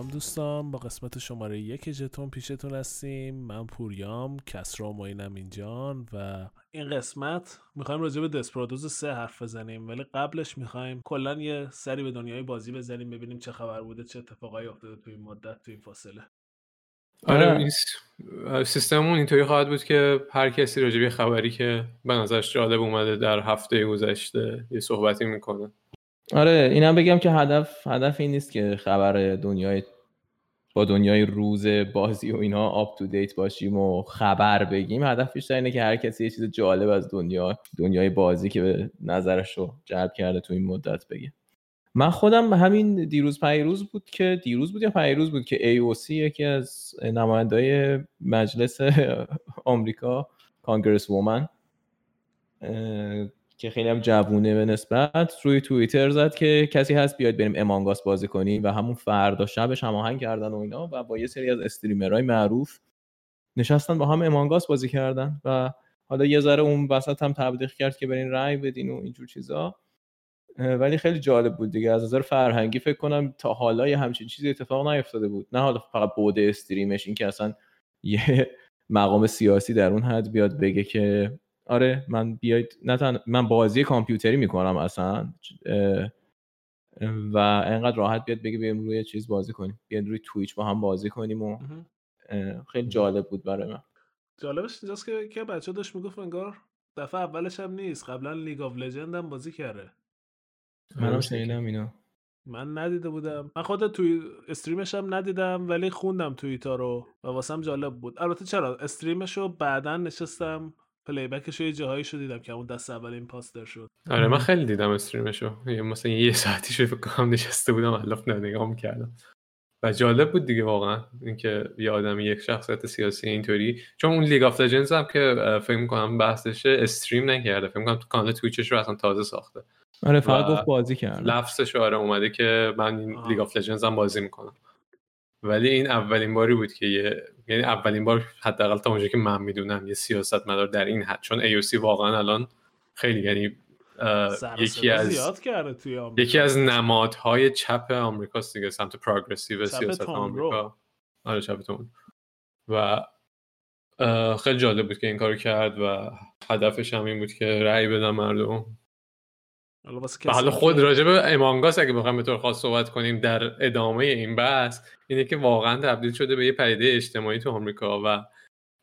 سلام دوستان با قسمت شماره یک جتون پیشتون هستیم. من پوریام کسرا معینم اینجان و این قسمت می‌خوایم راجع به دسپرادوز سه حرف بزنیم ولی قبلش می‌خوایم کلا یه سری به دنیای بازی بزنیم ببینیم چه خبر بوده چه اتفاقایی افتاده تو این مدت تو این فاصله. آره سیستممون اینطوری خواهد بود که هر کسی راجع به خبری که به نظرش جالب اومده در هفته گذشته یه صحبتی می‌کنه. آره اینم بگم که هدف هدف این نیست که خبر دنیای با دنیای روز بازی و اینا آپ تو دیت باشیم و خبر بگیم. هدف بیشتر اینه که هر کسی یه چیز جالب از دنیا دنیای بازی که به نظرش رو جلب کرده تو این مدت بگه. من خودم همین دیروز پیروز بود که دیروز بود یا پیروز بود که AOC یکی از نمایندای مجلس آمریکا کانگرس وومن که خیلی هم جوونه به نسبت روی توییتر زد که کسی هست بیاید بریم امانگاس بازی کنیم و همون فردا شبش هماهنگ کردن و اینا و با یه سری از استریمرهای معروف نشستن با هم امانگاس بازی کردن و حالا یه ذره اون وسط هم تبلیغ کرد که برین رأی بدین و اینجور چیزا. ولی خیلی جالب بود دیگه. از نظر فرهنگی فکر کنم تا حالا یه همچین چیزی اتفاق نیفتاده بود. نه حالا فقط بوده استریمش این که اصلا یه مقام سیاسی در اون حد بیاد بگه که آره من بیاید نه تن... من بازی کامپیوتری می‌کنم اصلا و انقدر راحت بیاد بگه بیایم روی چیز بازی کنیم. بیایم روی Twitch با هم بازی کنیم و خیلی جالب بود برای من. جالبش اینجاست که که بچه داشت می‌گفت انگار دفعه اولش هم نیست قبلا League of Legends هم بازی کرده. منم آره، شنیدم اینو. من ندیده بودم. من خود توی stream ش هم ندیدم ولی خوندم توییتا رو و واسم جالب بود. البته چرا؟ stream ش رو بعدا نشستم. playback ش یه جاهایی شو دیدم که اون دست اول impostor شد. آره من خیلی دیدم stream شو. یه مثلا یه ساعتیشو فکر کنم نشسته بودم الاف نگاه می‌کردم. و جالب بود دیگه واقعا اینکه یه آدمی یک شخصیت سیاسی اینطوری چون اون League of Legends هم که فکر می‌کنم بحثش stream نکرده. فکر می‌کنم تو کانال Twitch ش رو اصلا تازه ساخته. آره فقط گفت بازی کرد لفظش آره اومده که من. League of Legends هم بازی می‌کنم. ولی این اولین باری بود که یه یعنی اولین بار حداقل تا اونجایی که من می‌دونم یه سیاستمدار در این حد. چون AOC واقعا الان خیلی یعنی یکی از زیاد کرده توی آمریکا. یکی از نمادهای چپ آمریکاست دیگه سمت پروگرسیو سیاست. آمریکا. آره چپ تون. و خیلی جالب بود که این کارو کرد و هدفش هم این بود که رأی بدن مردم. حالا خود راجع به امانگاس اگه بخوایم به طور خاص صحبت کنیم در ادامه این بحث اینه که واقعا تبدیل شده به یه پدیده اجتماعی تو آمریکا و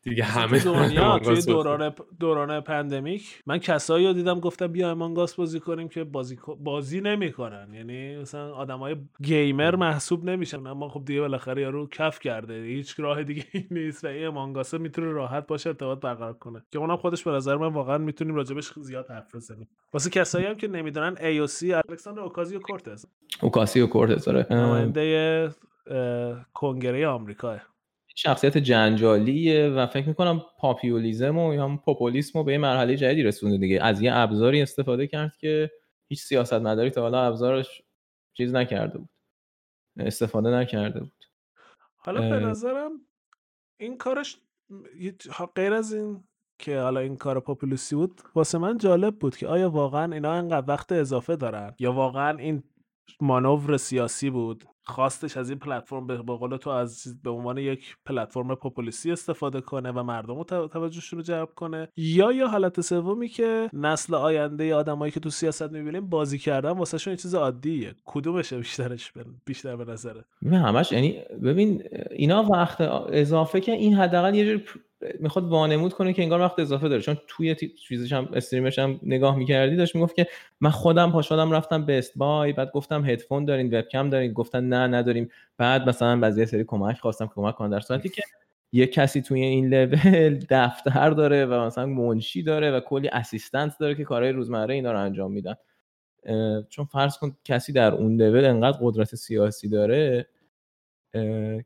دیگه همه دنیا توی دوران دوران pandemic من کسایی رو دیدم گفتم بیا Among Us بازی کنیم که بازی بازی نمی‌کنن. یعنی مثلا آدمای gamer محسوب نمیشن. اما خب دیگه بالاخره یارو کف کرده. هیچ راه دیگه ای نیست و این Among Us می‌تونه راحت باشه ارتباط برقرار کنه. که اونم خودش به نظر من واقعا می‌تونیم راجبش زیاد حرف بزنیم. واسه کسایی هم که نمی‌دونن AOC الکساندر اوکازیو کورتز. اوکاسیو کورتز آره. نماینده کنگره آمریکاه. شخصیت جنجالیه و فکر می‌کنم پاپیولیزم و یا هم پوپولیسم رو به یه مرحله جدیدی رسونده دیگه. از یه ابزاری استفاده کرد که هیچ سیاستمداری تا حالا ابزارش چیز نکرده بود. استفاده نکرده بود. حالا به. نظرم این کارش غیر از این که حالا این کار پاپولیستی بود واسه من جالب بود که آیا واقعا اینا انقدر وقت اضافه دارن؟ یا واقعا این مانور سیاسی بود؟ خواستش از این پلتفرم به قول تو از به عنوان یک پلتفرم پاپولیستی استفاده کنه و مردم رو تو- توجهشون رو جلب کنه. یا یا حالت سومی که نسل آینده آدمایی که تو سیاست می‌بینیم بازی کردن واسه شون یه چیز عادیه. کدومشه بیشترش بیشتر به نظره؟ همش یعنی ببین اینا وقت اضافه که این حداقل یه جور می‌خواد وانمود کنه که انگار وقت اضافه داره. چون توی چیزش هم استریمش هم نگاه می‌کردی داشت می‌گفت که من خودم پاشدم رفتم بست بای بعد گفتم هدفون دارین وبکم دارین. گفتن نه نداریم. بعد مثلا بعضی سری کمک خواستم کمک کنن در صورتی که یه کسی توی این لول دفتر داره و مثلا منشی داره و کلی اسیستنت داره که کارهای روزمره اینا رو انجام میدن. چون فرض کن کسی در اون لول انقدر قدرت سیاسی داره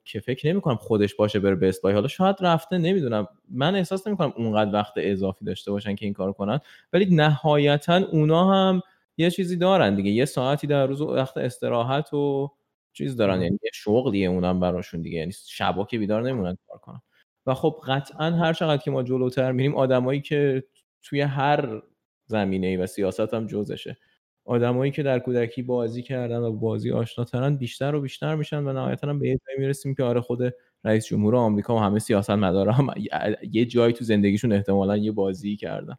که فکر نمی کنم خودش باشه بره بست بای حالا شاید رفته نمی‌دونم. من احساس نمی کنم اونقدر وقت اضافی داشته باشن که این کار کنن. ولی نهایتا اونا هم یه چیزی دارن دیگه. یه ساعتی در روز وقت استراحت و چیز دارن. یعنی یه شغلیه اونم براشون دیگه. یعنی شبا که بیدار نمیمونن کار کنن. و خب قطعا هر چقدر که ما جلوتر میریم آدمایی که توی هر زمینه ای و سیاست هم جزشه آدمایی که در کودکی بازی کردن و بازی آشناترن بیشتر و بیشتر میشن و نهایتا هم به یه جایی می‌رسیم که آره خود رئیس جمهور آمریکا و همه سیاست مدارا هم یه جایی تو زندگیشون احتمالا یه بازی کردن.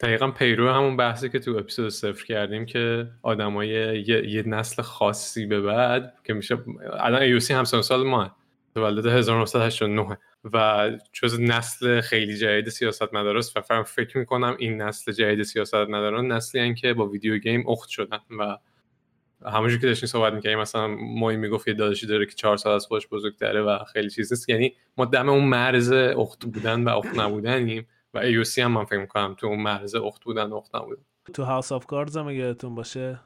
دقیقا پیرو همون بحثی که تو اپیزود صفر کردیم که آدمای یه،, یه نسل خاصی به بعد که میشه الان ایوسی هم سال ما تولد 1989 و جز نسل خیلی جدید سیاست مدارس و فکر می‌کنم این نسل جدید سیاست مداران نسلی که با ویدیو گیم اخت شدن و همونجور که داشتیم صحبت می‌کنیم مثلا مایی می‌گفت یه داداشی داره که چهار سال از خودش بزرگتره و خیلی چیز نیست. یعنی ما دم اون مرز اخت بودن و اخت نبودنیم و AOC هم من فکر می‌کنم تو اون مرز اخت بودن و اخت نبودن. تو House of Cards هم یادتون باشه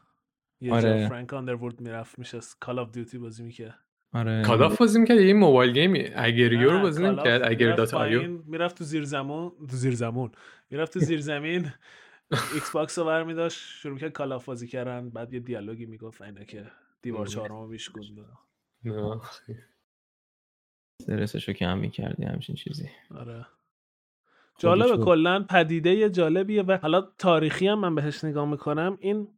یه آره. جا فرانک آندروود می‌رفت میشه Call of Duty بازی می‌کرد. آره. Call of بازی می‌کرد یه mobile game. Agario رو بازی نمی‌کرد agar dot io. می‌رفت تو زیر زمین تو زیر زمین. می‌رفت تو زیر زمین Xbox رو برمی داشت شروع می‌کرد Call of بازی کردن. بعد یه دیالوگی می‌گفت اینه که دیوار چهارمو میشکوند. نه. استرسشو کم می‌کردی همچین چیزی. آره. جالبه کلا پدیده جالبیه و حالا تاریخی هم من بهش نگاه می‌کنم. این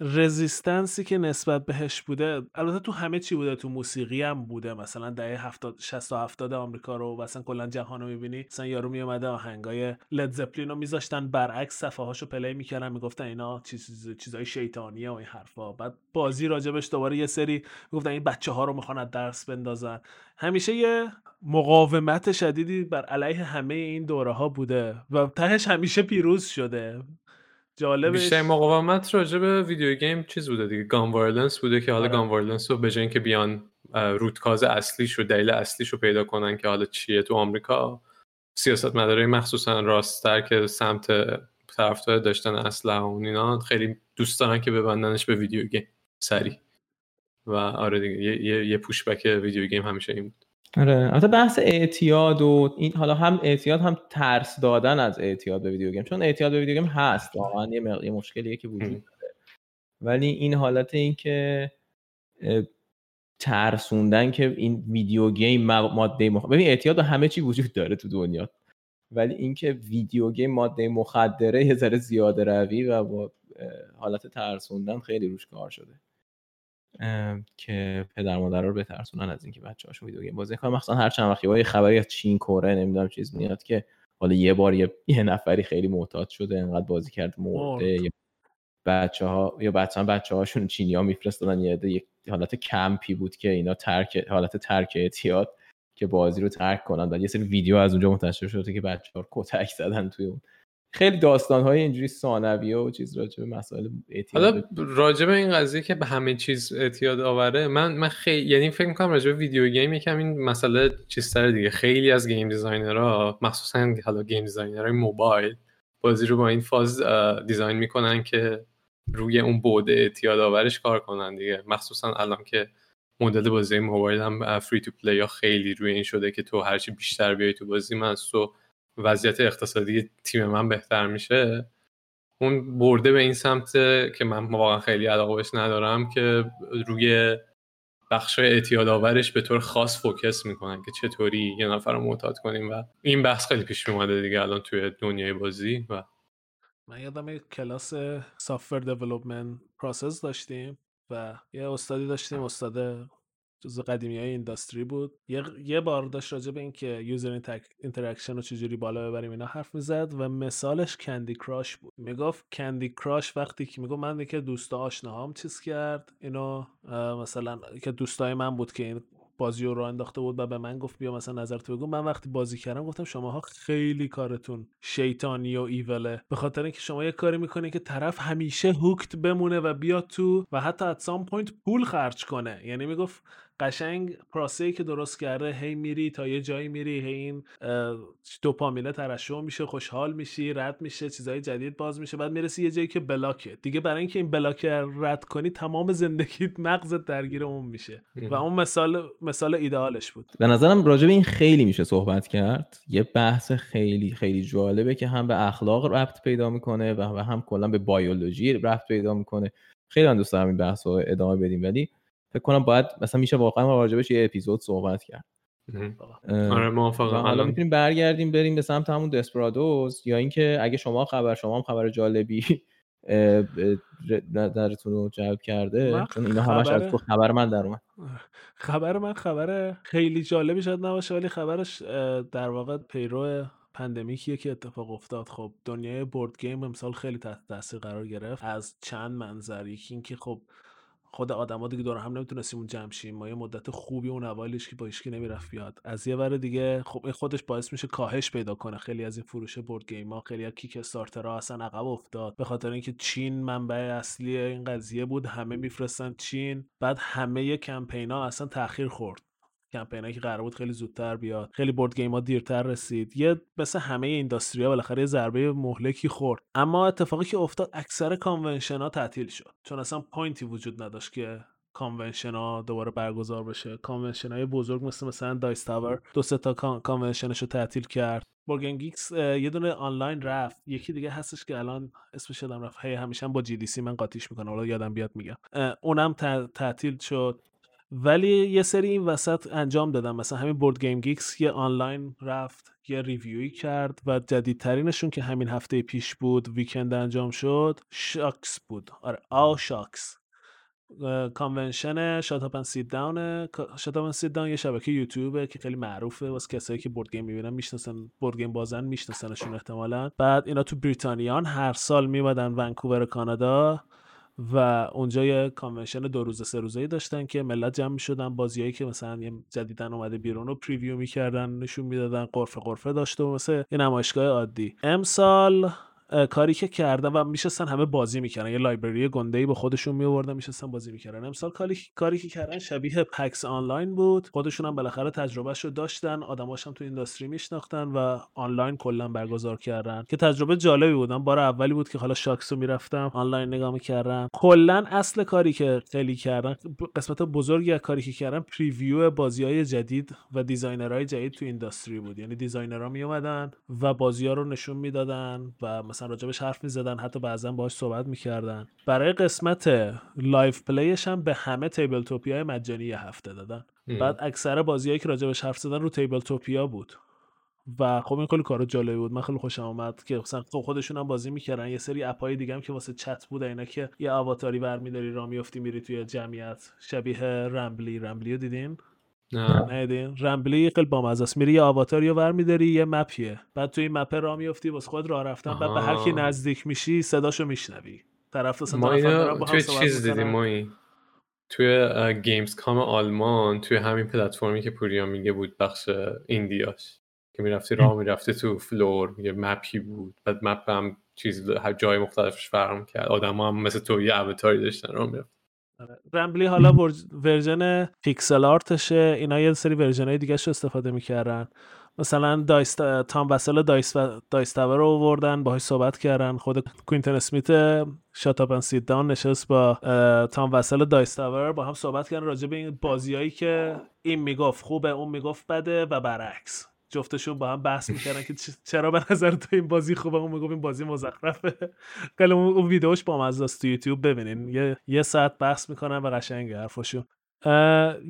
رزیستنسی که نسبت بهش بوده البته تو همه چی بوده تو موسیقی هم بوده. مثلا دهه 70 60 و 70 آمریکا رو مثلا کلا جهان رو می‌بینی. مثلا یارو میومده آهنگای لد زپلین رو میذاشتن برعکس صفحه هاشو پلی می‌کردن می‌گفتن اینا چیز چیزای شیطانیه و این حرفا. بعد بازی راجبش دوباره یه سری می‌گفتن این بچه ها رو می‌خوان درس بندازن. همیشه یه مقاومت شدیدی بر علیه همه این دوره ها بوده و تهش همیشه پیروز شده. جالبش بیشتر مقاومت راجع به video game چیز بوده دیگه gun violence بوده که حالا آره. gun violence رو به جای اینکه بیان root cause اصلیش و دلیل اصلیش رو پیدا کنن که حالا چیه تو آمریکا سیاست مداره مخصوصا راستتر که سمت طرفدار داشتن اسلحه و اینا خیلی دوست دارن که ببندنش به video game سری و آره دیگه یه, یه،, یه pushback video game همیشه این بود آره. البته بحث اعتیاد و این حالا هم اعتیاد هم ترس دادن از اعتیاد به video game. چون اعتیاد به video game هست. واقعا یه, یه مشکلیه که وجود داره. ولی این حالت این که ترسوندن که این video game ماده مخ... ببین اعتیاد همه چی وجود داره تو دنیا. ولی اینکه video game ماده مخدره یه ذره زیاده روی و با حالت ترسوندن خیلی روش کار شده. که پدر مادر رو بترسونن از اینکه بچه‌هاشون video game بازی کنن. مثلا هر چند وقتی یه خبری از چین کره نمی‌دونم چیز میاد که حالا یه بار یه, یه نفری خیلی معتاد شده انقدر بازی کرد مرده. یا بچه ها یا بچه بچه هاشون چینی ها میفرستادن یه یک حالت کمپی بود که اینا ترک حالت ترک اعتیاد که بازی رو ترک کنن. و یه سری ویدیو از اونجا منتشر شده که بچه ها کتک زدن توی اون خیلی داستان های اینجوری ثانویه و چیز راجع به مسائل اعتیاد. حالا راجع به این قضیه که به همه چیز اعتیاد آوره من من خیلی یعنی فکر می‌کنم راجع به video game یکم این مسئله چیزتر دیگه. خیلی از game designer ها مخصوصا حالا game designer های موبایل بازی رو با این فاز design می‌کنن که روی اون بوده اعتیاد آورش کار کنن دیگه. مخصوصا الان که مدل بازی موبایل هم free to play ها خیلی روی این شده که تو هرچی بیشتر بیای تو بازی من تو وضعیت اقتصادی تیم من بهتر میشه اون برده به این سمت که من واقعا خیلی علاقه بهش ندارم که روی بخش اعتیاد آورش به طور خاص focus می‌کنن که چطوری یه نفر رو معتاد کنیم و این بحث خیلی پیش اومده دیگه الان توی دنیای بازی و من یادم کلاس software development process داشتیم و یه استادی داشتیم استاد جزو قدیمی های industry بود. یه, یه بار داشت راجع به اینکه user interaction رو چجوری بالا ببریم اینا حرف می‌زد و مثالش Candy Crush بود. می‌گفت Candy Crush وقتی که می‌گفت من که دوستا آشناهام چیز کرد اینو مثلا که دوستای من بود که این بازی رو انداخته بود و به من گفت بیا مثلا نظر تو بگو. من وقتی بازی کردم گفتم شماها خیلی کارتون شیطانی و evil ه. به خاطر اینکه شما یه کاری می‌کنه که طرف همیشه hooked بمونه و بیاد تو و حتی at some point پول خرج کنه. یعنی می‌گفت قشنگ پروسه که درست کرده هی میری تا یه جایی میری هی این دوپامینه ترشح میشه خوشحال میشی رد میشه چیزای جدید باز میشه بعد می‌رسی یه جایی که بلاکه. دیگه برای اینکه این بلاک رد کنی تمام زندگیت مغزت درگیر اون میشه. و اون مثال مثال ایدئالش بود. به نظرم راجع به این خیلی میشه صحبت کرد. یه بحث خیلی خیلی جالبه که هم به اخلاق ربط پیدا می‌کنه و هم کلا به بیولوژی ربط پیدا می‌کنه. خیلی دوست دارم این بحث رو ادامه بدیم. ولی فکر کنم باید مثلا میشه واقعا راجبش یه اپیزود صحبت کرد. آره موافقم. حالا می‌تونیم برگردیم بریم به سمت همون دسپرادوز یا اینکه اگه شما خبر شما هم خبر جالبی نظرتون رو جلب کرده چون اینا همش از تو خبر من در اومد. خبر من خبر خیلی جالبی شاید نباشه ولی خبرش در واقع پیرو پندمیکیه که اتفاق افتاد. خب دنیای بورد گیم امسال خیلی تحت تاثیر قرار گرفت. از چند منظر یکی اینکه خب خود آدما دیگه دور هم نمی‌تونستیم جمع شیم. ما یه مدت خوبی اون اوایلش که با هیچکی نمی‌رفت بیاد. از یه ور دیگه خب این خودش باعث میشه کاهش پیدا کنه. خیلی از این فروش board game ها خیلی از Kickstarter ها اصلا عقب افتاد. به خاطر اینکه چین منبع اصلی این قضیه بود. همه میفرستن چین. بعد همه کمپینا اصلا تاخیر خورد. کمپینایی که قرار بود خیلی زودتر بیاد خیلی board game ها دیرتر رسید. یه مثل همه industry ا بالاخره یه ضربه مهلکی خورد. اما اتفاقی که افتاد اکثر convention ها تعطیل شد. چون اصلا point ی وجود نداشت که convention ها دوباره برگزار بشه. convention های بزرگ مثل مثلا Dice Tower دو سه تا convention ش رو تعطیل کرد. BoardGameGeek یه دونه آنلاین رفت. یکی دیگه هستش که الان اسمش یادم رفت هی همیشه با GDC من قاطیش می‌کنم. حالا یادم بیاد میگم. اونم تعطیل شد. ولی یه سری این وسط انجام دادم مثلا همین BoardGameGeek یه آنلاین رفت یه review ی کرد و جدیدترینشون که همین هفته پیش بود weekend انجام شد SHUX بود. آره آو شاکس کانونشن شاتاپن سید داون شاتاپن سید داون یه شبکه یوتیوبه که خیلی معروفه واسه کسایی که board game می‌بینن می‌شناسن board game بازن میشناسنشون احتمالا. بعد اینا تو بریتانیان هر سال میمدن ونکوور کانادا. و اونجا یه convention دو روزه سه روزه داشتن که ملت جمع می‌شدن. بازیایی که مثلا یه جدیدن اومده بیرون رو preview می‌کردن نشون می‌دادن غرفه غرفه داشته و مثل یه نمایشگاه عادی. امسال کاری که کردن و میشستن همه بازی می‌کردن. یه library گنده ای به خودشون میوردن میشستن بازی می‌کردن. امسال کاری کاری که کردن شبیه PAX Online بود. خودشون هم بالاخره تجربهش رو داشتن آدماش هم تو industry میشناختن و آنلاین کلا برگزار کردن. که تجربه جالبی بودن بار اولی بود که حالا SHUX رو می‌رفتم آنلاین نگاه می‌کردم. کلا اصل کاری که خیلی کردن قسمت بزرگی از کاری که کردن preview بازی های جدید و designer های جدید تو industry بود. یعنی designer ها می و بازی ها رو نشون می‌دادن و مثلا راجبش حرف می‌زدن حتی بعضا باهاش صحبت می‌کردن. برای قسمت live play ش هم به همه Tabletopia مجانی یه هفته دادن. بعد اکثر بازیایی که راجبش حرف زدن رو Tabletopia بود. و خب این خیلی کار جالبی بود. من خیلی خوشم اومد که مثلا خب خودشون هم بازی می‌کردن. یه سری اپای دیگه هم که واسه چت بود اینا که یه آواتاری برمیداری را میافتی میری توی جمعیت. شبیه Rambly. Rambly رو دیدین؟ نه. Rambly خیلی بامزه است. میری یه آواتار یا ور میداری یه map یه. بعد توی این map را میفتی واسه خود راه رفتن. بعد به هر کی نزدیک میشی صداشو میشنوی. طرف ما اینو توی چیز دیدیم ما این توی Gamescom آلمان توی همین پلتفرمی که پوریا میگه بود بخش indie هاش. که می‌رفتی راه می‌رفتی تو floor یه map ی بود. بعد map هم چیز جای مختلفش فرق کرد آدم هم مثل تو یه آواتاری داشتن راه می‌رفت. Rambly حالا ورژن pixel art شه. اینا یه سری ورژن های دیگه استفاده می‌کردن. مثلا Dice Tom Vasel Dice و Dice Tower رو آوردن باهاش صحبت کردن. خود Quintin Smith Shut Up & Sit Down نشست با Tom Vasel Dice Tower با هم صحبت کردن. راجع به این بازیایی که این می‌گفت خوبه اون می‌گفت بده و برعکس. جفتشون با هم بحث می‌کردن که چرا به نظر تو این بازی خوبه؟ اون می‌گفت این بازی مزخرفه. خیلی اون ویدیوش با مزه تو یوتیوب ببینین. یه یه ساعت بحث می‌کنن و قشنگه حرفاشون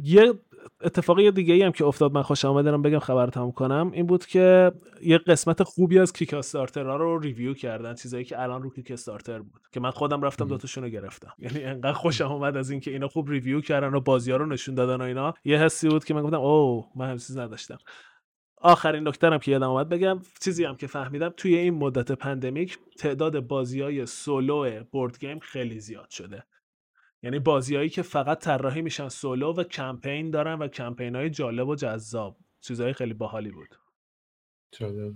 یه اتفاقی دیگه ای هم که افتاد من خوش آمده بگم خبر تمام کنم. این بود که یه قسمت خوبی از Kickstarter رو review کردن. چیزایی که الان رو Kickstarter بود. که من خودم رفتم دوتاشون رو گرفتم. یعنی انقدر خوشم اومد از اینکه اینا خوب review کردن و بازی ها رو نشون دادن و اینا. یه حسی بود که من گفتم اوه من هم چیز نداشتم. آخرین نکته که یادم اومد بگم چیزی هم که فهمیدم توی این مدت pandemic تعداد بازی های solo board game خیلی زیاد شده. یعنی بازیهایی که فقط طراحی میشن سولو و کمپین دارن و کمپین های جالب و جذاب. چیزهای خیلی باحالی بود. جالب.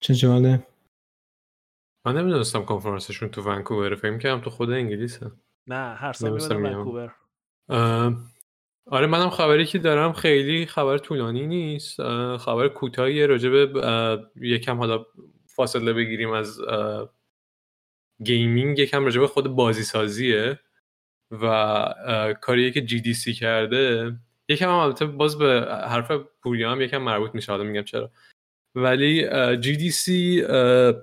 چه جالب. من نمی‌دونستم کنفرانسشون تو ونکوور. فکر می‌کردم تو خود انگلیسه. نه هر سال می‌برن. ونکوور. آره منم خبری که دارم خیلی خبر طولانی نیست. خبر کوتاهی راجع به یکم حالا فاصله بگیریم از gaming یکم راجع به خود بازی سازیه و اه، کاریه که GDC کرده. یکم هم البته باز به حرف پوریا هم یکم مربوط میشه حالا میگم چرا. ولی GDC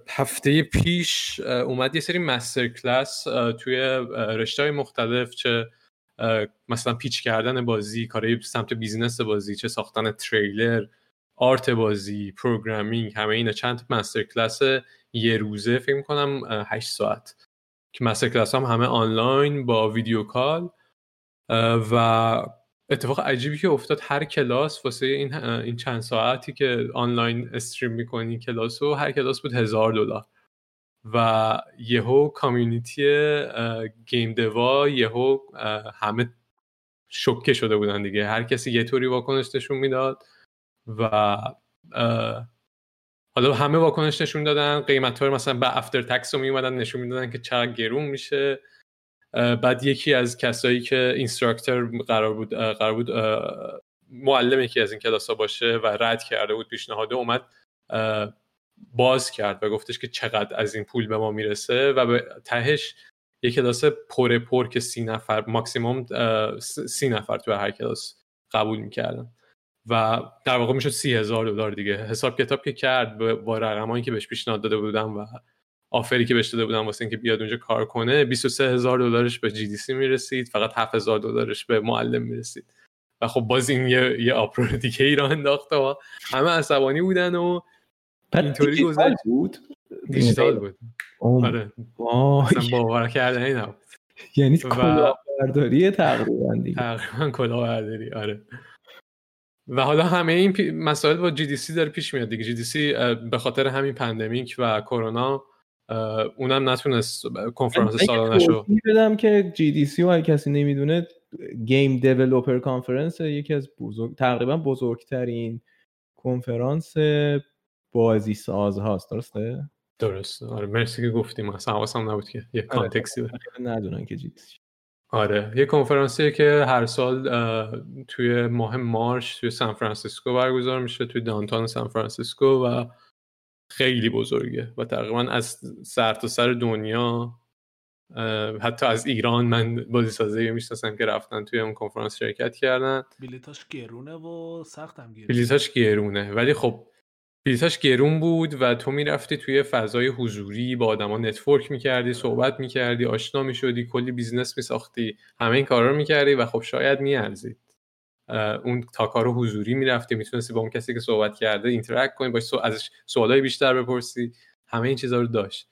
هفته پیش اومد یه سری master class توی رشته های مختلف چه مثلا pitch کردن بازی کارهای سمت business بازی چه ساختن تریلر art بازی programming همه اینا. چند master class یه روزه فکر کنم 8 ساعت. که master class هم همه آنلاین با video call. و اتفاق عجیبی که افتاد هر کلاس واسه این این چند ساعتی که آنلاین stream می‌کنی کلاس و هر کلاس بود هزار دلار. و یهو کامیونیتی گیم دوا یهو همه شوکه شده بودن دیگه. هر کسی یه طوری واکنش نشون می‌داد و حالا همه واکنش نشون دادن. قیمت رو مثلا به افتر تکس رو میومدن نشون می‌دادن که چقدر گرون میشه. بعد یکی از کسایی که اینستراکتور قرار بود قرار بود معلم یکی از این کلاس ها باشه و رد کرده بود پیشنهاده اومد باز کرد و گفتش که چقدر از این پول به ما می‌رسه و به تهش یه کلاس پر پر که سی نفر ماکسیموم سی نفر تو هر کلاس قبول می‌کردن. و در واقع می‌شد سی هزار دلار دیگه. حساب کتاب که کرد با- رقمایی که بهش پیشنهاد داده بودم و offer ی که بهش داده بودم واسه اینکه بیاد اونجا کار کنه 23 هزار دلارش به GDC می‌رسید فقط 7 هزار دلارش به معلم می‌رسید. و خب باز این یه, یه uproar دیگه ای را انداخته و همه عصبانی بودن و اینطوری گذشت. بود؟ دیجیتال بود. آره. باور کردنی نبود. یعنی و- کلاهبرداری تقریبا دیگه. تقریبا کلاهبرداری آره. و حالا همه این پی- مسائل با GDC داره پیش میاد دیگه. GDC به خاطر همین pandemic و کرونا اونم نتونست کنفرانس رو توضیح بدم که GDC و اگه کسی نمی‌دونه Game Developers Conference یکی از بزرگ تقریبا بزرگترین کنفرانس بازی ساز هاست درسته؟ درست. آره مرسی که گفتیم. اصلا حواسم نبود که یه context ی بود. خیلی ندونن که GDC آره یه کنفرانسیه که هر سال توی ماه مارچ توی سان فرانسیسکو برگزار میشه توی downtown سان فرانسیسکو و خیلی بزرگه و تقریبا از سر تا سر دنیا حتی از ایران من بازی سازی می‌شناسم که رفتن توی اون کنفرانس شرکت کردن. بلیتاش گرونه و سختم گیره بلیتاش گرونه. ولی خب بلیتاش گرون بود و تو می‌رفتی توی فضای حضوری با آدما network می‌کردی صحبت می‌کردی آشنا می‌شدی کلی business میساختی همه این کارا رو می‌کردی و خب شاید میارزید. اون تا کارو حضوری می‌رفتی می‌تونستی با اون کسی که صحبت کرده interact کنی باش ازش سوالای بیشتر بپرسی. همه این چیزها رو داشت.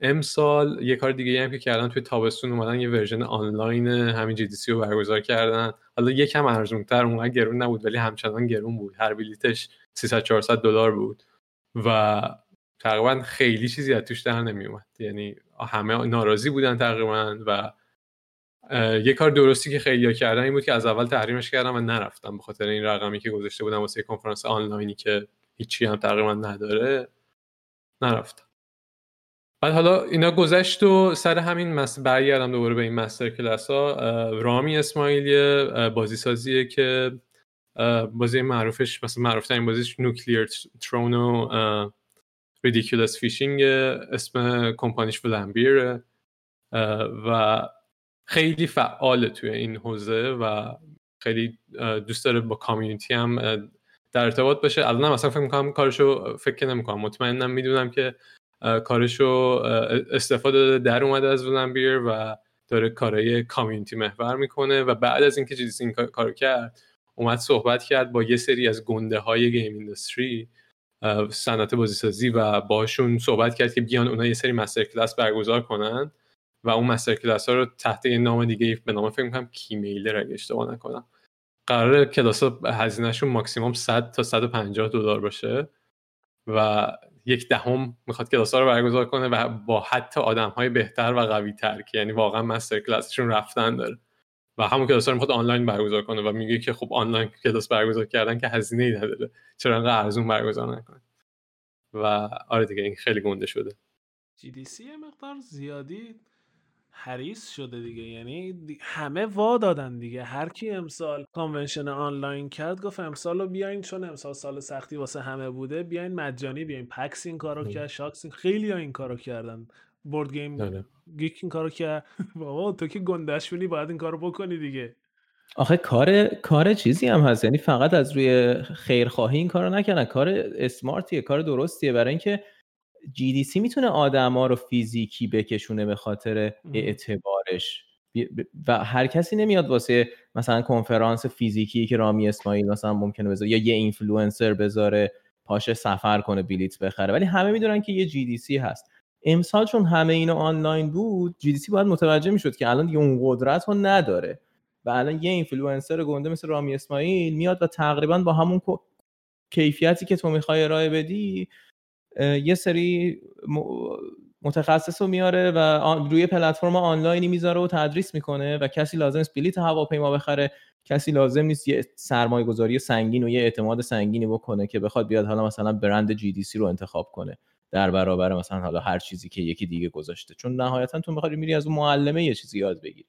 امسال یه کار دیگه هم که کردن توی تابستون اومدن یه ورژن آنلاین همین جی رو برگزار کردن. حالا یکم ارزونتر اونقدر گرون نبود ولی همچنان گرون بود. هر بلیتش 300 400 دلار بود و تقریبا خیلی چیزی از توش در نمی اومد یعنی همه ناراضی بودن تقریبا و یه کار درستی که خیلی کردن این بود که از اول تحریمش کردم و نرفتم به خاطر این رقمی که گذاشته بودم واسه کنفرانس آنلاینی که هیچی هم تقریبا نداره نرفتم بعد حالا اینا گذشت و سر همین مس... برگردم دوباره به این master class ها رامی اسماعیلی اه، بازی سازیه که بازی معروفش مثلا معروف ترین بازیش Nuclear Throne و Ridiculous Fishing اسم کمپانیش Vlambeer ه و خیلی فعاله توی این حوزه و خیلی دوست داره با کامیونیتی هم در ارتباط باشه. الان هم اصلا فکر می‌کنم کارشو فکر نمی‌کنم. مطمئنم می‌دونم که کارشو استفاده داده در اومده از ولنبیر و داره کارهای کامیونیتی محور می‌کنه و بعد از اینکه چیزی این کار- کرد اومد صحبت کرد با یه سری از گنده های گیم اینداستری صنعت بازیسازی و باشون صحبت کرد که بیان اونا یه سری مستر کلاس برگزار کنن و اون مستر کلاس ها رو تحت یه نام دیگه به نام فکر می‌کنم کیمیلر اگه اشتباه نکنم. قرار کلاس ها هزینهشون ماکسیموم 100 تا 150 دلار باشه و یک دهم می‌خواد کلاس ها رو برگزار کنه و با حتی آدم های بهتر و قوی تر که یعنی واقعا مستر کلاسشون رفتن داره. و همون کلاس رو می‌خواد آنلاین برگزار کنه و میگه که خب آنلاین کلاس برگزار کردن که هزینه ای نداره. چرا انقدر ارزون برگزار نکنه؟ و آره دیگه این خیلی گنده شده. GDC یه مقدار زیادی حریص شده دیگه. یعنی همه وا دادن دیگه. هر کی امسال convention آنلاین کرد گفت امسال رو بیاین چون امسال سال سختی واسه همه بوده بیاین مجانی بیاین PAX این کارو کرد SHUX این خیلی ها این کارو کردن. BoardGame آره. Geek این کارو کرد. بابا تو که گندشونی باید این کارو بکنی دیگه. آخه کار کار چیزی هم هست. یعنی فقط از روی خیرخواهی این کارو نکردن. کار smart یه کار درستیه. برای اینکه GDC می‌تونه آدما رو فیزیکی بکشونه به خاطر. اعتبارش. و هر کسی نمیاد واسه مثلا کنفرانس فیزیکی که رامی اسماعیل مثلا ممکنه بذاره یا یه اینفلوئنسر بذاره پاشه سفر کنه بلیت بخره. ولی همه می‌دونن که یه GDC هست. امسال چون همه اینو آنلاین بود GDC باید متوجه می‌شد که الان دیگه اون قدرت رو نداره. و الان یه اینفلوئنسر گنده مثل رامی اسماعیل میاد و تقریبا با همون کیفیتی که تو می‌خوای ارائه بدی یه سری متخصص رو میاره و روی پلتفرم آنلاینی می‌ذاره و تدریس می‌کنه و کسی لازم نیست بلیت هواپیما بخره کسی لازم نیست یه سرمایه گذاری سنگین و یه اعتماد سنگینی بکنه که بخواد بیاد حالا مثلا برند جی سی رو انتخاب کنه. در برابر مثلا حالا هر چیزی که یکی دیگه گذاشته. چون نهایتا تو می‌خوای میری از اون معلمه یه چیزی یاد بگیری.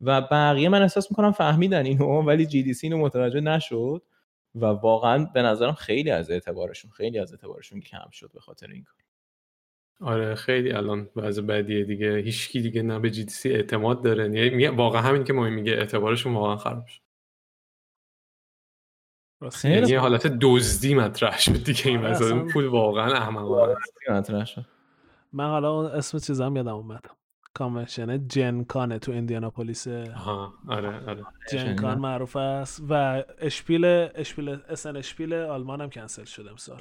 و بقیه من احساس می‌کنم فهمیدن اینو ولی جی دی سی اینو متوجه نشد و واقعا به نظرم خیلی از اعتبارشون خیلی از اعتبارشون کم شد به خاطر این کار. آره خیلی الان وضع بدیه دیگه. هیچکی دیگه نه به جی اعتماد داره. یعنی واقعا همین که ما میگه اعتبارشون واقعا خراب شد. یه حالت دزدی مطرح شد دیگه این آره، این پول واقعا احمقانه. مطرح شد. من حالا اون اسم چیزم یادم اومد کانونشن جنکانه تو ایندیاناپولیس آها آره آره Gen Con شنیدم. معروف است و Spiel Spiel Essen Spiel آلمان هم کنسل شد امسال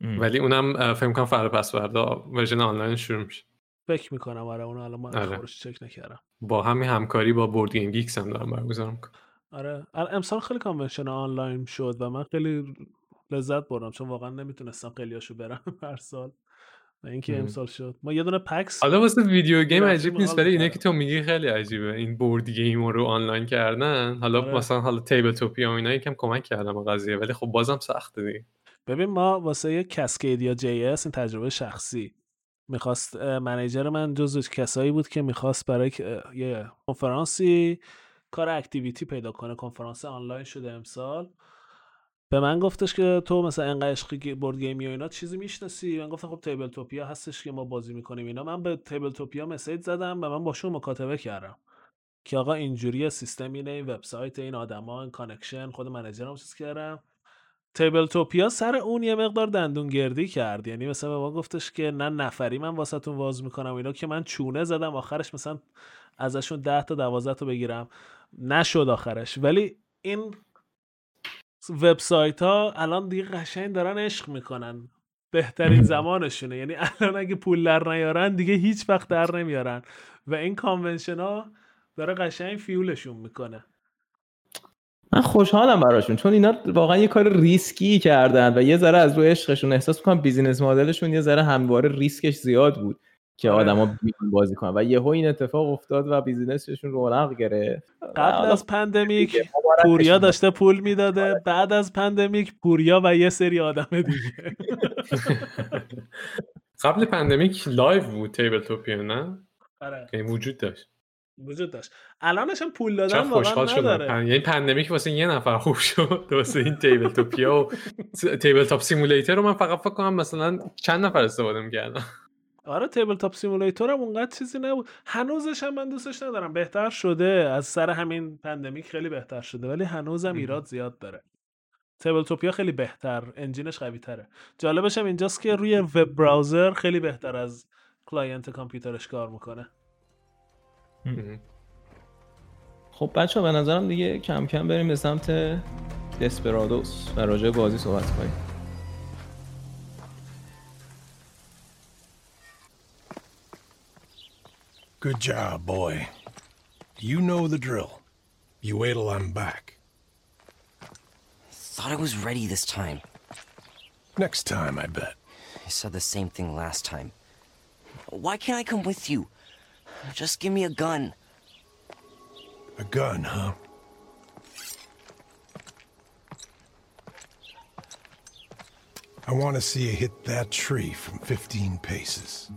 ام. ولی اونم فکر کنم فردا پس فردا version آنلاین شروع میشه فکر می‌کنم آره اون حالا من آره. چک نکردم با همین همکاری با BoardGameGeek هم دارم برگزار می‌کنم آره ال- امسال خیلی convention آنلاین شد و من خیلی لذت بردم چون واقعا نمی‌تونستم خیلیاشو برم هر سال و اینکه. امسال شد ما یه دونه PAX حالا واسه video game عجیب نیست ولی اینه. که تو میگی خیلی عجیبه این board game رو آنلاین کردن حالا آره. مثلا حالا Tabletopia و اینا یکم کمک کردم قضیه ولی خب بازم سخته دیگه ببین ما واسه یه کسکیدیا GS این تجربه شخصی می‌خواست manager من جزو کسایی بود که می‌خواست برای یه کنفرانسی کار activity پیدا کنه. کنفرانس آنلاین شده امسال. به من گفتش که تو مثلا انقدر عشقی board game ی و اینا چیزی می‌شناسی؟ من گفتم خب Tabletopia هستش که ما بازی می‌کنیم اینا. من به Tabletopia message زدم و من باشون مکاتبه کردم که آقا اینجوری سیستم اینه این وبسایت این آدما این connection خود منیجرم چیز کردم. Tabletopia سر اون یه مقدار دندون گردی کرد. یعنی مثلا به ما گفتش که نه نفری من واسهتون واز می‌کنم اینا که من چونه زدم. آخرش مثلا ازشون 10 تا 12 تا بگیرم. نشد آخرش. ولی این وبسایت ها الان دیگه قشنگ دارن عشق می‌کنن. بهترین زمانشونه. یعنی الان اگه پول در نیارن دیگه هیچ وقت در نمیارن. و این convention ها داره قشنگ fuel شون می‌کنه. من خوشحالم براشون چون اینا واقعا یه کار ریسکی کردن و یه ذره از روی عشقشون احساس می‌کنم business model شون یه ذره همواره ریسکش زیاد بود. که آره. آدما بیان بازی کنن. و یهو این اتفاق افتاد و business شون رونق گرفت. قبل از pandemic پوریا. داشته پول می‌داده بعد از pandemic پوریا و یه سری آدم دیگه. قبل pandemic live بود Tabletopia نه؟ آره. یعنی وجود داشت. وجود داشت. الانش هم پول دادن خوشحال واقعا شدم. نداره. پن... یعنی pandemic واسه یه نفر خوب شد. واسه این Tabletopia و Tabletop Simulator رو من فقط فکر کنم مثلا چند نفر استفاده می‌کردم آره Tabletop Simulator هم اونقدر چیزی نبود. هنوزش هم من دوستش ندارم. بهتر شده. از سر همین pandemic خیلی بهتر شده ولی هنوزم ایراد زیاد داره. Tabletopia خیلی بهتر engine ش قوی تره جالبش هم اینجاست که روی web browser خیلی بهتر از client کامپیوترش کار می‌کنه. خب بچه به نظرم دیگه کم کم بریم به سمت Desperados و راجع بازی صحبت کنیم. Good job, boy. You know the drill. You wait till I'm back. Thought I was ready this time. Next time, I bet. I said the same thing last time. Why can't I come with you? Just give me a gun. A gun, huh? I want to see you hit that tree from 15 paces.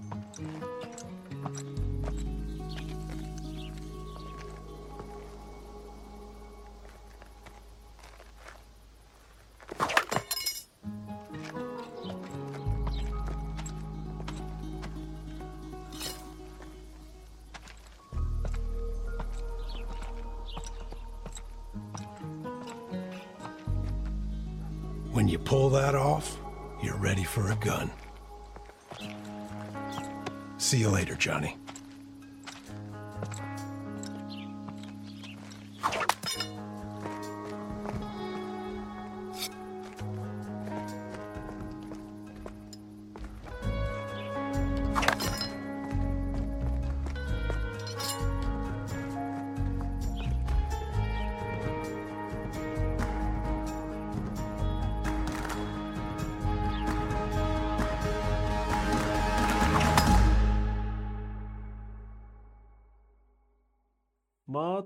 Ready for a gun. See you later, Johnny.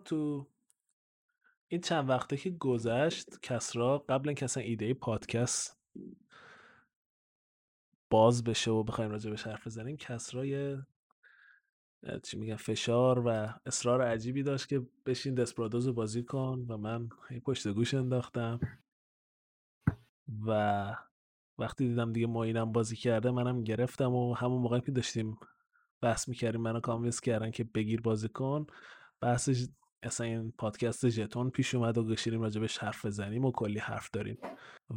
تو این چند وقته که گذشت کسرا قبل اینکه اصلا ایده پادکست باز بشه و بخوایم راجع بهش حرف بزنیم کسرا یه چی میگن فشار و اصرار عجیبی داشت که بشین دسپرادوز رو بازی کن و من هی پشت گوش انداختم. و وقتی دیدم دیگه معینم بازی کرده منم گرفتم و همون موقع که داشتیم بحث می‌کردیم منو convince کردن که بگیر بازی کن بحثش اصلا این پادکست ژتون پیش اومد و گشیریم راجبش حرف بزنیم و کلی حرف داریم.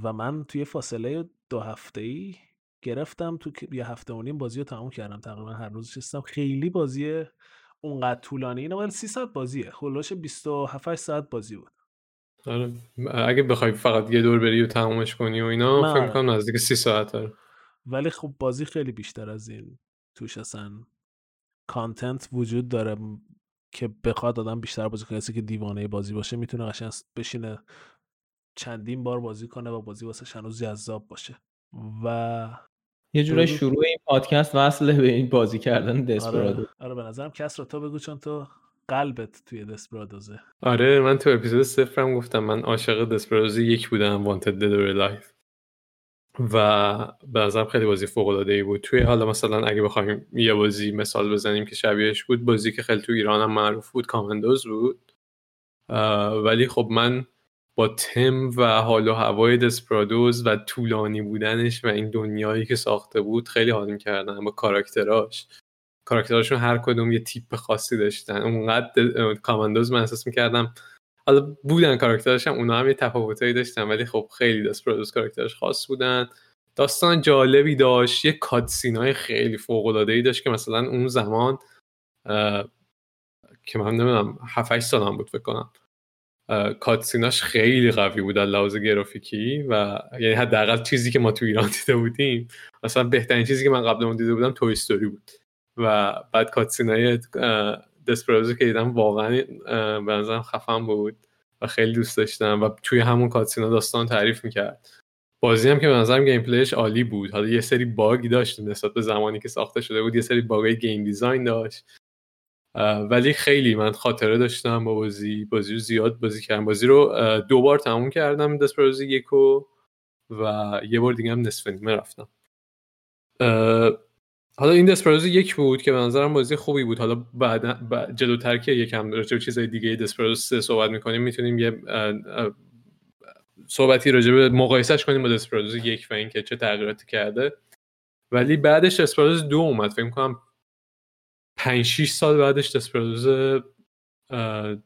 و من توی فاصله دو هفته ای گرفتم تو یه هفته و نیم بازی رو تموم کردم. تقریبا هر روز نشستم. خیلی بازی اونقدر طولانی اینه ولی 3 ساعت بازیه. خلاص 27 ساعت بازی بود. آره. اگه بخوای فقط یه دور بری و تمومش کنی و اینا فکر آره. می‌کنم نزدیک سی ساعت داره ولی خب بازی خیلی بیشتر از این توش اصلا content وجود داره. که بخواد آدم بیشتر بازی کنه کسی که دیوانه بازی باشه می‌تونه قشنگ بشینه چندین بار بازی کنه و بازی واسه هنوز جذاب باشه. و یه جورای. شروع این پادکست وصله به این بازی کردن Desperados. آره آره به نظرم کس رو تو بگو چون تو قلبت توی Desperados ه. آره من تو اپیزود صفرم گفتم من عاشق Desperados یک بودم Wanted Dead or Alive و به نظرم خیلی بازی فوق العاده ای بود. توی حالا مثلا اگه بخوایم یه بازی مثال بزنیم که شبیهش بود بازی که خیلی تو ایران هم معروف بود کامندوز بود. ولی خب من با تم و حال و هوای دسپرادوز و طولانی بودنش و این دنیایی که ساخته بود خیلی حال می‌کردم با کاراکتراش. کاراکتراشون هر کدوم یه تیپ خاصی داشتن. اونقدر کاماندوز من احساس می‌کردم حالا بودن کاراکترش هم اونا هم یه تفاوتایی داشتن ولی خب خیلی دسپرادوس کاراکترش خاص بودن. داستان جالبی داشت یه کاتسین های خیلی فوق ای داشت که مثلا اون زمان که من نمی‌دونم 7 8 سالم بود فکر کنم. اه، کاتسیناش خیلی قوی بود از لحاظ گرافیکی و یعنی حداقل چیزی که ما تو ایران دیده بودیم. مثلا بهترین چیزی که من قبل اون دیده بودم توی بود. و بعد کاتسینای دسپرازو که دیدم واقعا به نظرم خفن بود و خیلی دوست داشتم و توی همون کاتسینا داستان تعریف می‌کرد. بازی هم که به نظرم gameplay ش عالی بود. حالا یه سری باگ داشت نسبت به زمانی که ساخته شده بود یه سری باگای game design داشت. ولی خیلی من خاطره داشتم با بازی. بازی رو زیاد بازی کردم. بازی رو دو بار تموم کردم Desperados یکو و یه بار دیگه هم نصف نیمه رفتم حالا این Desperados یک بود که به نظرم بازی خوبی بود. حالا بعد بعد- جلوتر که یکم راجع به چیزای دیگه Desperados سه صحبت می‌کنیم می‌تونیم یه صحبتی راجع به مقایسهش کنیم با دسپرازو یک و اینکه چه تغییراتی کرده. ولی بعدش دسپرازو دو اومد. فکر کنم 5 6 سال بعدش دسپرازو اه،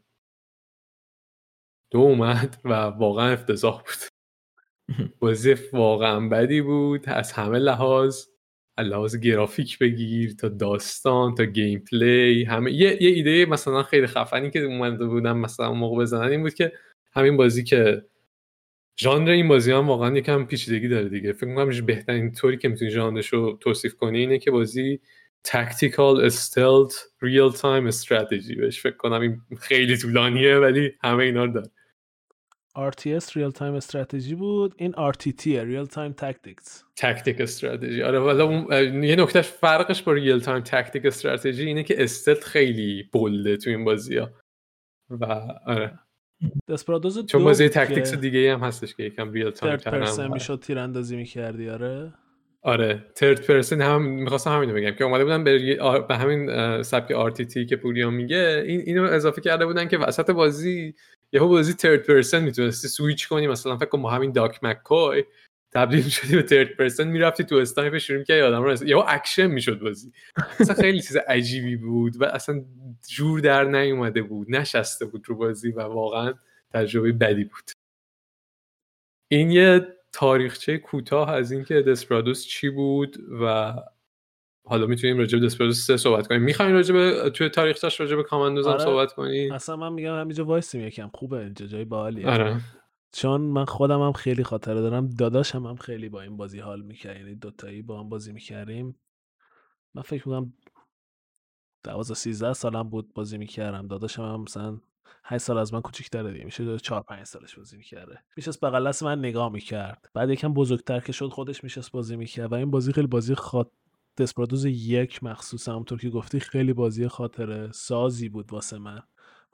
دو اومد و واقعا افتضاح بود. بازی واقعا بدی بود از همه لحاظ. لحاظ گرافیک بگیر تا داستان تا گیم پلی همه. یه, یه ایده مثلا خیلی خفنی که اومده بودم مثلا اون موقع بزنن این بود که همین بازی که ژانر این بازی هم واقعا یکم پیچیدگی داره دیگه. فکر می‌کنم بهترین طوری که می‌تونی ژانرش رو توصیف کنی اینه که بازی tactical stealth real time strategy بهش فکر کنم. این خیلی طولانیه ولی همه اینا رو داره. RTS Real Time Strategy بود. این RTT Real Time Tactics tactic strategy. آره والا اون یه نکتهش فرقش با real time tactic strategy اینه که stealth خیلی bold ه تو این بازی ها و آره. دسپرادوز چون دو بازی بود تکتیکس که دیگه هم هستش که یکم ریل تایم person کردم می‌شد تیراندازی می‌کردی آره؟ آره. ترد پرسن هم می‌خواستم همینو بگم که اومده بودن به, به همین سبک آرتیتی که پوریا میگه این اینو اضافه کرده بودن که وسط بازی یهو بازی ترد پرسن می‌تونستی سویچ کنی مثلا فکر کن با همین داک مککوی تبدیل شدی به ترد پرسن می‌رفتی تو استایپ شروع می‌کردی آدم رو یهو اکشن می‌شد بازی. اصلا خیلی چیز عجیبی بود و اصلا جور در نیومده بود نشسته بود رو بازی و واقعا تجربه بدی بود. این یه تاریخچه کوتاه از اینکه دسپرادوس چی بود و حالا می‌تونیم راجع به دسپرادوس 3 صحبت کنیم. می‌خوایم راجع به توی تاریخش راجع به کاماندوز هم آره. صحبت کنیم؟ اصلا من میگم همینجا وایسیم یکم. خوبه اینجا جای باحالیه آره. چون من خودم هم خیلی خاطره دارم. داداشم هم خیلی با این بازی حال می‌کرد. یعنی دوتایی با هم بازی می‌کردیم. من فکر می‌کنم دوازده سیزده سالم بود بازی می‌کردم. داداشم هم مثلا 8 سال از من کوچیک‌تره دیگه. میشه 4 5 سالش بازی می‌کرده. میشست بغل دست من نگاه می‌کرد. بعد یکم بزرگتر که شد خودش میشست بازی می‌کرد. و این بازی خیلی بازی خاط دسپرادوز یک مخصوصا همونطور که گفتی خیلی بازی خاطره سازی بود واسه من.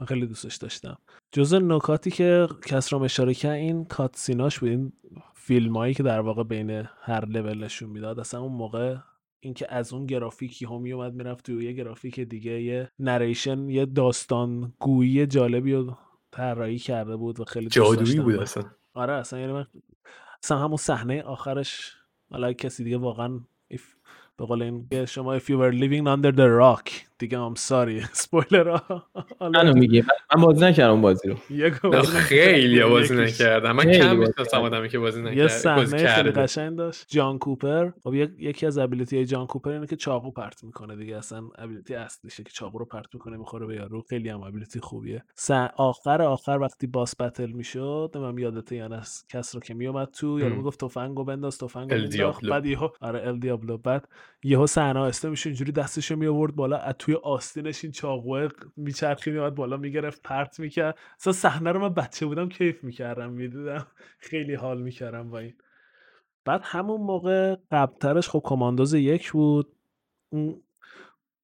من خیلی دوستش داشتم. جزء نکاتی که کسرام اشاره کرد این کاتسیناش بود این فیلم هایی که در واقع بین هر لول نشون می‌داد. اصلا اون موقع اینکه از اون گرافیکی هم میومد می‌رفت تو یه گرافیک دیگه یه نریشن یه داستان گویی جالبی رو طراحی کرده بود و خیلی جادویی بود. اصلا. آره اصلا یعنی من اصلا همون صحنه آخرش حالا کسی دیگه واقعا به قول این که شما if you were living under the rock دیگه I'm sorry. اسپویلر منو میگی. من بازی نکردم اون بازی رو. خیلی بازی نکردم. من کم می‌شناسم. آدمی که بازی یه نکرد بازی صحنه خیلی کرده. قشنگ داشت. جان کوپر. خب یک- یکی از ابیلیتی جان کوپر اینه که چاقو پرت می‌کنه دیگه. اصلا ابیلیتی اصلیشه که چاقو رو پرت می‌کنه می‌خوره به یارو. خیلی هم ابیلیتی خوبیه. آخر آخر وقتی باس بتل می‌شد من یادته یا نه کس رو که میومد تو یارو. می‌گفت تفنگو بنداز تفنگو. بعد یهو آره ال دیابلو بعد یهو صحنه آهسته میشه اینجوری دستشو می آورد بالا از توی آستینش این چاقوه میچرخید میاد بالا می‌گرفت پرت می‌کرد. اصلا صحنه رو من بچه بودم کیف می‌کردم می‌دیدم خیلی حال می‌کردم با این. بعد همون موقع قبلترش خب کماندوز یک بود.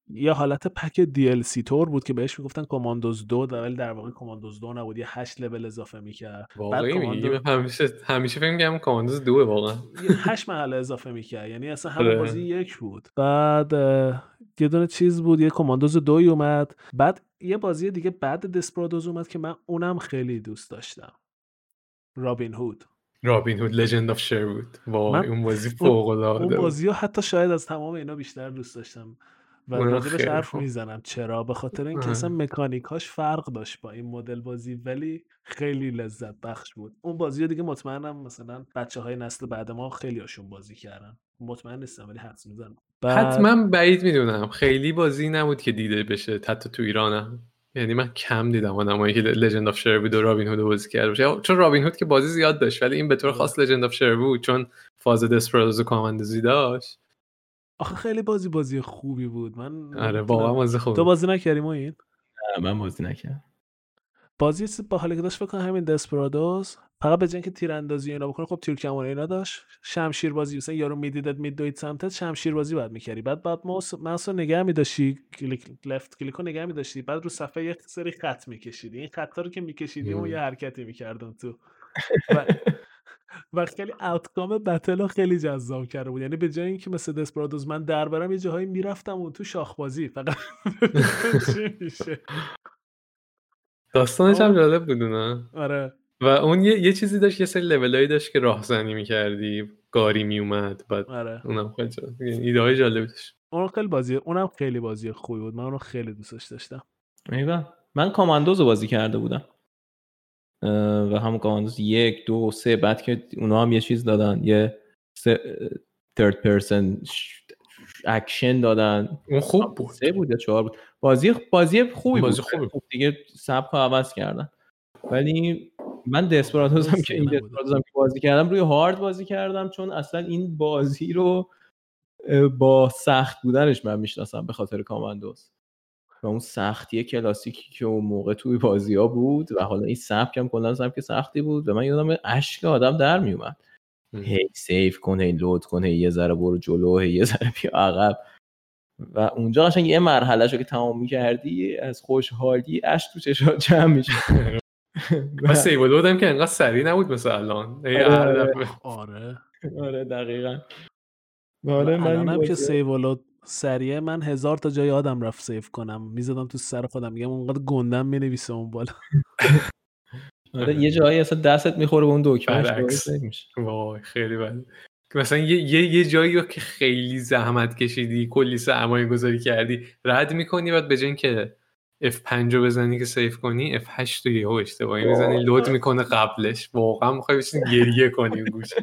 یه حالت پک DLC تور بود که بهش می‌گفتن کماندوز دو در ولی در واقع کماندوز دو نبود یه هشت لول اضافه می‌کرد. واقعی من همیشه همیشه فکر می‌کردم کاماندوز دوه واقعا. هشت محله اضافه می‌کرد یعنی اصلا همون آره. بازی یک بود. بعد یه دونه چیز بود یه کماندوز دوی اومد. بعد یه بازی دیگه بعد دسپرادوز اومد که من اونم خیلی دوست داشتم. رابین هود رابین هود لژند اف شر بود وای اون بازی اون- فوق اون العاده بود. بازی حتی شاید از تمام اینا بیشتر دوست داشتم. و راجبش خیلی حرف. می‌زنم. چرا؟ به خاطر اینکه. اصلا مکانیکاش فرق داشت با این مدل بازی ولی خیلی لذت بخش بود. اون بازی رو دیگه مطمئنم مثلا بچه های نسل بعد ما خیلی هاشون بازی کردن. مطمئن نیستم ولی حدس می‌زنم. حتما بعید می‌دونم. خیلی بازی نبود که دیده بشه حتی تو ایرانم. یعنی من کم دیدم آدمایی که لژند اف شر بود و رابین هود بازی کرده باشه. چون رابین هود که بازی زیاد داشت ولی این به طور آره. خاص لژند اف شر بود چون فاز دسپرادوز و کاماندوزی داشت. آخه خیلی بازی بازی خوبی بود. من آره واقعا بازی خوب تو بازی نکردی ما این نه، من بازی نکردم. بازی با حالی که داشت فکر همین دسپرادوس فقط به اینکه تیراندازی اینا بکنه خب تیرکمان اینا داشت. شمشیر بازی مثلا یارو میدیدت میدوید سمتت شمشیر بازی بعد می‌کردی. بعد بعد ماوس ماوس رو نگه میداشتی کلیک لفت کلیک رو نگه میداشتی. بعد رو صفحه یک سری خط میکشیدی. این خطا رو که میکشیدی اون. یه حرکتی می‌کردن تو. و و خیلی اوتکام بتل رو خیلی جذاب کرده بود. یعنی به جای اینکه مثل دسپرادوس من در برم یه جاهایی می‌رفتم اون تو شاخبازی. فقط چی میشه. داستانش هم. جالب بود نه آره. و اون یه, یه چیزی داشت یه سری لولایی داشت که راهزنی می‌کردی. گاری میومد بعد آره. اونم خیلی جالب ایده های جالبی داشت. اون خیلی بازی اونم خیلی بازی خوبی بود. من اونو خیلی دوستش داشتم. ایوه. من Commandos رو بازی کرده بودم. و همون Commandos یک دو سه بعد که اونا هم یه چیز دادن یه third person action دادن. اون خوب بود. سه بود یا چهار بود؟ بازی بازی خوبی بازی بود. خوبی خوب دیگه سبک عوض کردن. ولی من Desperados هم که این نبوده. Desperados هم که بازی کردم روی هارد بازی کردم چون اصلا این بازی رو با سخت بودنش من می‌شناسم به خاطر Commandos. و اون سختی کلاسیکی که اون موقع توی بازی ها بود و حالا این سبک هم کلا سبک سختی بود و من یادم اشک آدم در میومد. هی save کن هی load کن هی یه ذره برو جلو هی یه ذره بیا عقب. و اونجا قشنگ یه مرحله که تمام می‌کردی از خوشحالی اشک تو چشات جمع میشه من save بودم که انقدر سریع نبود مثل الان. آره، آره. آره. آره دقیقا. آره من که سیو سریع من هزار تا جای آدم رفت سیو کنم. می‌زدم تو سر خودم میگم اونقدر گندم می‌نویسه اون بالا. آره یه جایی اصلا دستت می‌خوره به اون دکمهش وای خیلی بد. مثلا یه, یه, یه جایی رو که خیلی زحمت کشیدی کلی سرمایه گذاری کردی رد می‌کنی بعد به جای اینکه F5 رو بزنی که سیف کنی F8 رو یهو اشتباهی می‌زنی لود می‌کنه قبلش. واقعا می‌خوای بشین گریه کنی اون گوشه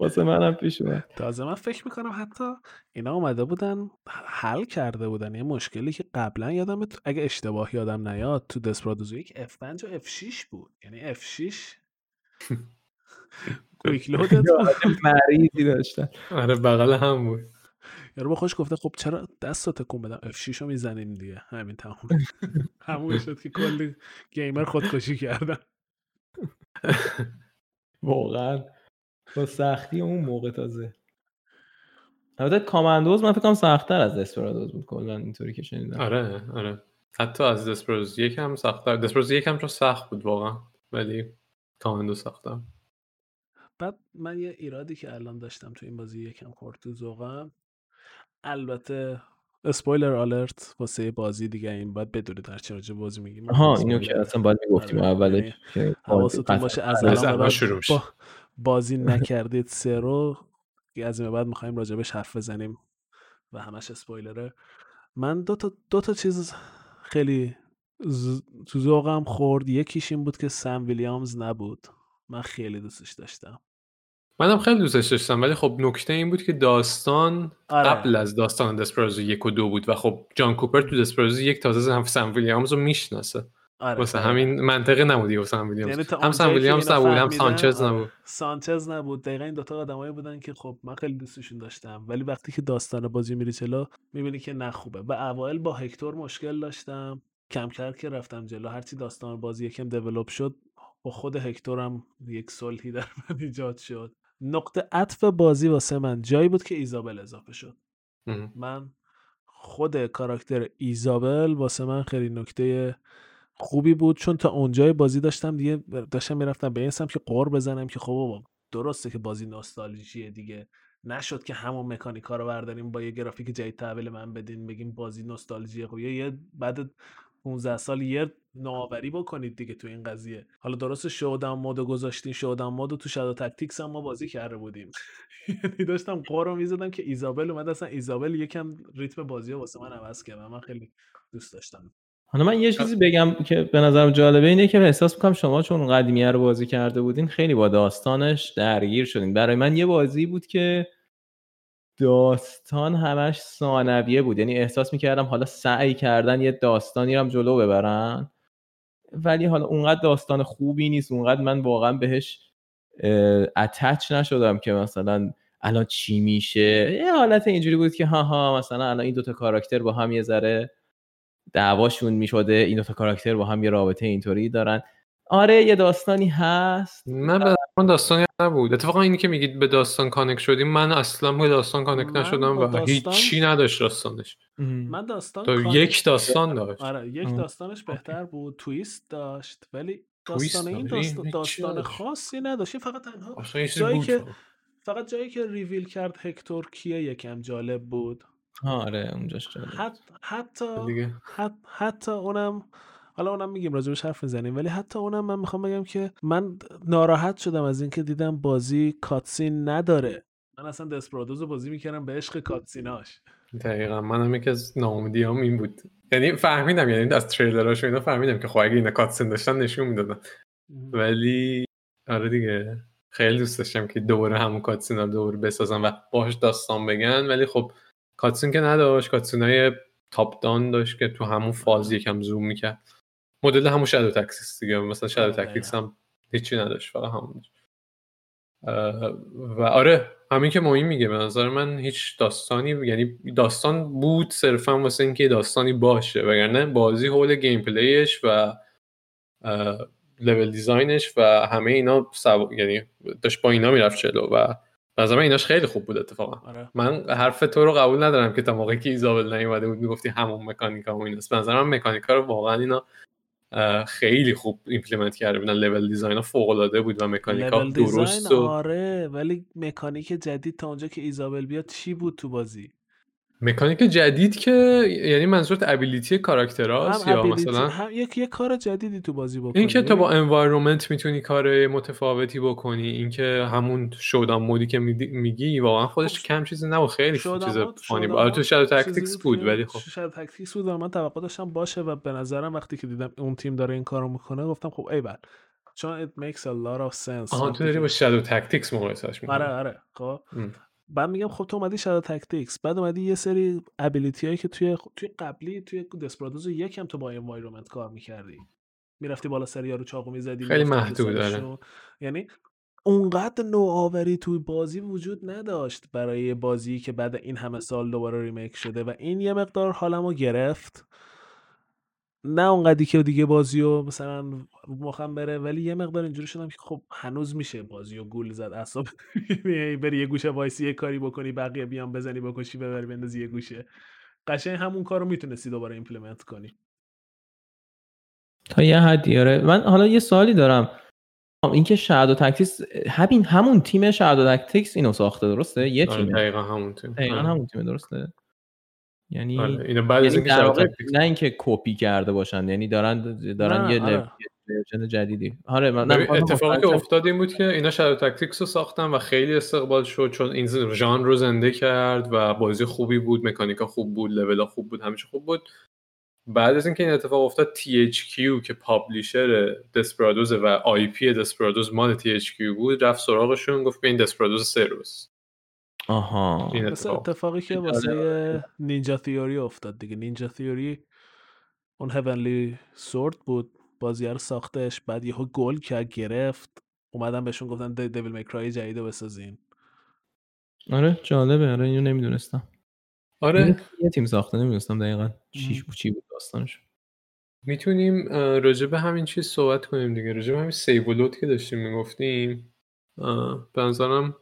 واسه منم پیش اومد. تازه من فکر می‌کنم حتی اینا اومده بودن حل کرده بودن. یه مشکلی که قبلا یادم اگه اشتباه یادم نیاد تو دسپرادوز یک F5 و F6 بود. یعنی F6 کویک لودت بود. مریضی داشتن. آره بغل هم بود. یارو با خوش گفته خب چرا دست رو تکون بدم؟ F6 رو می‌زنیم دیگه. همین تموم همون شد که کلی گیمر خودکشی کردن واقعا. با سختی اون موقع تازه. البته کاماندوز من فکر کنم سختتر از دسپرادوز بود کلا اینطوری که شنیدم. آره آره. حتی از دسپروز یکم سخت‌تر. دسپروز یکم چون سخت بود واقعا ولی کاماندو سخت‌تر. بعد من یه ایرادی که الان داشتم تو این بازی یکم خورد تو ذوقم. البته اسپویلر آلرت واسه بازی دیگه این باید بدونید در چه راجع بازی میگیم. آها اینو که اصلا باید می‌گفتیم. آره، اولش یعنی حواستون باشه از الان شروع میشه. با بازی نکردید سه رو که از این به بعد می‌خوایم راجبش حرف بزنیم و همش اسپویلره. من دو تا, دو تا چیز خیلی ز... تو ذوقم خورد. یکیش این بود که سم ویلیامز نبود. من خیلی دوستش داشتم. منم خیلی دوستش داشتم ولی خب نکته این بود که داستان آره. قبل از داستان دسپرازو یک و دو بود و خب جان کوپر تو دسپرازو یک تازه هم سم ویلیامز رو می‌شناسه. آره واسه. همین منطقه نبودی واسه سم ویلیامز. یعنی تا هم سم که ویلیامز نبود هم سانچز آره، نبود. سانچز نبود. دقیقا این دوتا آدمایی بودن که خب من خیلی دوستشون داشتم. ولی وقتی که داستان بازی میری جلو می‌بینی که نه خوبه. و اوایل با هکتور مشکل داشتم. کم کرد که رفتم جلو. هرچی داستان بازی یکم دیولوب شد با خود هکتورم یک صلحی در من ایجاد شد. نقطه عطف بازی واسه من جایی بود که ایزابل اضافه شد. من خود کاراکتر ایزابل واسه من خیلی نکته خوبی بود چون تا اونجای بازی داشتم دیگه داشتم می‌رفتم به این که غر بزنم که خب بابا درسته که بازی نوستالژیه دیگه. نشد که همون مکانیکا رو برداریم با یه گرافیک جدید تحویل من بدین بگیم بازی نوستالژیه خب یه بعد 15 سال یه نوآوری بکنید دیگه تو این قضیه. حالا درست showdown mode گذاشتین showdown mode تو Shadow Tactics هم ما بازی کرده بودیم. یعنی داشتم قور رو می‌زدم که ایزابل اومد اصلا ایزابل یکم ریتم بازی واسه من عوض کرد من خیلی دوست داشتم. حالا من یه چیزی بگم که به نظرم جالبه اینه که احساس می‌کنم شما چون قدیمیه رو بازی کرده بودین خیلی با داستانش درگیر شدین. برای من یه بازی بود که داستان همش ثانویه بود. یعنی احساس می‌کردم حالا سعی کردن یه داستانی رو هم جلو ببرن ولی حالا اونقدر داستان خوبی نیست اونقدر من واقعا بهش اتچ نشدم که مثلا الان چی میشه. یه حالت اینجوری بود که ها ها مثلا الان این دوتا کاراکتر با هم یه ذره دعواشون می‌شده این دوتا کاراکتر با هم یه رابطه اینطوری دارن. آره یه داستانی هست. من به من داستانی نبود. اتفاقا اینی که میگید به داستان کانک شدیم من اصلا به داستان کانک من نشدم و داستان- هیچی نداشت داستانش. من داستان تا کانک- یک داستان داشت. آره یک. داستانش بهتر بود. تویست داشت ولی داستان این؟ داستان, داستان؟ خاصی نداشت. فقط تنها جایی که فقط. فقط جایی که ریویل کرد هکتور کیه یکم جالب بود. آره اونجاش جالب. حت حتی دیگه. حت حتی اونم حالا اونم میگیم راجبش حرف می‌زنیم ولی حتی اونم من می‌خوام بگم که من ناراحت شدم از اینکه دیدم بازی کاتسین نداره. من اصلا دسپرادوز رو بازی می‌کردم به عشق کاتسیناش. دقیقا منم یکی از ناامیدیام این بود. یعنی فهمیدم یعنی از تریلراش اینا فهمیدم که خب اگه اینا cutscene داشتن نشون می‌دادن. ولی آره دیگه. خیلی دوست داشتم که دوباره همون cutscene رو دوباره بسازن و باهاش داستان بگن ولی خب cutscene که نداشت cutscene های top down داشت که تو همون فاز یکم زوم می‌کرد. مدل همون Shadow Tactics دیگه مثلا Shadow آره، Tactics هم هیچی نداشت فقط همون و آره همین که مهم میگه به نظر من هیچ داستانی یعنی داستان بود صرفا واسه اینکه داستانی باشه وگرنه بازی حول gameplay ش و level design ش و همه اینا سوا... یعنی داشت با اینا می‌رفت جلو و از من ایناش خیلی خوب بود اتفاقا. آره. من حرف تو رو قبول ندارم که تا موقعی که ایزابل نیومده بود می‌گفتی همون مکانیکا و ایناست. به نظر من مکانیکا رو واقعا اینا خیلی خوب implement کرده بودن. level design فوق العاده بود و مکانیکا درست و آره. ولی مکانیک جدید تا اونجا که ایزابل بیاد چی بود تو بازی؟ مکانیک جدید که یعنی منظورت ability کاراکتراست یا مثلا هم یک یک کار جدیدی تو بازی بکنی. اینکه تو با انوایرمنت می‌تونی کار متفاوتی بکنی اینکه همون شودان مودی که میگی واقعا خودش خب، کم چیزی نبود. خیلی شادو چیز فانی شادو بود. آره تو شادو تاکتیکس بود ولی خب. شاید تکتیکس بود و من توقع داشتم باشه و به نظرم وقتی که دیدم اون تیم داره این کارو می‌کنه گفتم خب ای بل چون it makes a lot of sense. آها تو داری با شادو تاکتیکس مقایسهش می‌کنی. آره آره. خب. بعد میگم خب تو اومدی شادو تکتیکس بعد اومدی یه سری ابیلیتی هایی که توی توی قبلی توی دسپرادوز یکم تو با انوایرمنت کار می‌کردی می‌رفتی بالا سر یارو چاقو می‌زدی خیلی محدود،. سرشون. یعنی اونقدر نوآوری توی بازی وجود نداشت برای بازی که بعد این همه سال دوباره remake شده و این یه مقدار حالمو گرفت نه اونقدری که دیگه بازی رو مثلا مخم بره ولی یه مقدار اینجوری شدم که خب هنوز میشه بازی و گول زد. اصاب بری یه گوشه وایسی یه کاری بکنی بقیه بیان بزنی بکشی ببری بندازی یه گوشه. قشنگ همون کار رو می‌تونستی دوباره implement کنی. تا یه حدی آره. من حالا یه سوالی دارم. اینکه Shadow Tactics همین همون تیم Shadow Tactics اینو ساخته درسته؟ یه آره دقیقا همون تیم. دقیقا آره. همون تیمه درسته؟ یعنی آره. اینو بعد از یعنی اینکه در واقع نه اینکه کپی کرده باشن یعنی دارن دارن یه آره. یه version جدیدی آره من اتفاقی که افتاد این بود که اینا Shadow Tactics رو ساختن و خیلی استقبال شد چون این ژانر رو زنده کرد و بازی خوبی بود مکانیکا خوب بود لولا خوب بود همیشه خوب بود بعد از اینکه این اتفاق افتاد THQ که پابلیشر دسپرادوز و آی پی دسپرادوز مال THQ بود رفت سراغشون گفت این دسپرادوز سه روز آها. این مثل اتفاق اتفاقی که واسه نینجا تیوری افتاد دیگه. نینجا تیوری اون هیونلی سورد بود. بازی رو ساختش. بعد یهو گل کرد گرفت. اومدن بهشون گفتن دیویل میکرای جدید رو بسازین. آره جالبه. آره اینو نمی‌دونستم. آره. یه تیم ساخته. نمی‌دونستم دقیقا چی چی بود داستانش. می‌تونیم راجع به همین چیز صحبت کنیم دیگه. راجع به همین save که داشتیم می‌گفتیم به نظرم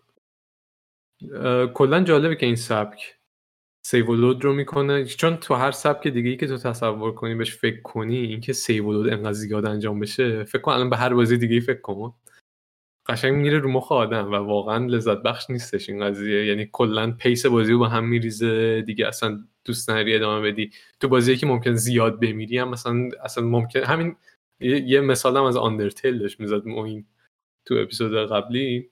کلا جالبه که این سبک save load رو می‌کنه. چون تو هر سبک دیگه ای که تو تصور کنی بهش فکر کنی اینکه save load انقدر زیاد انجام بشه فکر کن الان به هر بازی دیگه ای فکر کن. قشنگ میره رو مخ آدم و واقعا لذت بخش نیستش این قضیه. یعنی کلا pace بازی رو با هم میریزه. دیگه اصلا دوست نداری ادامه بدی. تو بازی که ممکن زیاد بمیری هم مثلا اصلا ممکن همین یه یه مثال هم از Undertale داشت می‌زد تو اپیزود قبلی.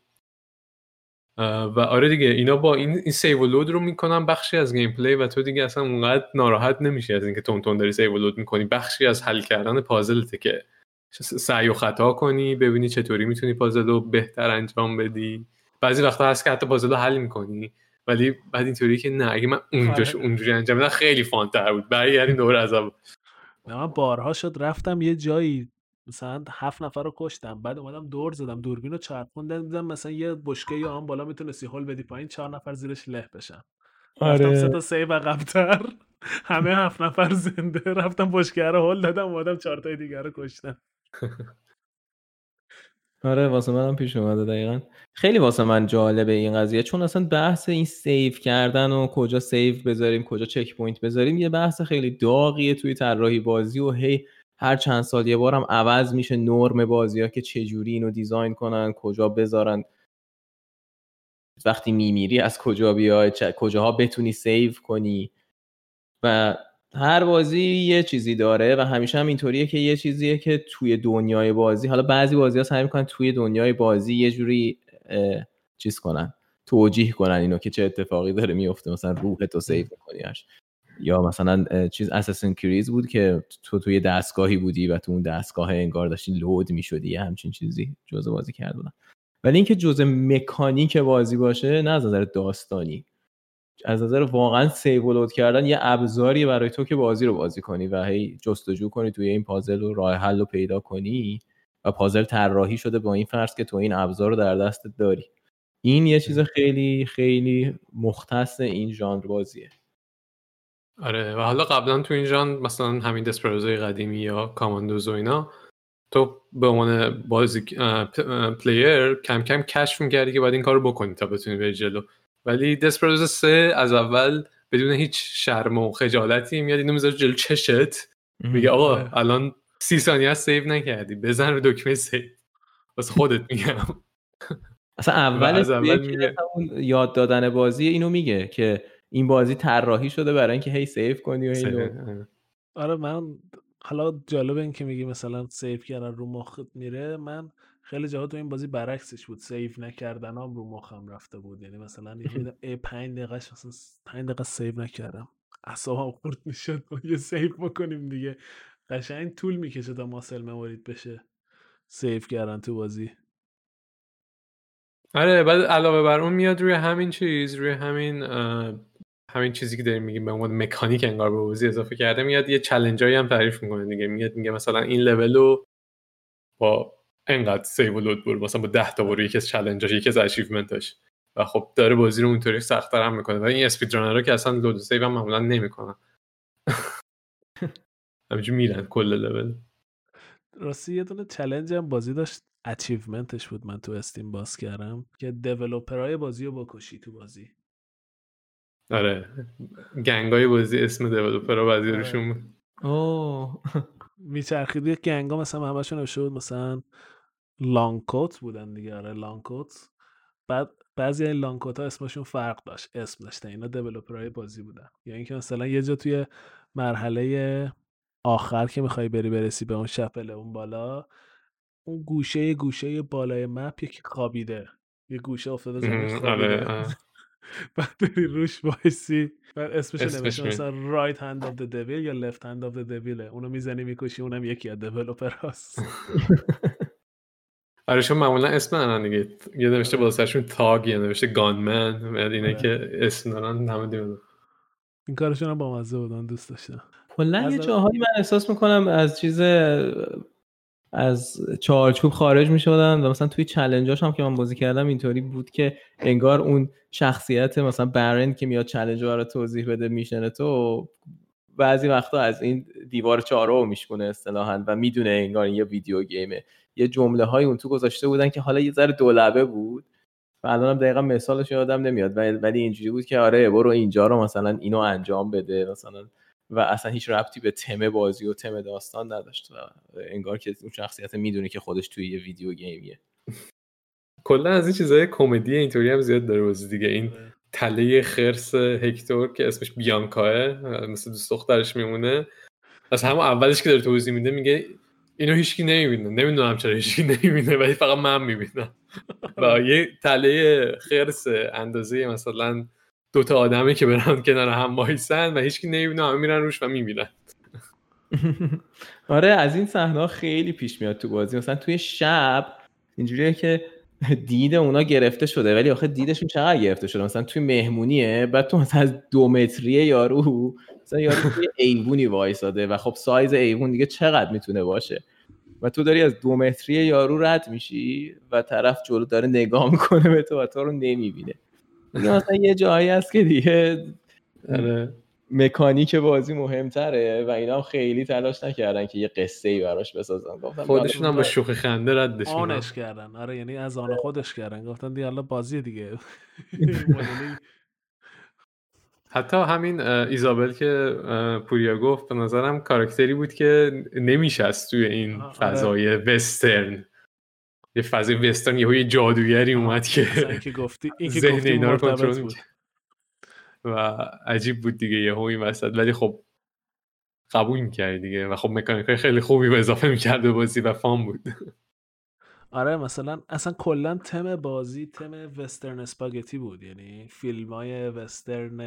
و آره دیگه اینا با این این save و load رو می‌کنن بخشی از gameplay و تو دیگه اصلا اونقدر ناراحت نمیشی از اینکه تند تند داری save و load می‌کنی. بخشی از حل کردن پازلته که سعی و خطا کنی ببینی چطوری می‌تونی پازل رو بهتر انجام بدی. بعضی وقتا هست که حتی پازل رو حل می‌کنی ولی بعد اینطوری که نه اگه من اونجاش آره. اونجوری انجام بدم خیلی فانتر بود. برگردیم دوباره از اول نه من بارها شد رفتم یه جایی مثلا هفت نفر رو کشتم بعد اومدم دور زدم دوربین رو چرخوندم دیدم مثلا یه بشکه یا آن بالا می‌تونستی هول بدی پایین چهار نفر زیرش له بشن. رفتم سه تا سیو عقب‌تر همه هفت نفر زنده رفتم بشکه رو هول دادم اومدم چهار تای دیگر رو کشتم. آره واسه منم پیش اومده دقیقا. خیلی واسه من جالبه این قضیه چون اصلا بحث این save کردن و کجا save بذاریم کجا checkpoint بذاریم یه بحث خیلی داغیه توی طراحی بازی و هی هر چند سال یه بارم عوض میشه نرم بازی ها که چجوری اینو design کنن کجا بذارن. وقتی میمیری از کجا بیای چه- کجاها بتونی save کنی. و هر بازی یه چیزی داره و همیشه هم اینطوریه که یه چیزیه که توی دنیای بازی حالا بعضی بازی ها سعی می‌کنن توی دنیای بازی یه جوری چیز کنن توجیه کنن اینو که چه اتفاقی داره میفته مثلا روح تو save میکنیش. یا مثلا چیز Assassin's Creed بود که تو توی دستگاهی بودی و تو اون دستگاه انگار داشتی load می‌شدی یه همچین چیزی جزء بازی کرده بودن. ولی اینکه جزء مکانیک بازی باشه نه از نظر داستانی. از نظر واقعا سیو و لود کردن یه ابزاری برای تو که بازی رو بازی کنی و هی جستجو کنی توی این پازل و راه حل رو پیدا کنی و پازل طراحی شده با این فرض که تو این ابزار رو در دستت داری. این یه چیز خیلی خیلی مختص این ژانر بازیه. آره و حالا قبلا تو این ژانر مثلا همین دسپروزای قدیمی یا کاماندوز و اینا تو به عنوان بازی player کم کم کشف می‌کردی که باید این کار رو بکنی تا بتونی بری جلو. ولی Desperados 3 از اول بدون هیچ شرم و خجالتی میاد اینو می‌ذاره جلو چشت. میگه آقا آره. الان سی ثانیه از save نکردی بزن رو دکمه save. واسه خودت میگم. اصلا اول از اول میگه. یاد دادن بازی اینو میگه که این بازی طراحی شده برای اینکه هی save کنی و هی load. آره. من حالا جالب این که میگی مثلا save کردن رو مخت میره من خیلی جاها تو این بازی برعکسش بود. save نکردن هم رو مخم رفته بود. یعنی مثلا ای پنج دقیقه مثلا پنج دقیقه save نکردم. اعصابم خورد می‌شد. ما یه save بکنیم دیگه. قشنگ طول می‌کشه تا muscle memory ت بشه save کردن تو بازی. آره بعد علاوه بر اون میاد روی همین چیز روی همین همین چیزی که داریم میگیم به عنوان مکانیک انگار به بازی اضافه کرده میاد یه challenge ایی هم تعریف می‌کنه دیگه. میاد میگه مثلا این لول رو با انقدر save و load برو مثلا با 10 تا برو یکی از challenge اش یکی از achievement اش و خب داره بازی رو اونطوری سخت‌تر هم می‌کنه. و این speedrunner ها که اصلا load save هم معمولا نمی‌کنن. همینجور میرن کل لول راستی یه دونه challenge هم بازی داشت. achievement ش بود من تو Steam باز کردم. که developer ای بازی رو بکشی تو بازی. آره. گنگای بازی اسم دیولپرها بعضی آره. روشون بود. اوه. میچرخید. گنگا مثلا همشون نوشته بود مثلا لانگ کوت بودن دیگه. آره لانگ کوت بعد بعضی این لانگ کوت ها اسمشون فرق داشت. اسم داشتن. اینا دیولپرهای بازی بودن. یا اینکه مثلا یه جا توی مرحله آخر که می‌خوای بری برسی به اون شپل اون بالا اون گوشه گوشه بالای مپ یکی خوابیده. یه گوشه افتاده زمین. بعد بری روش وایسی. بعد اسمش نوشته مثلا right hand of the devil یا left hand of the devil. اونو می‌زنی می‌کشی اونم یکی از developer هست آره چون معمولا اسم ندارن دیگه یه نوشته آره. بالاترشون tag یه نوشته gunman بعد اینه آره. که اسم دارن همه دیگه. این کارشون هم با مزه بودن دوست داشتم. کلا یه جاهایی من احساس می‌کنم از چیز از چارچوب خارج می‌شدن و مثلا توی چلنجاش هم که من بازی کردم اینطوری بود که انگار اون شخصیت مثلا برند که میاد چلنج رو توضیح بده میشنه تو بعضی وقتا از این دیوار چهارم میشکنه اصطلاحا و می‌دونه انگار یه ویدیو گیمه. یه جمله های اون تو گذاشته بودن که حالا یه ذره دولبه بود. و الانم دقیقا مثالش یادم نمیاد ولی اینجوری بود که آره برو اینجا رو مثلا اینو انجام بده مثلا و اصلا هیچ ربطی به تم بازی و تم داستان نداشت و انگار که اون شخصیت می‌دونه که خودش توی یه ویدیو گیمیه. کلا از این چیزای کمدی اینطوری هم زیاد داره بازی دیگه. این آره. تله خرس هکتور که اسمش بیانکاه مثل دوست دخترش میمونه. از همون اولش که داره توضیح میده میگه اینو هیچکی نمی‌بینه. نمی‌دونم چرا هیچکی نمی‌بینه ولی فقط من می‌بینم. و یه تله خرس اندازه مثلا دوتا آدمی که برن کنار هم وایسن و هیچکی نمی‌بینه همه میرن روش و می‌بینن آره از این صحنه خیلی پیش میاد تو بازی. مثلا توی شب اینجوریه که دید اونا گرفته شده ولی آخه دیدشون چقدر گرفته شده؟ مثلا توی مهمونیه بعد تو مثلا از دو متریه یارو مثلا یارو توی ایوونی وایساده و خب سایز ایوون دیگه چقدر می‌تونه باشه؟ و تو داری از دو متری یارو رد میشی و طرف جلو داره نگاه می‌کنه به تو و تو رو نمی‌بینه. مثلا یه جایی هست که دیگه آره. مکانیک بازی مهمتره و اینا هم خیلی تلاش نکردن که یه قصه ای براش بسازن. گفتن خودشون هم با آره. شوخی خنده ردش آنش کردن. آره یعنی از آن خودش کردن. گفتن دیگه حالا بازی دیگه. حتی همین ایزابل که پوریا گفت به نظرم کاراکتری بود که نمیشست توی این آره. فضای وسترن. یه فضای وسترن یه جادوگری اومد که اینکه گفتی این که ذهن گفتی اینا رو کنترل بود. و عجیب بود دیگه یهو این وسط. ولی خب قبول می‌کردی دیگه. و خب مکانیک خیلی خوبی به اضافه می‌کرد به بازی و فان بود. آره مثلا اصلا کلا تم بازی تم وسترن اسپاگتی بود. یعنی فیلم های وسترن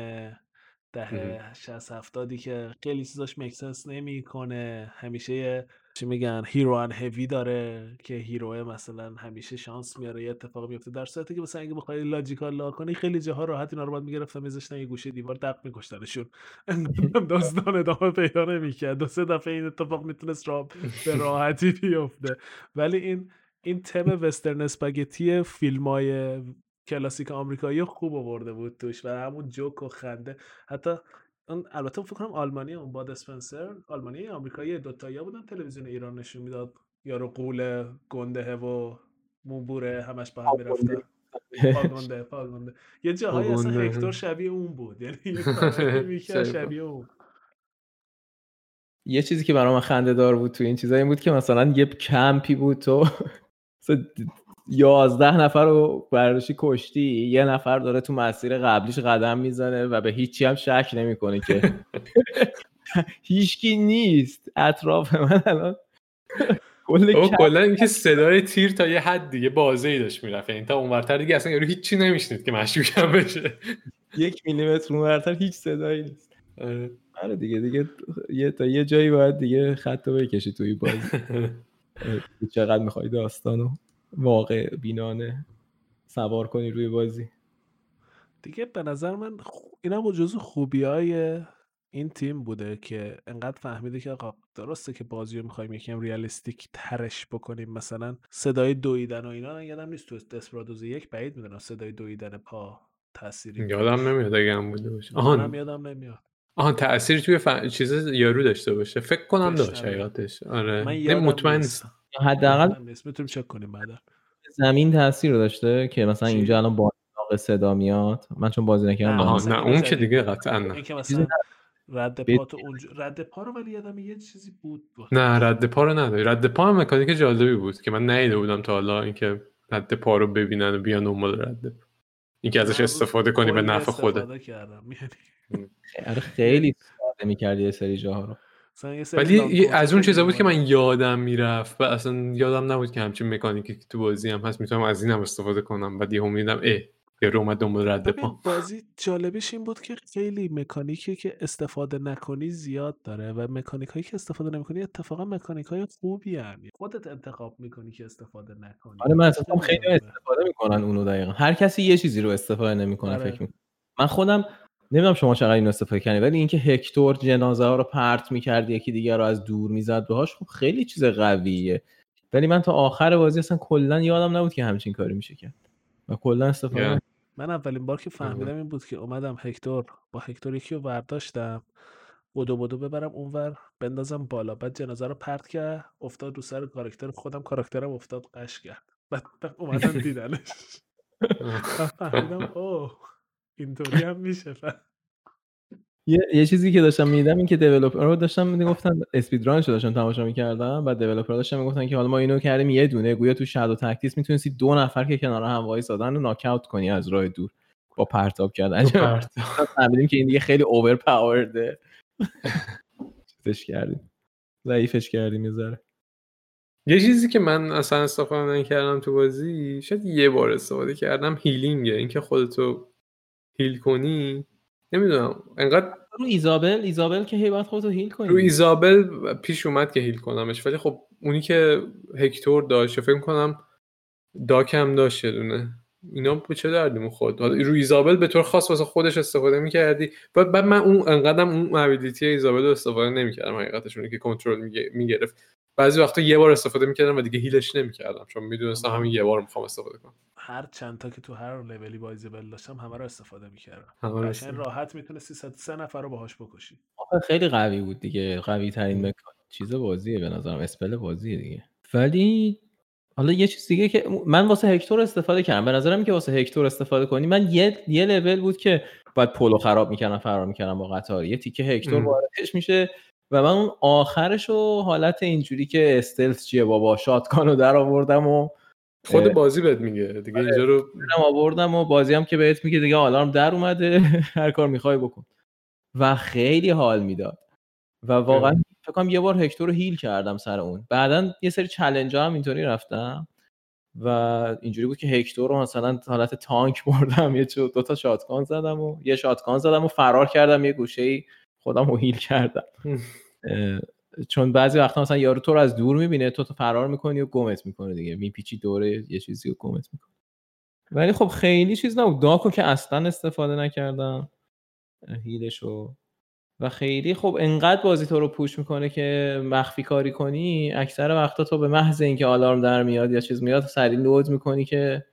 دهه 60 70 که خیلی چیزاش مکسنس نمی‌کنه. همیشه یه چی میگن hero ان هوی داره که hero مثلا همیشه شانس میاره یه اتفاق میفته. در صورتی که مثلا اگه بخوای logical نگا کنی خیلی جاها راحت اینا رو باید می‌گرفتن میذاشتن یه گوشه دیوار دق میکشتنشون. داستان ادامه پیدا نمی‌کرد. دو سه دفعه این اتفاق می‌تونست را به راحتی بیفته. ولی این این تم وسترن اسپاگتی فیلم های کلاسیک آمریکایی خوب آورده بود توش و همون جوک و خنده. حتی اون البته فکر کنم آلمانی اون باد اسپنسر آلمانی آمریکایی دوتایی بودن تلویزیون ایران نشون می‌داد. یارو قول گنده و موبوره همش با هم می‌رفتن. پاگونده پاگونده یه جاهایی اصلا. هکتور شبیه اون بود. یعنی یه شبیه. اون. یه چیزی که برای من خنده دار بود تو این چیزا این بود که مثلا یه کمپی بود تو. یازده نفر رو برداشتی کشتی یه نفر داره تو مسیر قبلیش قدم می‌زنه و به هیچی هم شک نمی‌کنه که. هیچکی نیست. اطراف من الان او کلا اینکه صدای تیر تا یه حد دیگه بازه ای داشت می‌رفت. یعنی تا اونورتر دیگه اصلا یارو هیچی نمیشنید که مشکوکم بشه. یک میلیمتر اونورتر هیچ صدایی نیست. آره. آره دیگه دیگه یه تا یه جایی باید دیگه خط رو بکشی توی بازی. چقدر می‌خوای داستانو واقع بینانه سوار کنی روی بازی. دیگه به نظر من اینا با جزو خوبی های این تیم بوده که انقدر فهمیده که آقا درسته که بازی رو می‌خوایم یکم ریالیستیک ترش بکنیم. مثلا صدای دویدن و اینا یادم نیست تو دسپرادوز یک بعید می‌دونم صدای دویدن پا تأثیری یادم نمیاد اگه هم بوده باشه. آهان یادم نمیاد. آهان تأثیری توی ف... چیز یارو داشته باشه. فکر کنم داشت، آره. حقیقتش آره. من مطمئن. نیستم. حداقل می‌تونیم چک کنیم بعدا. زمین تاثیر رو داشته که مثلا چی؟ اینجا الان با صدا میاد. من چون بازی نکردم نه، نه اون که دیگه. قطعا نه. رد پا تو اونجا رد پا رو ولی یادم یه چیزی بود نه رد پا رو نداری رد پا هم مکانیک جالبی بود که من ندیده بودم تا حالا اینکه رد پا رو ببینن و بیان دنبال رد اینکه ازش استفاده کنی به نفع خوده استفاده آره خیلی ساده می‌کردی یه سری جاها رو ولی از اون چیزا بود که. من یادم می‌رفت و اصلا یادم نبود که همچین مکانیکی که تو بازی هم هست می‌تونم از این هم استفاده کنم بعد یهو میدم اه یه اومد دنبال رد پا بازی جالبش این بود که خیلی مکانیکی که استفاده نکنی زیاد داره و مکانیک هایی که استفاده نمی‌کنی اتفاقا مکانیک های خوبی هن. خودت انتخاب می‌کنی که استفاده نکنی آره من کنم خیلی. استفاده می‌کنن اونو دقیقا هر کسی یه چیزی رو استفاده نمی‌کنه آره. فکر می‌کنم من خودم نمی‌دونم شما چقدر اینو استفاده کردی ولی اینکه هکتور جنازه ها رو پرت می‌کرد یکی دیگر رو از دور می‌زد باهاش خب خیلی چیز قویه. ولی من تا آخر بازی اصلا کلا یادم نبود که همچین کاری میشه کرد و کلا استفاده Yeah. من اولین بار که فهمیدم این بود که اومدم هکتور با هکتور یکی رو برداشتم بدو بدو ببرم اونور بندازم بالا بعد جنازه رو پرت کرد افتاد رو سر کاراکتر خودم کاراکترم افتاد قش کرد. بعد اومدم دیدنش. فهمیدم اوه. اینطوری هم میشه یه،, یه چیزی که داشتم می‌دیدم این که دیولپر رو داشتم می‌گفتن اسپید رانش رو داشتم تماشا می‌کردم بعد دیولپر داشتم می‌گفتن که حالا ما اینو کردیم یه دونه گویا تو شادو تکتیس می‌تونستی دو نفر که کنار هم وایسادن رو ناک اوت کنی از راه دور با پرتاب کردن. فهمیدیم که این دیگه خیلی اوور پاورده چیزش کردیم. ضعیفش کردیم یه یه چیزی که من اصلا استفاده نکردم تو بازی شاید یه بار استفاده کردم healing ه اینکه خودتو heal کنی؟ نمی‌دونم. انقدر رو ایزابل ایزابل که هی باید خودتو heal کنی. رو ایزابل پیش اومد که heal کنمش ولی خب اونی که هکتور داشت فکر کنم داک هم داشت یه دونه. اینا به چه دردی می‌خورد؟ حالا رو ایزابل به طور خاص واسه خودش استفاده می‌کردی. بعد بعد من اون انقدرم اون ability ایزابل رو استفاده نمی‌کردم حقیقتش اونی که کنترل می‌گرفت. بعضی وقتا یه بار استفاده می‌کردم و دیگه هیلش نمی‌کردم چون می‌دونستم همین یه بار می‌خوام استفاده کنم. هر چند تا که تو هر لولی با ایزابل داشتم همه رو استفاده می‌کردم. قشنگ. راحت می‌تونستی سه سه نفر رو باهاش بکشی. خیلی قوی بود دیگه قوی ترین مکان. چیز بازیه به نظرم اسپل بازیه دیگه. ولی حالا یه چیز دیگه که من واسه هکتور استفاده کردم. به نظرم که واسه هکتور استفاده کنی. من یه یه لول بود که باید پولو خراب می‌کردم فرار می‌کردم با قطار. یه تیکه هکتور. واردش میشه و من اون آخرش رو حالت اینجوری که استلز چیه بابا؟ شاتگان رو در آوردم و خود. بازی بهت میگه. دیگه اینجا رو هم آوردم و بازی هم که بهت میگه دیگه آلارم در اومده. هر کار می‌خوای بکن. و خیلی حال می‌داد. و واقعا فکر کنم یه بار هکتور رو هیل کردم سر اون. بعدا یه سری چلنج هم اینطوری رفتم و اینجوری بود که هکتور رو مثلا حالت تانک بردم یه چو- دو تا شاتگان زدم و یه شاتگان زدم و فرار کردم یه گوشه ای خودم رو هیل کردم. چون بعضی وقتا مثلا یارو تو رو از دور می‌بینه تو تو فرار می‌کنی و گمت می‌کنه دیگه میپیچی دوره یه چیزی رو گمت می‌کنه. ولی خب خیلی چیز نبود. داکو که اصلا استفاده نکردم هیلشو و خیلی خب انقدر بازی تو رو پوش می‌کنه که مخفی کاری کنی اکثر وقتا تو به محض اینکه آلارم در میاد یا چیز میاد سریع لود می‌کنی که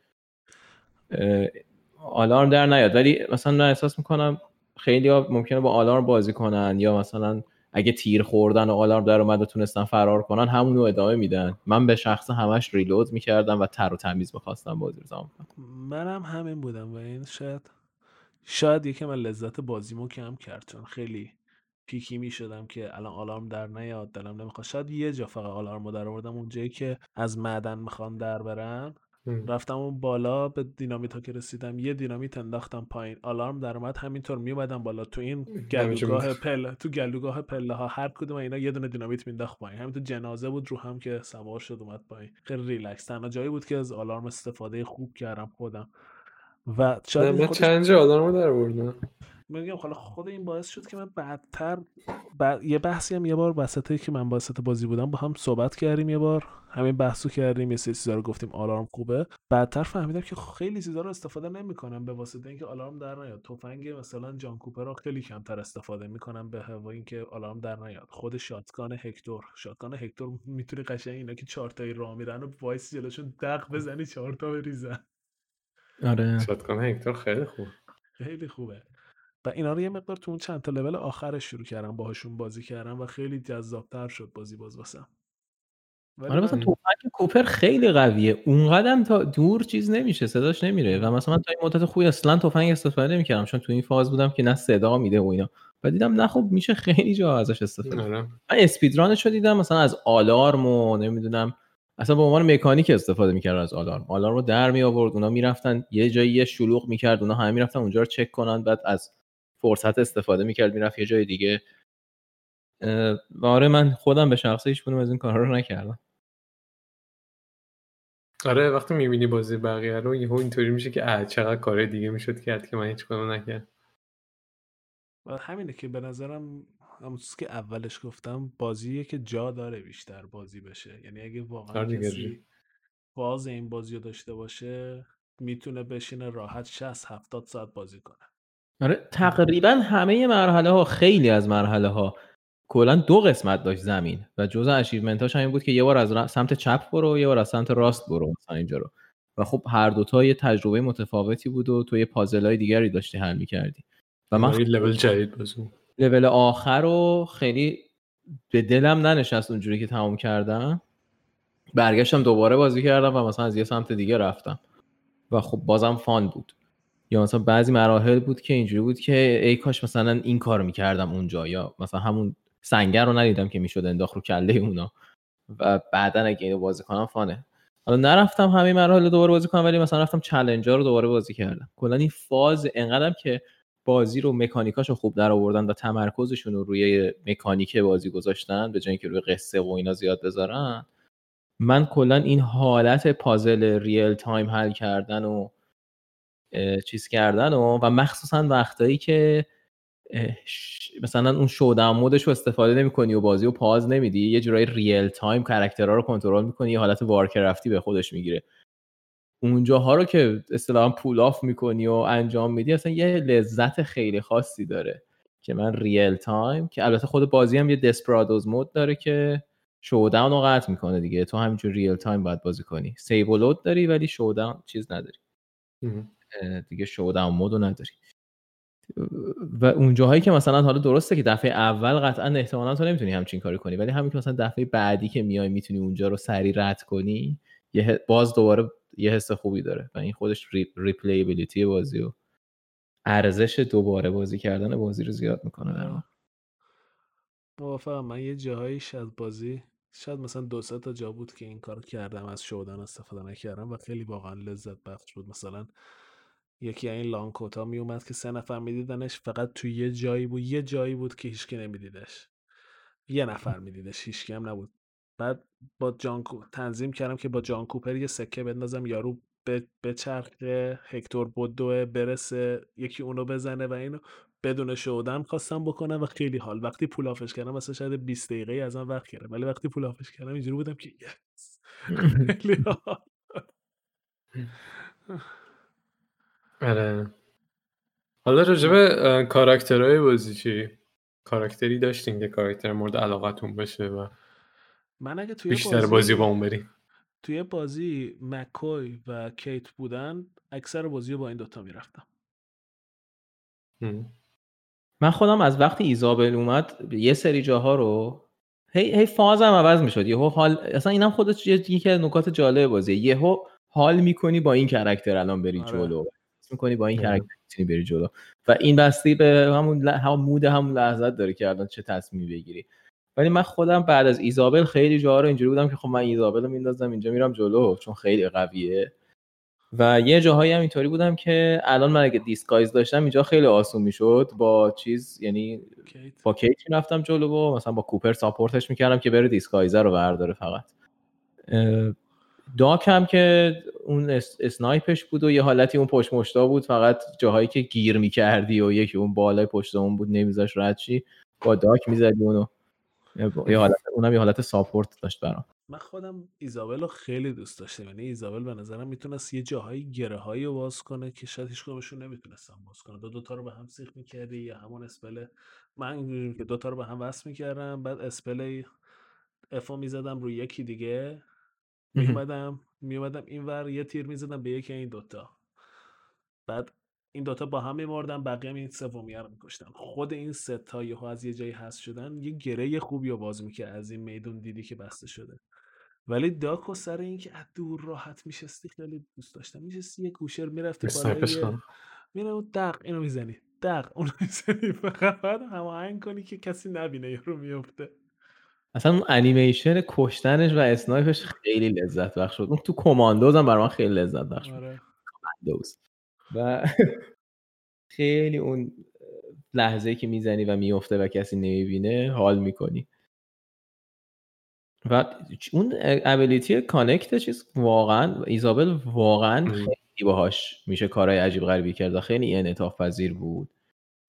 آلارم در نیاد. ولی مثلا من احساس می‌کنم خیلی ها ممکنه با آلارم بازی کنن یا مثلا اگه تیر خوردن و آلارم در اومد و تونستن فرار کنن همونو ادامه میدن. من به شخص همش ریلود می‌کردم و تر و تمیز می‌خواستم بازی رو تمام کنم. منم همین بودم و این شاید شاید یکم من لذت بازیمو کم کرد چون خیلی پیکی می شدم که الان آلارم در نیاد دلم نمی‌خواد. شاید یه جا فقط آلارم رو در آوردم اونجایی که از معدن می‌خوان در برن. رفتم اون بالا به دینامیت ها که رسیدم یه دینامیت انداختم پایین. آلارم در اومد همینطور میومدم بالا. تو این گلوگاه. پله تو گلوگاه پله ها هر کدوم اینا یه دونه دینامیت مینداخت پایین. همینطور جنازه بود رو هم که سوار شد اومد پایین. خیلی ریلکس. تنها جایی بود که از آلارم استفاده خوب کردم خودم. و شاید من خودش- چند جا آدم رو در بردم میگم حالا خود این باعث شد که من بعدتر ب... یه بحثی هم یه بار وسطی که من وسط بازی بودم با هم صحبت کردیم یه بار. همین بحثو کردیم یه سری چیزا رو گفتیم آلارم خوبه. بعدتر فهمیدم که خیلی چیزا رو استفاده نمی‌کنم به واسطه اینکه آلارم در نیاد. تفنگ مثلا جان کوپر رو خیلی کمتر استفاده می‌کنم به هوا اینکه آلارم در نیاد. خود شاتگان هکتور. shotgun هکتور می‌تونی قشنگ اینا که چهار تایی راه میرن و وایسی جلوشون دق بزنی چهار تا بریزن. آره. shotgun هکتور خیلی خوب. خیلی خوبه. و اینا رو یه مقدار تو اون چند تا لول آخرش شروع کردم باهاشون بازی کردم و خیلی جذابتر شد بازی باز واسم. آره مثلا تفنگ کوپر خیلی قویه. اونقدم تا دور چیز نمیشه صداش نمیره و مثلا من تا این مدت خوبی اصلا تفنگ استفاده نمی‌کردم چون تو این فاز بودم که نه صدا میده و اینا. و دیدم نه خب میشه خیلی جا ازش استفاده. آره. من اسپیدرانش رو دیدم مثلا از آلارم و نمی‌دونم اصلا به عنوان مکانیک استفاده می‌کردن از آلارم. آلارم رو در می آورد اونا می‌رفتن یه جایی یه شلوغ می‌کرد اونا همه می‌رفتن اونجا رو چک کنن بعد از فرصت استفاده می‌کرد می‌رفت یه جای دیگه. آره من خودم به شخصه هیچ از این کارا رو نکردم. آره وقتی می‌بینی بازی بقیه رو یهو اینطوری میشه که اه چقدر کار دیگه می‌شد کرد که من هیچ کدوم نکردم. و همینه که به نظرم همون چیزی که اولش گفتم بازیه که جا داره بیشتر بازی بشه. یعنی اگه واقعا آره. کسی باز این بازی رو داشته باشه می‌تونه بشینه راحت 60 70 ساعت بازی کنه. آره تقریبا همه مرحله ها خیلی از مرحله ها کلا دو قسمت داشت زمین و جزء اچیومنت هاش همین بود که یه بار از سمت چپ برو یه بار از سمت راست برو مثلا اینجا رو. و خب هر دوتا یه تجربه متفاوتی بود و تو یه پازل های دیگری داشتی حل می‌کردی. و من لول جدید بازی لول آخر رو خیلی به دلم ننشست اونجوری که تمام کردم. برگشتم دوباره بازی کردم و مثلا از یه سمت دیگه رفتم. و خب بازم فان بود. یا مثلا بعضی مراحل بود که اینجوری بود که ای کاش مثلا این کار می‌کردم اونجا یا مثلا همون سنگر رو ندیدم که می‌شد انداخت رو کله اونا. و بعدا اگه اینو بازی کنم فانه. حالا نرفتم همه مراحل دوباره بازی کنم ولی مثلا رفتم چلنجر رو دوباره بازی کردم. کلا این فاز انقدرم که بازی رو مکانیکاشو خوب در آوردن و تمرکزشون رو روی مکانیک بازی گذاشتن به جای اینکه روی قصه و اینا زیاد بذارن من کلا این حالت پازل real time حل کردن و چیز کردن و و مخصوصا وقتایی که مثلا اون showdown mode ش رو استفاده نمی‌کنی و بازی رو pause نمیدی یه جورایی real time کاراکترها رو کنترل می‌کنی یه حالت وارکرافتی به خودش می‌گیره. اونجاها رو که اصطلاحا pull off می‌کنی و انجام میدی اصلا یه لذت خیلی خاصی داره که من real time که البته خود بازی هم یه Desperados mode داره که showdown رو قطع می‌کنه دیگه. تو همینجور real time باید بازی کنی. save load داری ولی showdown چیز نداری. دیگه showdown mode و نداری و اون جاهایی که مثلا حالا درسته که دفعه اول قطعا احتمالا تو نمی‌تونی همچین کاری کنی ولی همین که مثلا دفعه بعدی که میای می‌تونی اونجا رو سریع رد کنی یه باز دوباره یه حس خوبی داره و این خودش ری... ریپلیبیلیتی بازی و ارزش دوباره بازی کردن بازی رو زیاد می‌کنه در واقع. موافقم من یه جاهاییش از بازی شاید مثلا دو سه تا جا بود که این کار کردم از شودن استفاده نکردم و خیلی واقعا لذت بخش بود مثلا یکی این لانکوتا می اومد که سه نفر میدیدنش فقط توی یه جایی بود یه جایی بود که هیچکی نمیدیدش. یه نفر میدیدش هیچکی هم نبود. بعد با جان کو- تنظیم کردم که با جان کوپر یه سکه بندازم یارو به بچرخه هکتور بدوه برسه یکی اونو بزنه و اینو. بدون شودن خواستم بکنم و خیلی حال. وقتی پول آفش کردم مثلا شاید 20 دقیقه از من وقت گرفت ولی وقتی پول آفش کردم اینجوری بودم که. خیلی حال. آره. حالا راجبه اه، کاراکترهای بازی چی؟ کاراکتری داشتین که کاراکتر مورد علاقتون باشه و من اگه توی بیشتر بازی با اون بریم. توی بازی مکوی و کیت بودن اکثر بازی رو با این دوتا می‌رفتم. من خودم از وقتی ایزابل اومد یه سری جاها رو هی هی فازم عوض می‌شد. یهو حال اصلا اینم خودش یه- یکی از نکات جالب بازیه. یهو حال می‌کنی با این character الان بری آره. جلو. می‌کنی با این آره. character می‌تونی بری جلو. و این بسته به همون ل... هم mood همون لحظت داره که الان چه تصمیمی بگیری. ولی من خودم بعد از ایزابل خیلی جاها رو اینجوری بودم که خب من ایزابل رو میندازم اینجا میرم جلو چون خیلی قویه. و یه جاهایی هم اینطوری بودم که الان من اگه disguise داشتم اینجا خیلی آسون می‌شد. با چیز یعنی کیت. با کیت می‌رفتم جلو و مثلا با کوپر support ش می‌کردم که بره disguise رو برداره فقط. داک هم که اون اس- snipe ش بود و یه حالتی اون پشت مشتا بود فقط جاهایی که گیر می‌کردی و یکی اون بالای پشت اون بود نمیذاش رد شی با داک می‌زدی اونو. یه حالت اونم یه حالت support داشت برام. من خودم ایزابل رو خیلی دوست داشتم. یعنی ایزابل به نظرم می‌تونست یه جاهایی گره هایی رو باز کنه که شاید هیچ کدومشون نمی‌تونستن باز کنه. دو دوتا رو به هم سیخ می‌کردی یا همون spell من که دوتا رو به هم وصل می‌کردم بعد spell افو می‌زدم روی یکی دیگه. میومدم میومدم اینور یه تیر می‌زدم به یکی این دوتا. بعد این دوتا با هم میمردن بقیه هم این سومیه رو میکشتن. خود این ستا یهو از یه جایی هست شدن یه گره خوبی رو باز می‌کرد از این میدون دیدی که بسته شده. ولی داک و سر اینکه از دور راحت میشستی خیلی دوست داشتم. میشستی یه گوشه رفتی اسنایپش بالای کنم. میره اون دق اینو می‌زنی دق اونو می‌زنی. فقط باید هماهنگ کنی که کسی نبینه یارو میفته اصلا اون انیمیشن کشتنش و snipe ش خیلی لذت بخش شد اون تو Commandos هم برای من خیلی لذت بخش بود. آره. و خیلی اون لحظه که می‌زنی و میفته و کسی نمی‌بینه حال می‌کنی. و اون ability connect چیز واقعا ایزابل واقعا. خیلی باهاش میشه کارهای عجیب غریبی کرد و خیلی انعطاف پذیر بود.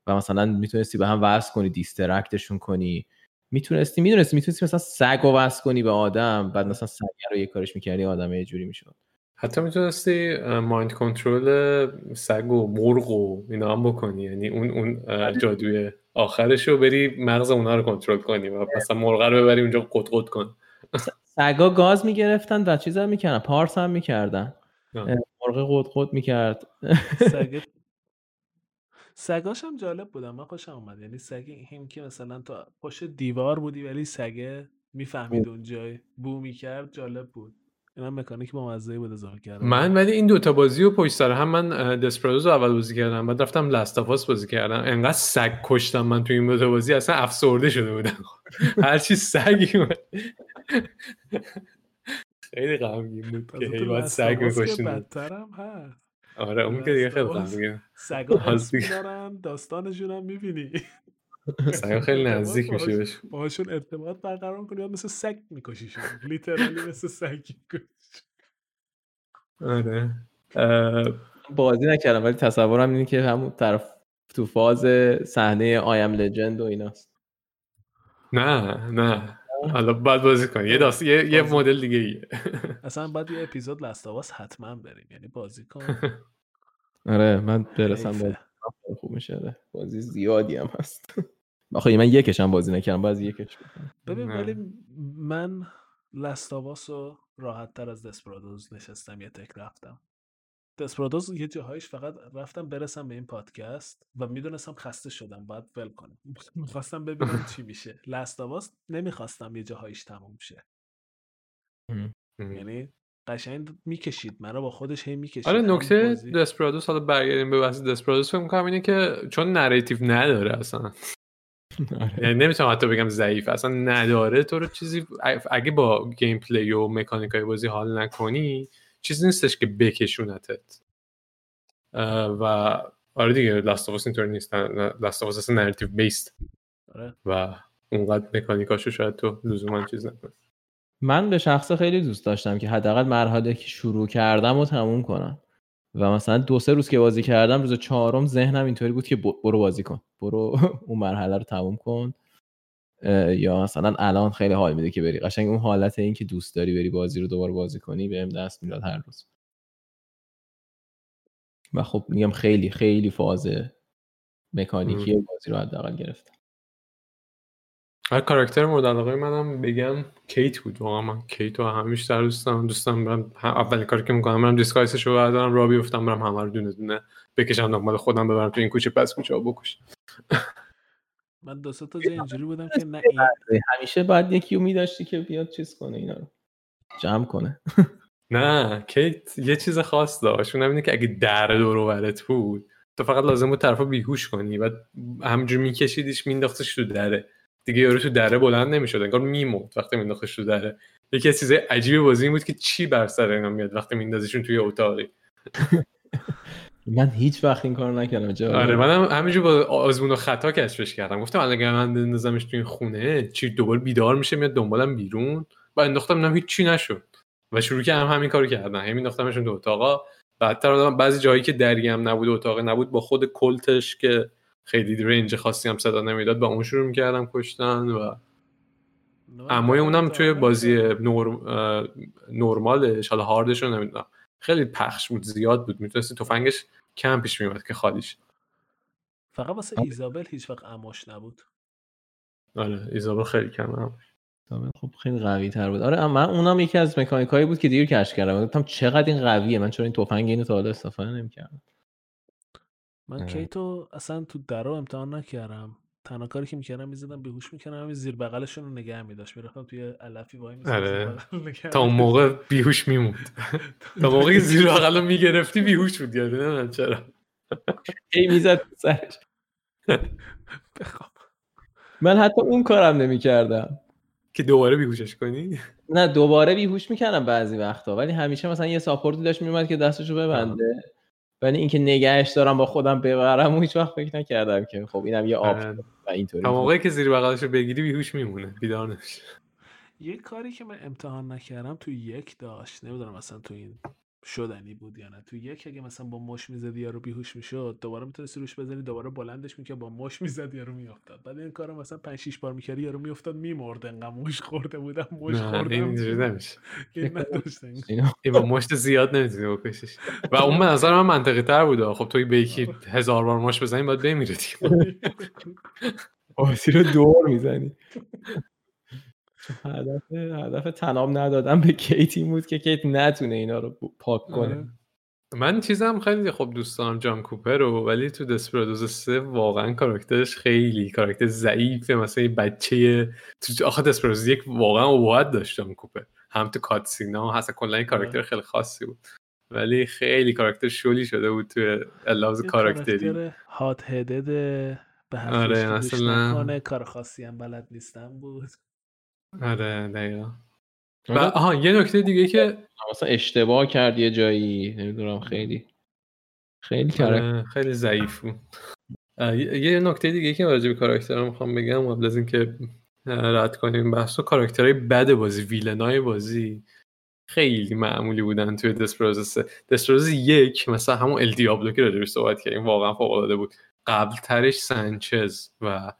و مثلا می‌تونستی به هم وصل کنی دیسترکتشون کنی. می‌تونستی می‌دونستی می‌تونستی مثلا سگ رو وصل کنی به آدم بعد مثلا سگ رو یه کارش می‌کردی آدم یه جوری می‌شد. حتی می‌تونستی مایند کنترل سگ و مرغ و اینا هم بکنی. یعنی اون اون اه، جادوی آخرش رو بری مغز اونا رو کنترل کنی و مثلا مرغ رو ببری اونجا قط قط کن. سگا گاز می‌گرفتن و چیز هم می‌کردن پارس هم می‌کردن. مرغ قد قد می‌کرد. سگ سگاش هم جالب بودم من خوشم اومد. یعنی سگ هم که مثلا تو پشت دیوار بودی ولی سگه می‌فهمید اونجای بو می‌کرد جالب بود. این هم مکانیک با مزه بود اضافه کردم من ولی این دوتا بازی رو پشت سر هم من دسپرادوز رو اول بازی کردم بعد رفتم لاستافاس بازی کردم. انقدر سگ کشتم من تو این دوتا بازی اصلا افسرده شده بودم. هرچی سگی اومد. خیلی غمگین بود که باید سگ میکشتیم بدترم هست. آره اون که دیگه خیلی غمگین سگا. دارن داستانشون هم می‌بینی. سگا خیلی نزدیک میشه بهش. باهاشون ارتباط برقرار کنی بعد مثل سگ میکشیشون لیترالی مثل سگ می‌کشی. آره. اه، بازی نکردم ولی تصورم اینه که همون طرف تو فاز صحنه آیم لجند و ایناست. نه نه. حالا باید بازی کنی یه داست یه, یه. مدل دیگه ایه اصلا باید یه اپیزود لاستاواس حتما بریم یعنی بازی کن آره من برسم. به خوب میشه آره. بازی زیادی هم هست آخه من یکش هم بازی نکردم باز یکش. ببین. ولی من لاستاواس رو راحت تر از دسپرادوز نشستم یه تک رفتم دسپرادوز یه جاهایش فقط رفتم برسم به این پادکست و می‌دونستم خسته شدم باید ول کنم. می‌خواستم ببینم چی میشه. لاستاواس نمی‌خواستم یه جاهایش تموم شه. یعنی قشنگ می‌کشید. منو با خودش هی می‌کشید. آره نکته دسپرادوس حالا برگردیم به بحث دسپرادوس فکر می‌کنم اینه که چون narrative نداره اصلا. آره. یعنی نمی‌تونم حتی بگم ضعیف اصلا نداره. تو رو چیزی اگه با gameplay و مکانیک های بازی حال نکنی چیزی نیستش که بکشونتت. و آره دیگه Last of Us اینطور نیست. Last of Us اصلا narrative based آره. و اونقدر مکانیکاشو شاید تو لزوما چیز نکنی. من به شخصه خیلی دوست داشتم که حداقل مرحله که شروع کردم و تموم کنم. و مثلا دو سه روز که بازی کردم روز چهارم ذهنم اینطوری بود که برو بازی کن. برو اون مرحله رو تموم کن. یا مثلا الان خیلی حال میده که بری. قشنگ اون حالت این که دوست داری بری بازی رو دوباره بازی کنی بهم دست می‌داد هر روز. و خب میگم خیلی خیلی فاز مکانیکی بازی رو حداقل گرفتم. هر کاراکتر مورد علاقه منم بگم کیت بود. واقعا من کیت رو همه بیشتر دوست دارم. دوستم برم اولین کاری که می‌کنم برم disguise ش رو بردارم را بیفتم برم همه رو دونه دونه بکشم دنبال خودم ببرم تو این کوچه پس کوچه ها بکش من دو تا جا اینجوری بودم که نه این همیشه باید یکی رو میداشتی که بیاد چیز کنه اینا رو جمع کنه. نه کیت یه چیز خاص داشت. اونم اینه که اگه در دور و برت بود تو فقط لازم بود طرفو بیهوش کنی. و همجور میکشیدیش مینداختش تو دره. دیگه یارو تو دره بلند نمی‌شد انگار میموند وقتی مینداختش تو دره. یکی از چیزای عجیب بازی این بود که چی بر سر اینا میاد وقتی میندازیشون توی اتاقی؟ من هیچ وقت این کار نکردم جا آره منم همینجور با آزمون و خطا کشفش کردم. گفتم الان اگه من بندازمش توی این خونه چی دوباره بیدار میشه میاد دنبالم بیرون. و انداختم نم هیچ چی نشد. و شروع کردم همین کارو کردن. همین انداختمشون تو اتاقا. بعدتر آدم بعضی جایی که دری هم نبود اتاق نبود با خود کلتش که خیلی رنج خاصی هم صدا نمی‌داد با اون شروع می‌کردم کشتن و اما اونم توی بازی نور... اه، نرمالش حالا هاردش رو نمی‌دونم. خیلی پخش بود زیاد بود. می‌تونستی تفنگش کم پیش میومد که خالیش. فقط واسه ایزابل هیچ وقت اماش نبود. آره ایزابل خیلی کم هم. خب خیلی قوی تر بود. آره من اونم یکی از مکانیک هایی بود که دیر کشف کردم. گفتم چقدر این قویه؟ من چرا این تفنگ اینو تا حالا استفاده نمی‌کردم؟ من. کیتو اصلا تو درو امتحان نکردم. تنها کاری که می‌کردم می‌زدم بیهوش می‌کردم همین زیر بغلشون رو نگه میداشت. می‌رفتم توی علفی وای آره. تا اون. موقع بیهوش میموند. تا موقعی که زیر بغل رو می‌گرفتی بیهوش بود یاد نمی‌دونم چرا. ای می‌زد سرش. من حتی اون کارم نمی‌کردم. که دوباره بیهوشش کنی؟ نه دوباره بیهوش می‌کردم بعضی وقتا. ولی همیشه مثلا یه support ی داشت میومد که دستشو ببنده. ولی اینکه نگهش دارم با خودم ببرم و هیچ وقت فکر نکردم که خب اینم یه آب آره. و اینطوری تا موقعی که زیر بغلش رو بگیری بیهوش میمونه بیدار نمیشه یه کاری که من امتحان نکردم تو یک داشت نمی‌دونم مثلا تو این شدنی بود یا نه. تو یک اگه مثلا با مش می‌زدی یارو بیهوش می‌شد دوباره می‌تونستی روش بزنی دوباره بلندش می‌کرد با مش می‌زد یارو میافتاد. بعد این کارو مثلا 5 6 بار می‌کردی یارو میافتاد میمرد. انقدر مش خورده بودم مش خوردم اینجوری نمیشه. این نداشت انگار. اینو این با مشت زیاد نمی‌تونی بکشیش و اون به نظر من منطقی تر بوده خب توی به یکی هزار بار مشت بزنی باید بمیره دیگه. رو دور می‌زنی. هدف هدف تناب ندادن به کیت این بود که کیت نتونه اینا رو پاک کنه. آره. من چیزم خیلی خب دوست دارم جان کوپر رو ولی تو دسپرادوز 3 واقعا کاراکترش خیلی کاراکتر ضعیفه. مثلا یه بچه تو آخه دسپرادوز یک واقعا ابهت داشت جان کوپر. هم تو کاتسینا هست. کلا این کاراکتر خیلی خاصی بود. ولی خیلی کاراکتر شولی شده بود تو لحاظ یه کاراکتری. کاراکتر هات هدد به آره، مثلا- کار خاصی هم بلد نیستم بود. آره دقیقا. و. آها یه نکته دیگه که مثلا اشتباه کرد یه جایی نمی‌دونم خیلی خیلی کرد آره، خیلی ضعیف بود. یه نکته دیگه که راجع به کاراکترها می‌خوام بگم قبل از اینکه رد کنیم بحث و کاراکترهای بد بازی ویلنای بازی خیلی معمولی بودن توی دسپروز 3 دسپروز یک مثلا همون ال دیابلو که راجعش صحبت کردیم واقعا فوق العاده بود. قبل ترش سانچز و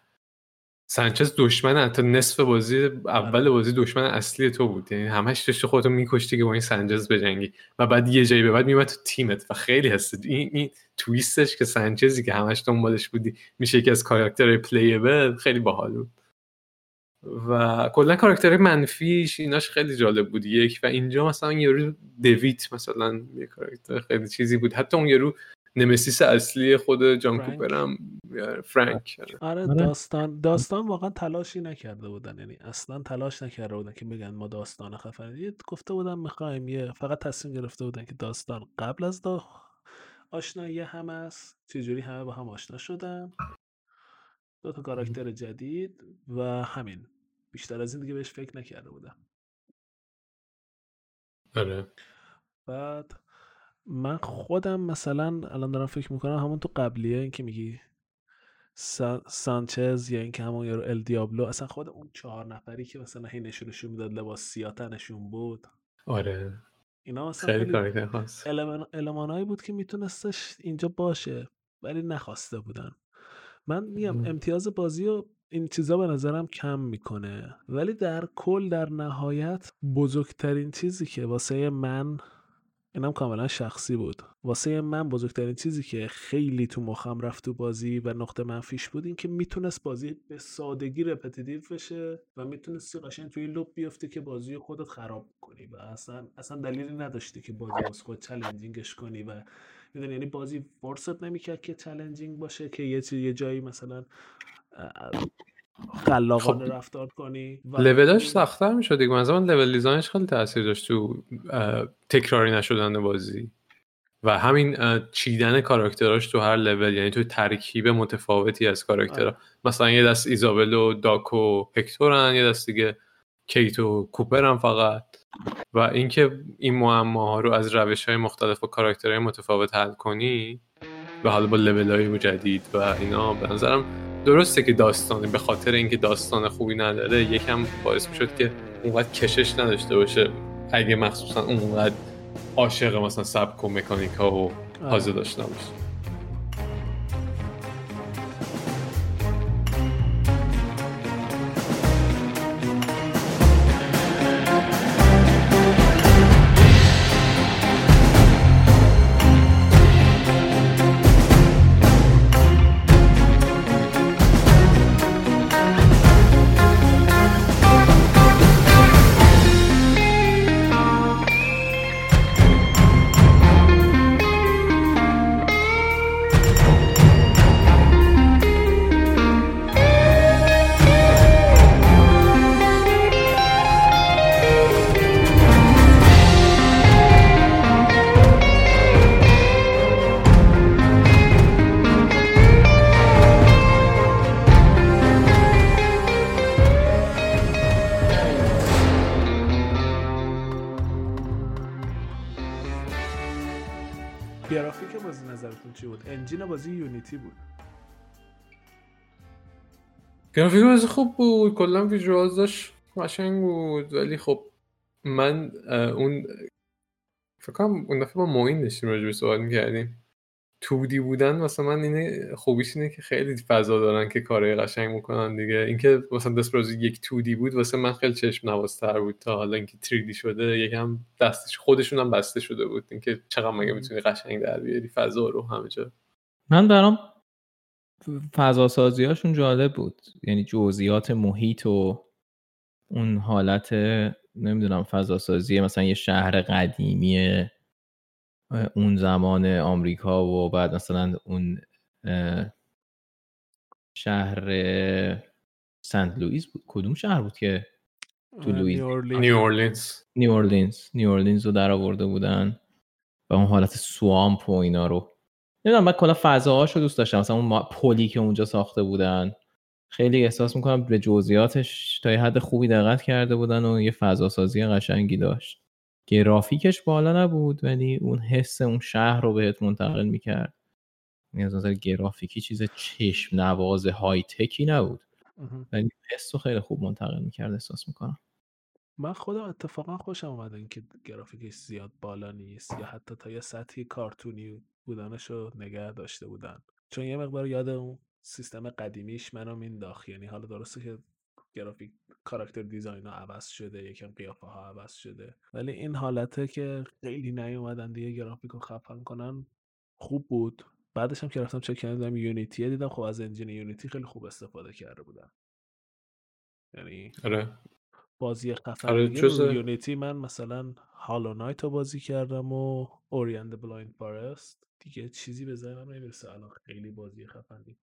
سانچز دشمن حتی نصف بازی اول بازی دشمن اصلی تو بود. یعنی همش داشتی خودتو میکشتی که با این سانچز بجنگی. و بعد یه جایی به بعد میومد تو تیمت. و خیلی هست این این تویستش که سانچزی که همش دنبالش بودی میشه یکی از کاراکتر پلیبل خیلی باحال بود. و کلا کاراکتر منفیش ایناش خیلی جالب بود. یک و اینجا مثلا یارو دویت مثلا یه کاراکتر خیلی چیزی بود. حتی اون یارو نمسیس اصلی خود جان فرانک. کوپر هم فرانک. آره آره. داستان داستان واقعا تلاشی نکرده بودن. یعنی اصلا تلاش نکرده بودن که بگن ما داستان خفن گفته بودن می‌خوایم یه فقط تصمیم گرفته بودن که داستان قبل از دا آشنایی هم است. چجوری همه با هم آشنا شدن. دو تا کاراکتر جدید و همین. بیشتر از این دیگه بهش فکر نکرده بودم. آره. بعد من خودم مثلا الان دارم فکر می‌کنم همون تو قبلیه این که میگی سان- سانچز یا اینکه همون یارو ال دیابلو اصلا خود اون چهار نفری که مثلا هی نشونشون می‌داد لباس سیاه تنشون بود. آره. اینا مثلا خیلی خاص. المانهایی بود که میتونستش اینجا باشه ولی نخواسته بودن. من میگم امتیاز بازی رو این چیزا به نظرم کم می‌کنه. ولی در کل در نهایت بزرگترین چیزی که واسه من اینم کاملا شخصی بود. واسه من بزرگترین چیزی که خیلی تو مخم رفت تو بازی و نقطه منفیش بود این که می‌تونست بازی به سادگی repetitive بشه و می‌تونستی قشنگ توی loop بیفتی که بازی خودت خراب کنی و اصلا اصلا دلیلی نداشتی که بازی واسه خود challenging ش کنی و می‌دونی یعنی بازی فرصت نمی‌کرد که challenging باشه که یه چیز یه جایی مثلا خلاقانه خب، رفتار کنی و لولش سختتر می‌شد دیگه. مثلا من level design ش خیلی تاثیر داشت تو تکراری نشدن بازی. و همین چیدن کاراکتراش تو هر لول یعنی تو ترکیب متفاوتی از کاراکترها آره. مثلا یه دست ایزابل و داک و هکتورن یه دست دیگه کیت و کوپرن فقط. و اینکه این معماها رو از روش های مختلف و کاراکترهای متفاوت حل کنی و حالا با لول های جدید و اینا به نظرم درسته که داستانه به خاطر اینکه داستان خوبی نداره یکم باعث می‌شد که اونقدر کشش نداشته باشه. اگه مخصوصا اونقدر عاشق مثلا سبک و مکانیک ها و حاضر داشته باشه گرافیک بازی خوب بود کلا ویژوالز داشت قشنگ بود ولی خب من اون فکر کنم اون دفعه با موین داشتیم راجع به صحبت می‌کردیم. تودی بودن مثلا من اینه خوبیش اینه که خیلی فضا دارن که کارهای قشنگ می‌کنن دیگه. اینکه مثلا دسپرازی یک تودی بود واسه من خیلی چشم نوازتر بود تا حالا اینکه تریدی شده یکم دستش خودشون هم بسته شده بود. اینکه چقدر مگه می‌تونی قشنگ در بیاری فضا رو همه جا. من برام فضا سازیاشون جالب بود. یعنی جزئیات محیط و اون حالت نمی‌دونم فضا سازی مثلا یه شهر قدیمی اون زمان آمریکا و بعد مثلا اون شهر سنت لوئیس بود. کدوم شهر بود که تو لوئیس؟ نیو اورلینز. نیو اورلینز. نیو اورلینز. رو در آورده بودن و اون حالت سوامپ و اینا رو نمی‌دونم من کلا فضاهاش رو دوست داشتم. مثلا اون پلی که اونجا ساخته بودن. خیلی احساس می‌کنم به جزئیاتش تا یه حد خوبی دقت کرده بودن و یه فضا سازی قشنگی داشت. گرافیکش بالا نبود ولی اون حس اون شهر رو بهت منتقل می‌کرد. یعنی از نظر گرافیکی چیز چشم نواز های تکی نبود. ولی حس رو خیلی خوب منتقل می‌کرد احساس می‌کنم. من خودم اتفاقا خوشم اومد اینکه گرافیکش زیاد بالا نیست یا حتی تا یه سطحی کارتونی بودنش رو نگه داشته بودن. چون یه مقدار یاد اون سیستم قدیمیش منو مینداخت. یعنی حالا درسته که گرافیک کاراکتر دیزاین ها عوض شده یکم قیافه ها عوض شده. ولی این حالته که خیلی نیومدن دیگه گرافیک رو خفن کنن خوب بود. بعدش هم که رفتم چک کردم یونیتی دیدم خب از انجین یونیتی خیلی خوب استفاده کرده بودن. یعنی آره. بازی خفن آره، Unity من مثلا Hollow Knight رو بازی کردم و Ori and the Blind Forest دیگه چیزی به ذهنم نمی‌رسه. الان خیلی بازی خفنی.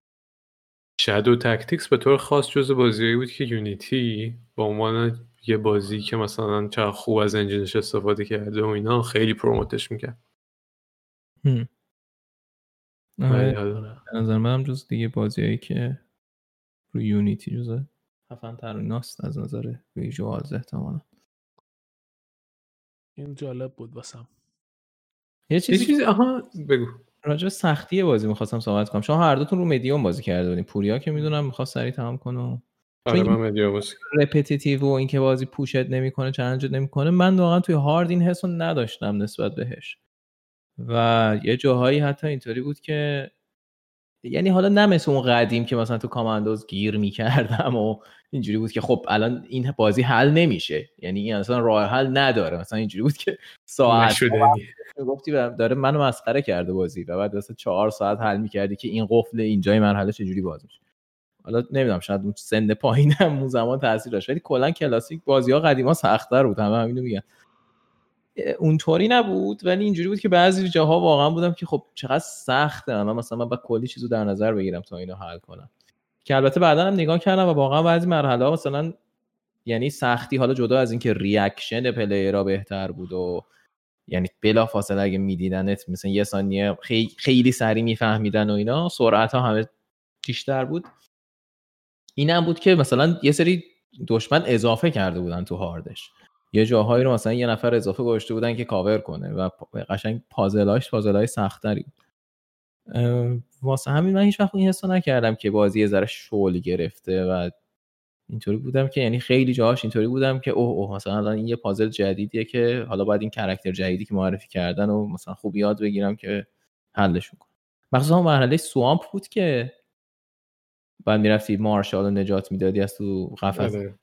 Shadow Tactics به طور خاص جز بازیایی بود که Unity به عنوان یه بازی که مثلا چقدر خوب از engine ش استفاده کرده و اینا خیلی promote ش می‌کرد. هم. آره، نظر منم جز دیگه بازیایی که روی Unity جزه خفن تر و ایناست از نظر visuals احتمالا. این جالب بود واسم. یه چیزی چیزی آها بگو. راجع سختی بازی می‌خواستم صحبت کنم. شما هر دوتون رو مدیوم بازی کرده بودین. پوریا که می‌دونم می‌خواست سریع تمام کنه آره من مدیا بازی repetitive و اینکه بازی push ت نمی‌کنه challenge ت نمی‌کنه. من واقعا توی هارد این حس رو نداشتم نسبت بهش. و یه جاهایی حتی اینطوری بود که یعنی حالا نه مثل اون قدیم که مثلا تو کاماندوز گیر می‌کردم و اینجوری بود که خب الان این بازی حل نمیشه. یعنی این اصلا راه حل نداره. مثلا اینجوری بود که ساعت گفتی داره منو مسخره کرده بازی و بعد مثلا چهار ساعت حل می‌کردی که این قفل اینجای مرحله چجوری باز میشه. حالا نمی‌دونم شاید اون سن پایینم اون زمان تاثیر داشت. ولی کلا کلاسیک بازی ها قدیما سختتر بود. همه همینو میگن. اونطوری نبود ولی اینجوری بود که بعضی جاها واقعا بودم که خب چقدر سخته الان مثلا من با کلی چیزو در نظر بگیرم تا اینو حل کنم. که البته بعدا هم نگاه کردم و واقعا بعضی مرحله ها مثلا یعنی سختی حالا جدا از اینکه reaction پلیرها بهتر بود و یعنی بلافاصله اگه میدیدنت مثلا یه ثانیه خیلی, خیلی سریع میفهمیدن و اینا سرعت ها همه بیشتر بود. این هم بود که مثلا یه سری دشمن اضافه کرده بودن تو هاردش. یه جاهایی رو مثلا یه نفر اضافه گذاشته بودن که کاور کنه و قشنگ پازلاش پازلای سختری واسه همین من هیچ وقت این حسو نکردم که بازی یه ذره شول گرفته و اینطوری بودم که یعنی خیلی جاهاش اینطوری بودم که اوه اوه مثلا الان این یه پازل جدیدیه که حالا باید این کرکتر جدیدی که معرفی کردن و مثلا خوب یاد بگیرم که حلشون کنم مخصوصا مرحله سوامپ بود که بعد می‌رفتی مارشال رو نجات می‌دادی از تو قفس. آره.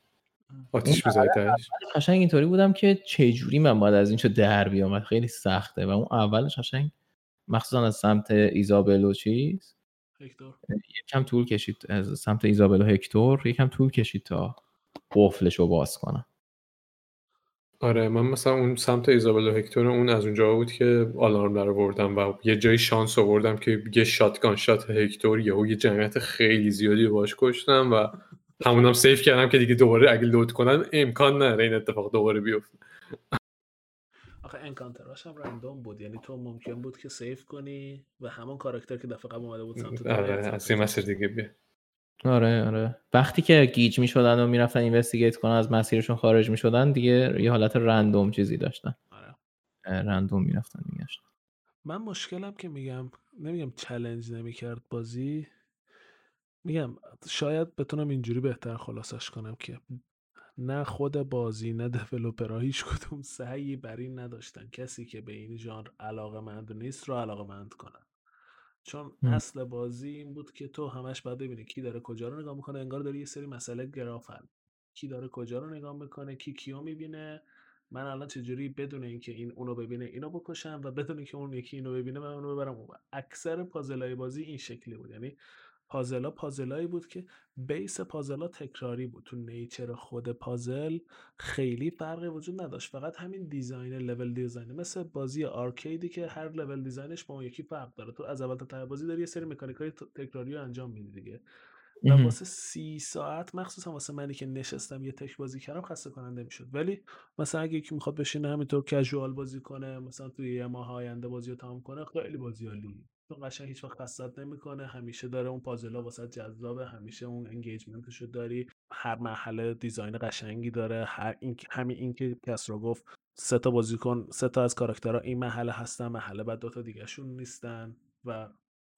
آتیش میزدیش قشنگ اینطوری بودم که چه جوری من باید از اینجا در بیام؟ خیلی سخته. و اون اولش قشنگ مخصوصا از سمت ایزابل و چیز هکتور. یکم طول کشید. از سمت ایزابل و هکتور یکم طول کشید تا قفلش رو باز کنم. آره من مثلا اون سمت ایزابل و هکتور اون از اونجا بود که آلارم در آوردم و یه جایی شانس آوردم که یه shotgun shot هکتور یهو یه جمعیت خیلی زیادی رو باش کشتم و همونم save کردم که دیگه دوباره اگه load کنم امکان نداره این اتفاق دوباره بیفته. آخه encounter اش هم random بود. یعنی تو ممکن بود که save کنی و همون character که دفعه قبل اومده بود سمت آره از این مسیر دیگه بیا. آره آره. وقتی که گیج می‌شدن و می‌رفتن investigate کنن از مسیرشون خارج می‌شدن دیگه یه حالت random چیزی داشتن. آره. random می‌رفتن میگشتن. من مشکلم که میگم نمیگم challenge نمی‌کرد بازی. میگم شاید بتونم اینجوری بهتر خلاصش کنم که نه خود بازی نه دیولوپرها هیچ کدوم سعی بر این نداشتن کسی که به این ژانر علاقه مند نیست رو علاقه مند کنن. چون م. اصل بازی این بود که تو همش باید ببینی کی داره کجا رو نگاه می‌کنه انگار داری یه سری مسئله گرافن. کی داره کجا رو نگاه می‌کنه کی کیو می‌بینه. من الان چجوری بدون اینکه این اونو ببینه اینو بکشم و بدون اینکه اون یکی اینو ببینه من اونو ببرم اون اکثر puzzle ای بازی این شکلی بود. یعنی puzzle ا puzzle ایی بود که base puzzle ا تکراری بود. تو nature خود puzzle خیلی فرقی وجود نداشت. فقط همین design level design. مثل بازی arcade ی که هر level design ش با اون یکی فرق داره. تو از اول تا ته بازی داری یه سری مکانیک های تکراری رو انجام میدی دیگه. و واسه سی ساعت مخصوصا واسه منی که نشستم یه تک بازی کردم خسته کننده می‌شد. ولی مثلا اگه یکی می‌خواد بشینه همینطور casual بازی کنه مثلا توی یه ماه آینده بازی رو تمام کنه خیلی بازی عالی چون قشنگ هیچ وقت خستت نمی‌کنه. همیشه داره اون پازلا واسه جذابه. همیشه اون انگیجمنتشو داری. هر مرحله دیزاین قشنگی داره. هر این همین این که کس رو گفت سه تا بازیکن سه تا از کاراکترها این محله هستن محله بعد دو تا دیگهشون نیستن و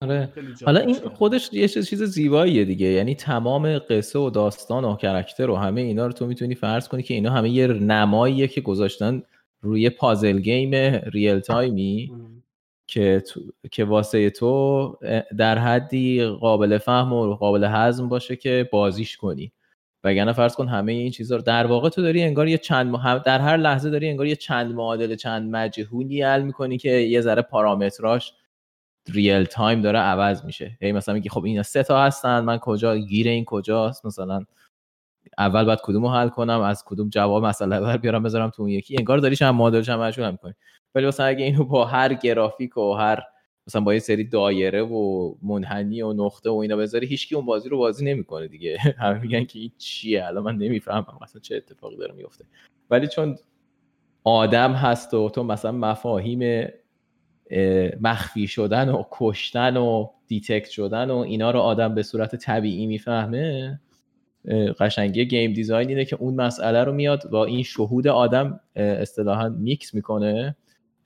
آره. حالا این. خودش یه چیز چیز زیباییه دیگه. یعنی تمام قصه و داستان و کرکتر و همه اینا رو تو می‌تونی فرض کنی که اینا همه یه نماییه که گذاشتن روی puzzle game real time ی. که تو... که واسه تو در حدی قابل فهم و قابل هضم باشه که بازیش کنی. وگرنه فرض کن همه این چیزا رو در واقع تو داری انگار یه چند در هر لحظه داری انگار یه چند معادله چند مجهولی حل می‌کنی که یه ذره پارامتراش real time داره عوض میشه. هی مثلا میگی خب اینا سه تا هستن من کجا گیر این کجاست؟ مثلا اول باید کدوم رو حل کنم از کدوم جواب مسئله بر بیارم بذارم تو اون یکی. انگار داری چند معادله چند مجهول حل می‌کنی. ولی مثلا اگه اینو با هر گرافیک و هر مثلا با یه سری دایره و منحنی و نقطه و اینا بذاری هیچکی اون بازی رو بازی نمی‌کنه دیگه. همه میگن که این چیه؟ الان من نمی‌فهمم مثلا چه اتفاقی داره میفته ولی چون آدم هست و تو مثلا مفاهیم اه، مخفی شدن و کشتن و detect شدن و اینا رو آدم به صورت طبیعی می‌فهمه قشنگی game design اینه که اون مسئله رو میاد با این شهود آدم اصطلاحا میکس می‌کنه.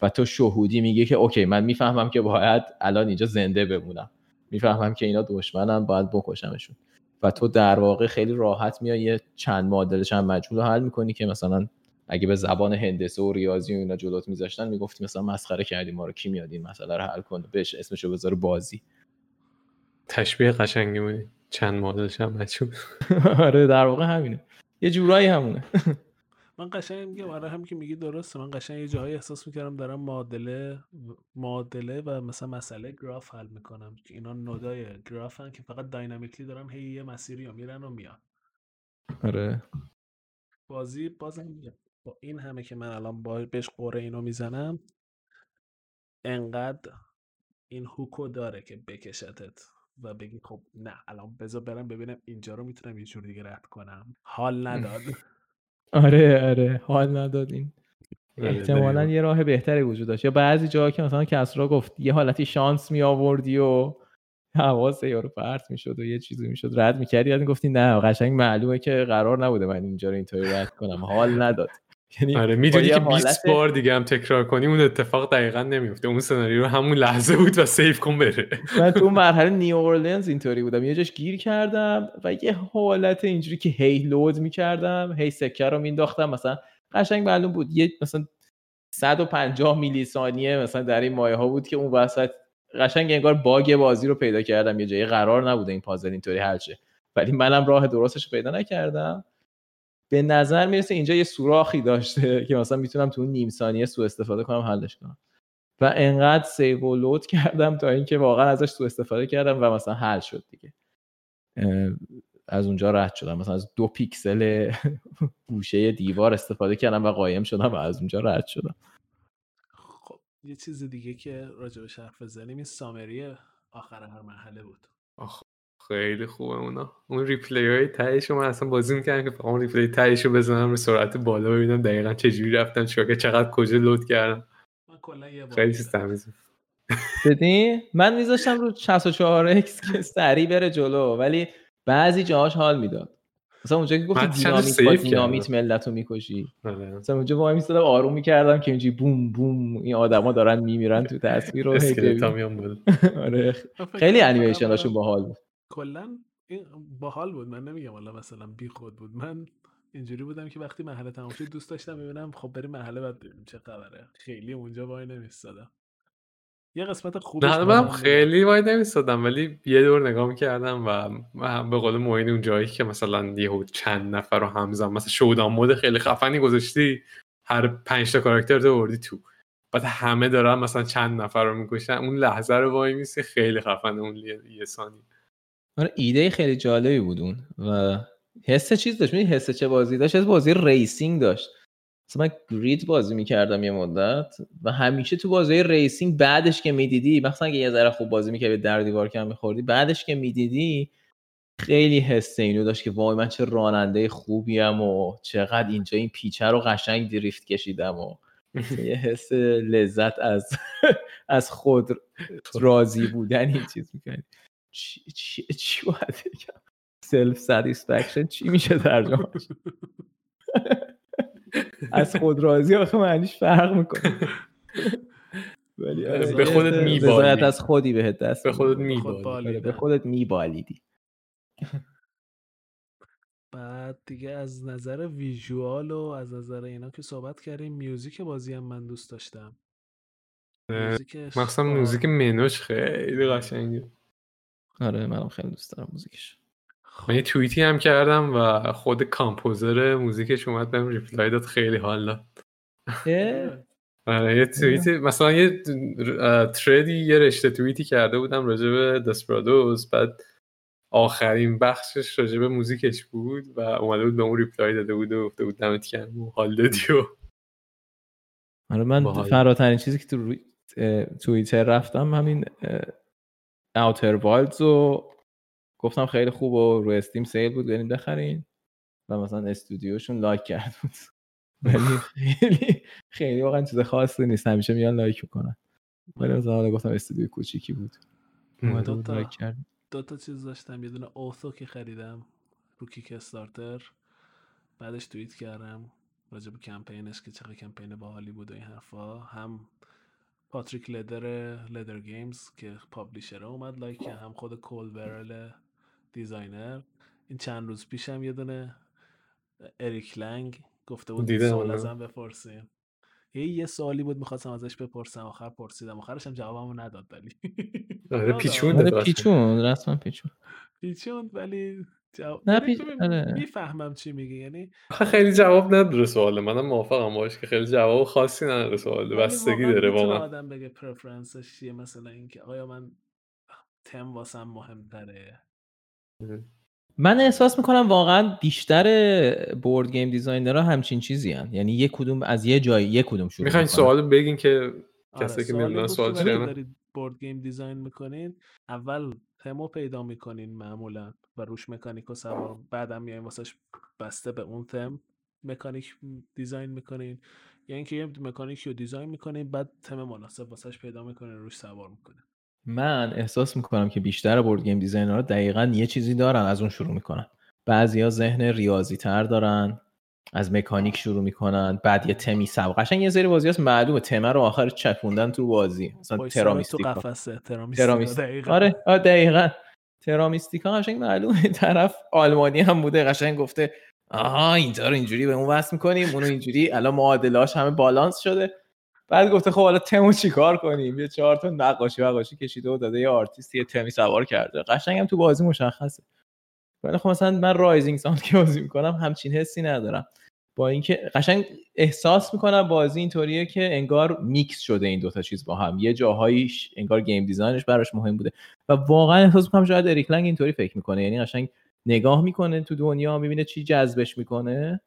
و تو شهودی میگه که اوکی من می‌فهمم که باید الان اینجا زنده بمونم. می‌فهمم که اینا دشمنم باید بکشمشون. و تو در واقع خیلی راحت میای یه چند معادله چند مجهول رو حل می‌کنی که مثلا اگه به زبان هندسه و ریاضی و اینا جلوت میذاشتن می‌گفتی مثلا مسخره کردی ما رو کی میاد این مسئله رو حل کنه؟ بهش اسمشو بذاره بازی. تشبیه قشنگی بودی. چند مدلش هم مجهول آره در واقع همینه. یه جورایی همونه. من قشنگ میگم آره هم که میگی درسته. من قشنگ یه جاهایی احساس می‌کردم دارم معادله معادله و مثلا مسئله گراف حل می‌کنم. که اینا نودای گرافن که فقط داینامیکلی دارن هی یه مسیری رو میرن و میان. آره. بازی بازم میگم با این همه که من الان با بهش قره اینو می‌زنم انقدر این هوکو داره که بکشتت و بگی خب نه الان بذار برم ببینم اینجا رو می‌تونم یه جور دیگه رد کنم. حال نداد. آره آره حال نداد این آره، احتمالا دقیقاً. یه راه بهتری وجود داشت. یا بعضی جاها که مثلا کسرا گفت یه حالتی شانس می آوردی و حواس یارو پرت می‌شد و یه چیزی می‌شد رد می‌کردی. یاد می‌گفتی نه قشنگ معلومه که قرار نبوده من اینجا رو اینطوری رد کنم. حال نداد. یعنی آره می‌دونی که 20 حالت- بار دیگه هم تکرار کنی اون اتفاق دقیقا نمیفته اون سناریو همون لحظه بود و save کن بره. من تو مرحله New Orleans اینطوری بودم. یه جاش گیر کردم و یه حالت اینجوری که هی load می‌کردم هی سکه رو مینداختم مثلا قشنگ معلوم بود. یه مثلا 150 میلی ثانیه مثلا در این مایه ها بود که اون وسط قشنگ انگار bug بازی رو پیدا کردم. یه جایی قرار نبوده این پازل اینطوری شه. ولی منم راه درستش پیدا نکردم. به نظر می‌رسه اینجا یه سوراخی داشته که مثلا می‌تونم تو اون نیم ثانیه سوء استفاده کنم حلش کنم. و انقدر save و load کردم تا اینکه واقعا ازش سوء استفاده کردم و مثلا حل شد دیگه. از اونجا رد شدم. مثلا از دو پیکسل گوشه دیوار استفاده کردم و قایم شدم و از اونجا رد شدم. خب یه چیز دیگه که راجبش حرف بزنیم این summary آخر هر مرحله بود. خیلی خوبه اونا. اون replay های تهش رو من اصلا بازی می‌کردم که فقط اون replay تهش رو بزنم به سرعت بالا ببینم دقیقا چجوری رفتم چیکار که چقدر کجا load کردم. من کلا یه بار خیلی. چیز تمیز. دیدی؟ من میذاشتم رو 64 x که سریع بره جلو ولی بعضی جاهاش حال می‌داد. مثلا اونجا که گفتی دینامیت با. دینامیت ملت رو می‌کشی. آره. مثلا اونجا وای میستادم آروم می‌کردم که اینجوری بوم بوم این آدما دارن میمیرن تو تصویر رو آره. خیلی انیمیشن هاشون باحال بود. کلا این باحال بود. من نمیگم والا مثلا بی خود بود. من اینجوری بودم که وقتی مرحله تمام شد دوست داشتم ببینم خب بریم مرحله بعد ببینیم چه خبره. خیلی اونجا وای نمیستادم. یه قسمت خوبش نه. خیلی وای نمیستادم ولی یه دور نگاه می‌کردم و من به قول معین اون جایی که مثلا یهو چند نفر رو همزم مثلا شودان مود خیلی خفنی گذاشتی هر پنج تا کاراکتر وردی تو. بعد همه دارن مثلا چند نفر رو می‌کشن. اون لحظه رو وای میسی خیلی خفنه اون یه ثانیه. آره ایده خیلی جالبی بود اون و حس چیز داشت. حس چه بازی داشت؟ بازی racing داشت. مثلا من GRID بازی می‌کردم یه مدت و همیشه تو بازی ریسینگ بعدش که می‌دیدی مثلا اگه یه ذره خوب بازی می‌کردی در دیوار کم میخوردی بعدش که می‌دیدی خیلی حس اینو داشت که وای من چه راننده خوبیم و چقدر اینجا این پیچه رو قشنگ drift کشیدم و یه حس لذت از از خود راضی بودن این چیز می‌کنی چی چی چی باید بگم؟ self satisfaction چی میشه ترجمهش از خود راضی آخه معنیش فرق می‌کنه. ولی آره، به یه خودت میبالی. از خودی بهت دست به خودت. خود میبالی. بالی. آره، به خودت میبالیدی. بعد دیگه از نظر visual و از نظر اینا که صحبت کردیم music بازی هم من دوست داشتم. مخصوصا موزیک منوش خیلی قشنگه. آره منم خیلی دوست دارم موزیکش. خب، من یه توییتی هم کردم و خود composer موزیکش اومد بهم reply داد خیلی حال داد. آره یه توییتی مثلا یه اه، thread ی یه رشته توییتی کرده بودم راجع به Desperados بعد آخرین بخشش راجع به موزیکش بود و اومده بود به اون reply داده بود و گفته بود دمت گرم و حال دادی و آره من. فراترین چیزی که تو توییتر رفتم همین Outer Wilds رو گفتم خیلی خوب و رو Steam sale بود بریم بخرین. و مثلا استودیوشون لایک کرد بود. ولی خیلی خیلی واقعا چیز خاصی نیست. همیشه میان لایک می‌کنن. ولی مثلا حالا گفتم استودیو کوچیکی بود. لایک کرد دو تا چیز داشتم. یه دونه Oath و که خریدم. رو Kickstarter بعدش توییت کردم. راجع به کمپینش که چقدر کمپین باحالی بود و این حرفا. هم Patrick Leder Leder Games که publisher اومد لایک کرد هم خود Cole Wehrle designer. این چند روز پیشم یه دونه Eric Lang گفته بود سوال. ازم بپرسیم. یه یه سوالی بود می‌خواستم ازش بپرسم آخر پرسیدم. آخرش هم جوابمو نداد ولی. آره پیچون آره پیچون رسما پیچون پیچوند ولی جواب آره. می‌فهمم چی میگه یعنی خیلی جواب نداره سواله منم موافقم باش که خیلی جواب خاصی نداره سواله ولی بستگی واقعاً داره واقعا آدم بگه preference ش چیه مثلا اینکه آیا من تم واسم مهمتره؟ من احساس می‌کنم واقعا بیشتر board game designer ها همچین چیزی هن. یعنی یک کدوم از یه جای یک کدوم شروع می‌خواین سوال بگین که آره کسی که سوال بود سوال چیه board game design می‌کنین اول تمو پیدا می‌کنین معمولا و روش مکانیک رو سوار بعدم میایم واسش بسته به اون تم مکانیک design می‌کنین. یا اینکه یه مکانیک رو design می‌کنین بعد تم مناسب واسش پیدا می‌کنین روش سوار می‌کنین. من احساس می‌کنم که بیشتر board game designer ها دقیقا یه چیزی دارن از اون شروع می‌کنن. بعضیا ذهن ریاضی تر دارن. از مکانیک شروع می‌کنن بعد یه تمی سب قشنگ یه سری بازی هست معلومه. تمه رو آخر چپوندن تو بازی. مثلا وایساده تو Terra Mystica. قفسه Terra Mystica Terra Myst. دقیقاً. آره آره دقیقا. Terra Mystica قشنگ معلومه. طرف آلمانی هم بوده قشنگ گفته آها اینجا رو اینجوری به اون وصل می‌کنیم اونو اینجوری. الان معادلاش همه بالانس شده. بعد گفته خب حالا تمو چیکار کنیم؟ یه چهار تا نقاشی نقاشی کشیده و داده یه آرتیست یه تمی سوار کرده. قشنگ هم تو بازی مشخصه. ولی خب مثلا من Rising Sun که بازی می‌کنم همچین حسی ندارم. با اینکه قشنگ احساس می‌کنم بازی اینطوریه که انگار میکس شده این دوتا چیز با هم. یه جاهاییش انگار game design ش براش مهم بوده. و واقعا احساس می‌کنم شاید Eric Lang اینطوری فکر می‌کنه. یعنی قشنگ نگاه می‌کنه تو دنیا می‌بینه چی جذبش می‌کنه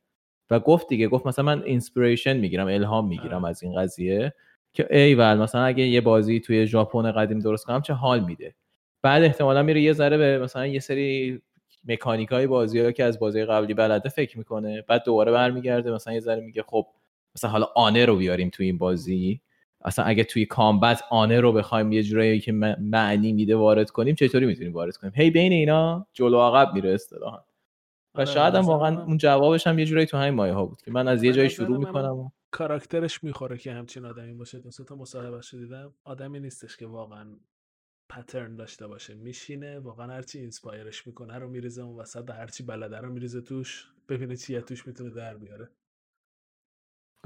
و گفت دیگه. گفت مثلا من inspiration می‌گیرم الهام می‌گیرم از این قضیه که ایول مثلا اگه یه بازی توی ژاپن قدیم درست کنم چه حال میده؟ بعد احتمالا میره یه ذره به مثلا یه سری مکانیک های بازی ها که از بازی قبلی بلده فکر می‌کنه. بعد دوباره برمیگرده مثلا یه ذره میگه خب مثلا حالا honor رو بیاریم توی این بازی. اصلا اگه توی کامبت آنه رو بخوایم یه جورایی که معنی میده وارد کنیم چطوری می‌تونیم وارد کنیم؟ هی بین اینا جلو عقب میره اصطلاحا. و آره، شاید هم واقعا اون جوابش هم یه جورایی تو همین مایه ها بود که من از یه جایی نظر شروع می‌کنم و کاراکترش می‌خوره که همچین آدمی باشه. دو تا مصاحبهش دیدم آدمی نیستش که واقعا پترن داشته باشه. میشینه واقعا هرچی اینسپایرش می‌کنه رو میریزه اون وسط و هرچی بلده رو میریزه توش ببینه چیه توش می‌تونه در بیاره.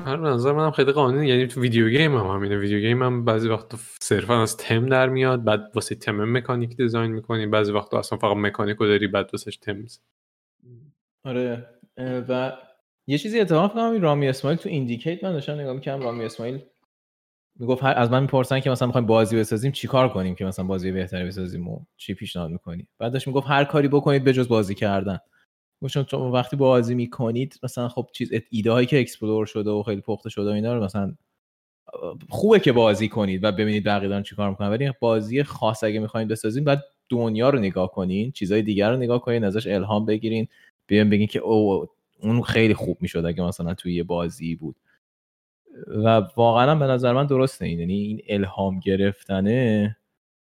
هر به نظر منم خیلی قانونی یعنی تو video game هم همینه. video game هم بعضی وقتا صرفا از تم در میاد بعد واسه تم مکانیک design می‌کنی بعضی وقتا اصلا فقط مکانیک رو داری بعد واسش تم می‌زنی. آره و یه چیزی اتفاق کنم رامی اسماعیل تو IndieCade من داشتم نگاه می‌کنم رامی اسماعیل می‌گفت از من می‌پرسن که مثلا می‌خوایم بازی بسازیم چیکار کنیم که مثلا بازی بهتری بسازیم و چی پیشنهاد می‌کنی؟ بعد داشت می‌گفت هر کاری بکنید بجز بازی کردن. چون شما وقتی بازی می‌کنید مثلا خب چیز ایده هایی که explore شده و خیلی پخته شده و اینا رو مثلا خوبه که بازی کنید و ببینید بقیه دارن چیکار می‌کنن. ولی بازی خاص اگه می‌خواین بسازین بعد دنیا رو نگاه کنین چیزای دیگر رو نگاه کنین ازش الهام بگیرین بیاین بگین که او اون خیلی خوب می‌شد اگه مثلا توی یه بازی بود. و واقعا به نظر من درسته. این یعنی این الهام گرفتنه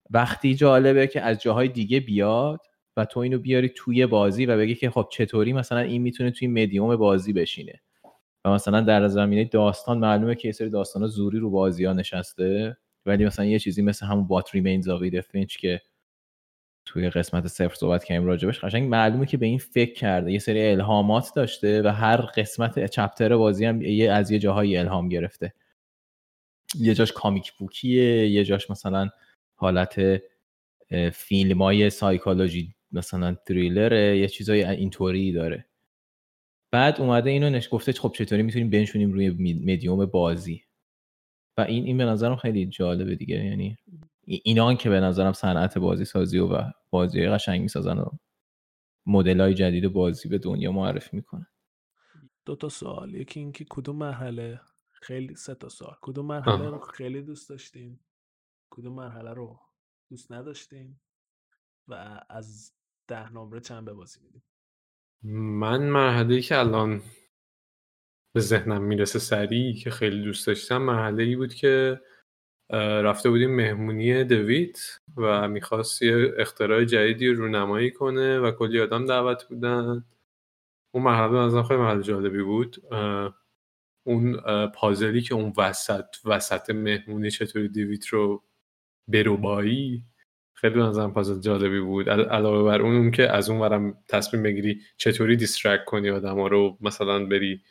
وقتی جالبه که از جاهای دیگه بیاد و تو اینو بیاری توی بازی و بگی که خب چطوری مثلا این می‌تونه توی مدیوم بازی بشینه. و مثلا در زمینه داستان معلومه که یه سری داستان زوری رو بازی ها نشسته ولی مثلا یه چیزی مثل همون What Remains of که توی قسمت صفر صحبت کردیم راجبش قشنگ معلومه که به این فکر کرده. یه سری الهامات داشته و هر قسمت chapter بازی هم یه از یه جاهای الهام گرفته. یه جاش comic book یه یه جاش مثلا حالت فیلم های سایکولوژی مثلا تریلره یه چیزای اینطوری داره. بعد اومده اینو نش گفته خب چطوری می‌تونیم بنشونیم روی مدیوم بازی؟ و این این به نظرم خیلی جالبه دیگه یعنی ای- اینا که به نظرم صنعت بازی سازی و, و بازی قشنگ می‌سازن و مدل های جدید بازی به دنیا معرفی می‌کنن. دو تا سوال. یکی اینکه کدوم مرحله؟ خیلی سه تا سوال. کدوم مرحله. رو خیلی دوست داشتین؟ کدوم مرحله رو دوست نداشتین؟ و از ده نمره چند به بازی میدیم من مرحله که الان به ذهنم می‌رسه سریع که خیلی دوست داشتم مرحله ای بود که رفته بودیم مهمونی دویت و می‌خواست یه اختراع جدیدی رو رونمایی کنه و کلی آدم دعوت بودن. اون مرحله از خیلی مرحله جالبی بود. اون پازلی که اون وسط وسط مهمونی چطوری دیویت رو بربایی خیلی به نظرم پازل جالبی بود. عل- علاوه بر اون, اون که از اون تصمیم بگیری چطوری distract کنی آدم رو مثلا بری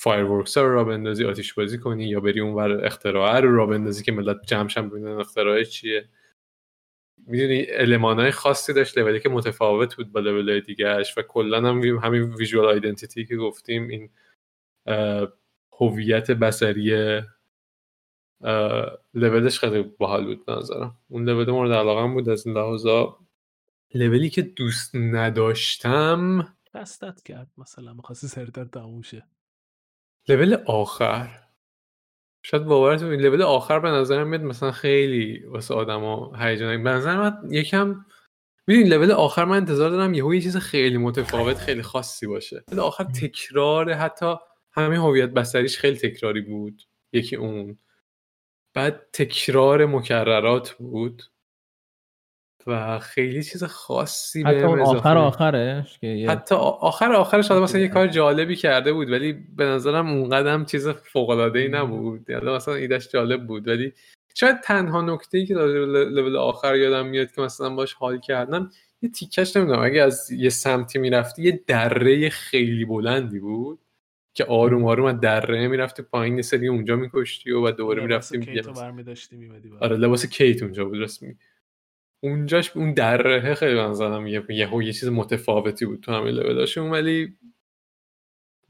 fireworks رو را بندازی آتیش بازی کنی یا بری اون ور اختراع رو را بندازی که ملت جمعشن ببینن اختراع چیه. می‌دونی های خاصی داشت لولی که متفاوت بود با لول دیگهش و کلا هم همین ویژوال آیدنتیتی که گفتیم این هویت بصری اه، لولش خیلی باحال بود نظرم. اون لول مورد علاقه بود از این لحاظا. لولی که دوست نداشتم دستت کرد مثلا می‌خواستی سریعتر تموم شه. لول آخر. شاید باورتون این لول آخر به نظرم میاد مثلا خیلی واسه آدما هیجان به نظر من یکم می‌دونی لول آخر من انتظار دارم یهو یه چیز خیلی متفاوت خیلی خاصی باشه. لول آخر تکرار حتی همه هویت بصریش خیلی تکراری بود. یکی اون. بعد تکرار مکررات بود. و خیلی چیز خاصی حتی اون اضافه. آخر آخرش که یه- حتی آخر آخرش حالا مثلا یه کار جالبی کرده بود ولی به نظرم اونقدر هم چیز فوق العاده ای نبود. یعنی مثلا ایدش جالب بود ولی شاید تنها نکته ای که در لول آخر یادم میاد که مثلا باش حال کردم یه تیکش نمی‌دونم اگه از یه سمتی می‌رفتی یه دره خیلی بلندی بود که آروم آروم از دره می‌رفتی پایین یه سری اونجا میکشتی و بعد دوباره لباس می‌رفتی کیتو برمی‌داشتی می‌مدی آره لباس کیت اونجا بود رسمی اونجاش اون دره خیلی به نظرم یه یه, یه چیز متفاوتی بود تو همه لولاشون ولی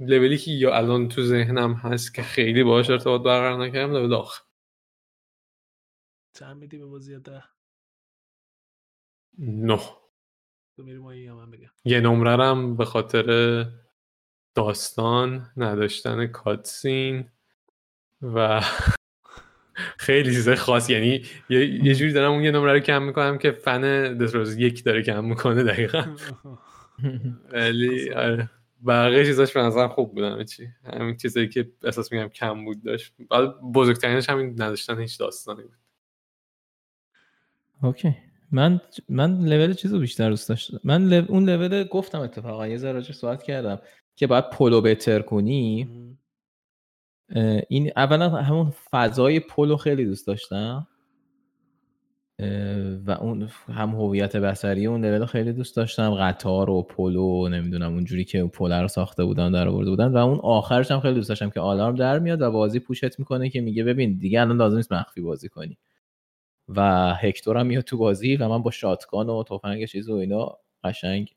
لولی که یا الان تو ذهنم هست که خیلی باهاش ارتباط برقرار نکردم لول آخر. چند میدی به بازی ده نه. تو میری من بگم؟ یه نمررم به خاطر داستان نداشتن کاتسین و خیلی چیز خاص. یعنی یه, یه جوری دارم اون یه نمره رو کم می‌کنم که فن دستروز یک داره کم می‌کنه دقیقا. ولی آره. بقیه چیزاش به نظرم خوب بود همه چی همین چیزایی که احساس میگم کم بود داشت. حالا بزرگترینش همین نداشتن هیچ داستانی بود. okay. من من لول چیزو بیشتر دوست داشتم. من اون لول گفتم اتفاقا یه ذره صحبت کردم که باید پلو بهتر کنی. این اولا همون فضای پلو خیلی دوست داشتم. و اون هم هویت بصری اون لول خیلی دوست داشتم. قطار و پلو نمی‌دونم اونجوری که پل رو ساخته بودن در آورده بودن. و اون آخرش هم خیلی دوست داشتم که آلارم در میاد و بازی push ت می‌کنه که میگه ببین دیگه الان لازم نیست مخفی بازی کنی. و هکتور هم میاد تو بازی و من با شاتگان و تفنگ چیز و اینا قشنگ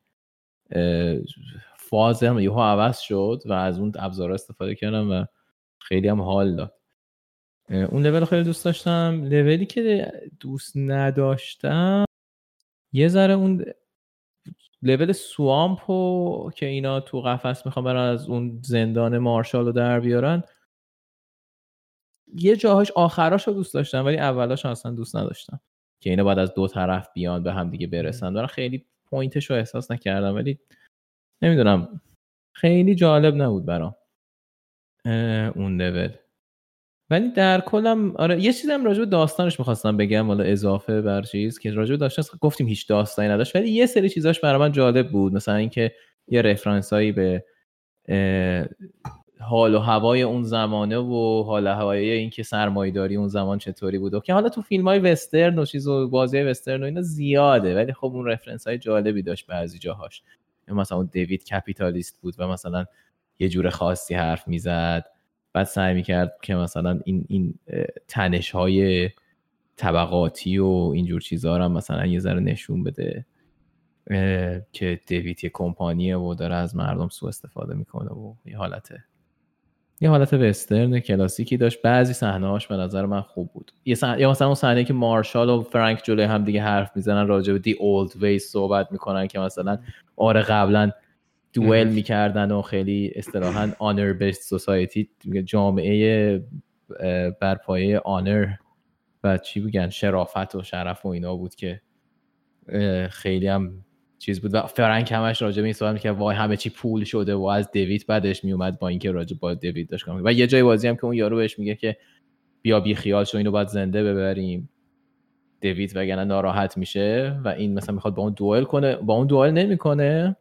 فازم یهو عوض شد و از اون ابزارها استفاده کردم و خیلی هم حال داد. اون لول خیلی دوست داشتم. لولی که دوست نداشتم یه ذره اون لول سوامپو که اینا تو قفس می‌خوان برن از اون زندان مارشال رو در بیارن یه جاهاش آخراش رو دوست داشتم ولی اولاش اصلا دوست نداشتم که اینا باید از دو طرف بیان به هم دیگه برسن. برای خیلی پوینتش رو احساس نکردم ولی نمی‌دونم خیلی جالب نبود برام. اون لول ولی در کلم آره یه چیزی هم راجع به داستانش می‌خواستم بگم حالا اضافه بر چیز که راجع به داستانش گفتیم هیچ داستانی نداشت ولی یه سری چیزاش برای من جالب بود مثلا اینکه یه رفرنس هایی به حال و هوای اون زمانه و حال و هوای اینکه سرمایه‌داری اون زمان چطوری بود. و که حالا تو فیلم های وسترن و چیز و بازی وسترن و اینا زیاده ولی خب اون رفرنس های جالبی داشت بعضی جاهاش. مثلا اون دیوید کپیتالیست بود و مثلا یه جور خاصی حرف می‌زد. بعد سعی می‌کرد که مثلا این این تنش های طبقاتی و اینجور چیزها رو هم مثلا یه ذره نشون بده که دیوید یه کمپانیه و داره از مردم سوء استفاده می‌کنه و یه حالته. یه حالت وسترن کلاسیکی داشت. بعضی صحنه‌هاش به نظر من خوب بود. یه صحنه یا مثلا اون صحنه که مارشال و فرانک جلوی هم دیگه حرف می‌زنن راجع به دی اولد ویز صحبت می‌کنن که مثلا آره قبلا دوئل می‌کردن و خیلی اصطلاحا آنر بیسد سوسایتی جامعه بر پایه آنر و چی بگن شرافت و شرف و اینا بود که خیلی هم چیز بود. و فرانک همش راجع به این صحبت می‌کرد وای همه چی پول شده و از دیوید بعدش میومد با اینکه راجع با دیوید داشت می‌کرد. و یه جای بازی هم که اون یارو بهش میگه که بیا بی خیال شو اینو باید زنده ببریم. دیوید وگرنه ناراحت میشه و این مثلا می‌خواد با اون دوئل کنه. با اون دوئل نمی‌کنه.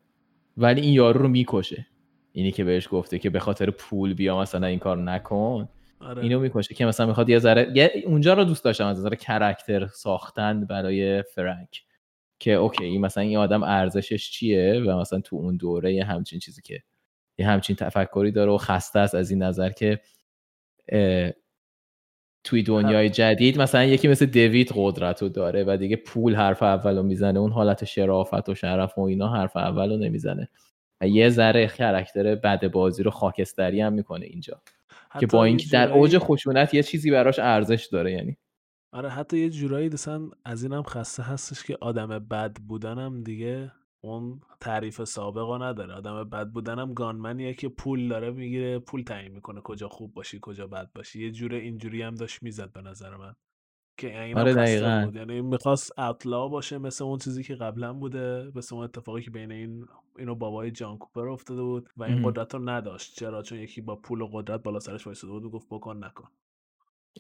ولی این یارو رو می‌کشه. اینی که بهش گفته که به خاطر پول بیا مثلا این کار نکن. آره. اینو می‌کشه که مثلا می‌خواد یه ذره اونجا رو دوست داشتم از نظر کرکتر ساختن برای فرانک. که اوکی این مثلا این آدم ارزشش چیه و مثلا تو اون دوره یه همچین چیزی که یه همچین تفکری داره و خسته است از این نظر که توی دنیای جدید. مثلا یکی مثل دیوید قدرت رو داره و دیگه پول حرف اول رو می‌زنه. اون حالت شرافت و شرف و اینا حرف اول رو نمی‌زنه. و یه ذره کرکتر بد بازی رو خاکستری هم می‌کنه اینجا. که با اینکه در اوج خشونت یه چیزی براش ارزش داره یعنی. آره حتی یه جورایی مثلا از اینم خسته هستش که آدم بد بودنم دیگه اون تعریف سابقا نداره. آدم بد بودنم گانمنیه که پول داره می‌گیره پول تعیین می‌کنه. کجا خوب باشی کجا بد باشی. یه جوره اینجوری هم داشت می‌زد به نظر من که این آره، دقیقاً. بود. یعنی می‌خواست اطلاع باشه مثل اون چیزی که قبلا بوده مثل اون اتفاقی که بین این اینو بابای جان کوپر افتاده بود و این. قدرت رو نداشت. چرا؟ چون یکی با پول و قدرت بالا سرش وایساده بود و گفت بکن نکن.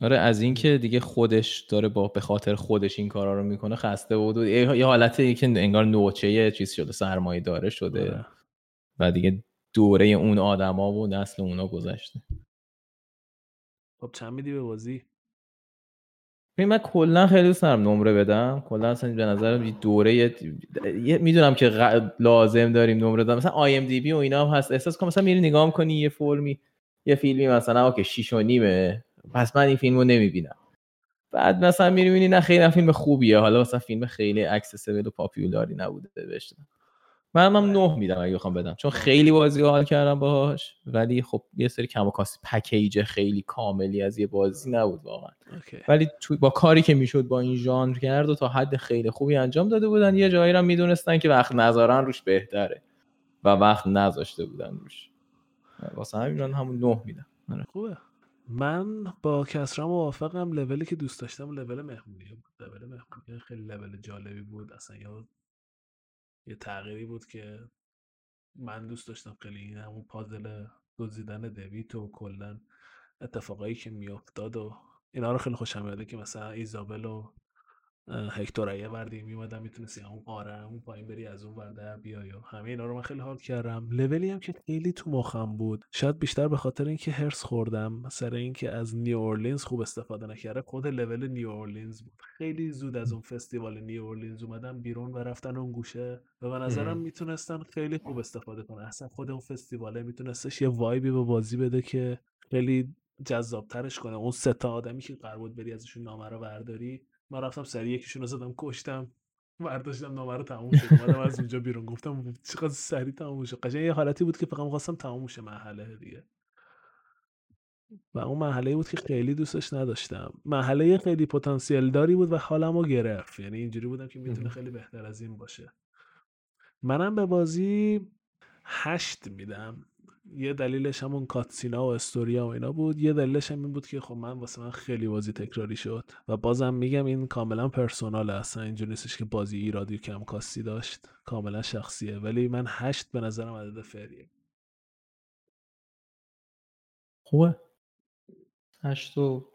آره از اینکه دیگه خودش داره با به خاطر خودش این کارا رو می‌کنه خسته بود و یه حالتی که انگار نوچه یه چیز شده سرمایه داره شده آره. و دیگه دوره اون آدما و نسل اونا گذشته. خب چند میدی به بازی؟ من کلا خیلی دوست دارم نمره بدم. کلا اصلا به نظرم دوره می‌دونم که غ- لازم داریم نمره بدم. مثلا آی ام دی بی و اینا هم هست. احساس کنم مثلا میری نگاه می‌کنی یه فرمی یه فیلمی مثلا okay 6 و نیمه. پس من این فیلم رو نمی‌بینم. بعد مثلا می‌بینی نه خیلی فیلم خوبیه حالا مثلا فیلم خیلی accessible و popular ی نبوده بهش. من هم نه میدم اگه بخوام بدم چون خیلی بازی حال کردم باهاش ولی خب یه سری کم و کاستی پکیج خیلی کاملی از یه بازی نبود واقعا. ولی تو با کاری که می‌شد با این ژانر کرد و تا حد خیلی خوبی انجام داده بودن یه جایی رو می‌دونستن که وقت نذارن روش بهتره و وقت نذاشته بودن روش. واسه همین همون نه میدم. آره. خوبه. من با کسرا موافقم لولی که دوست داشتم لول مهمونی بود. لول مهمونی خیلی لول جالبی بود. اصلا یه یه تغییری بود که من دوست داشتم خیلی همون پازل دزدیدن دویت و کلا اتفاقایی که میافتاد و اینا رو خیلی خوشم میاد که مثلا ایزابل و هکتور یه وردی میومدن می‌تونستی همون غاره همون پایین بری از اون ور در بیای و همه اینا رو من خیلی حال کردم. لولی هم که خیلی تو مخم بود شاید بیشتر به خاطر اینکه حرص خوردم سر اینکه از نیو اورلینز خوب استفاده نکرده خود لول نیو اورلینز بود. خیلی زود از اون فستیوال نیو اورلینز اومدن بیرون و رفتن اون گوشه و به نظرم. می‌تونستن خیلی خوب استفاده کنن. اصلا خود اون فستیواله میتونستش یه وایبی به بازی بده که خیلی جذابترش کنه. اون سه تا آدمی که قرار بود بری ازشون نامه رو برداری من رفتم سریع یکیشون رو زدم کشتم. برداشتم نامه رو تموم شد. اومدم از اونجا بیرون. گفتم چقدر سریع تموم شد. قشنگ یه حالتی بود که فقط خواستم تموم شه مرحله دیگه. و اون مرحله بود که خیلی دوستش نداشتم. مرحله خیلی پتانسیل داری بود و حالم رو گرفت. یعنی اینجوری بودم که می‌تونه خیلی بهتر از این باشه. منم به بازی هشت میدم. یه دلیلش همون کاتسینا و استوریا و اینا بود. یه دلیلش هم این بود که خب من واسه من خیلی بازی تکراری شد و بازم میگم این کاملا پرسونال اصلا اینجوری نیستش که بازی ایرادی و کم کاستی داشت. کاملا شخصیه. ولی من هشت به نظرم عدد فریه. خوبه. هشت و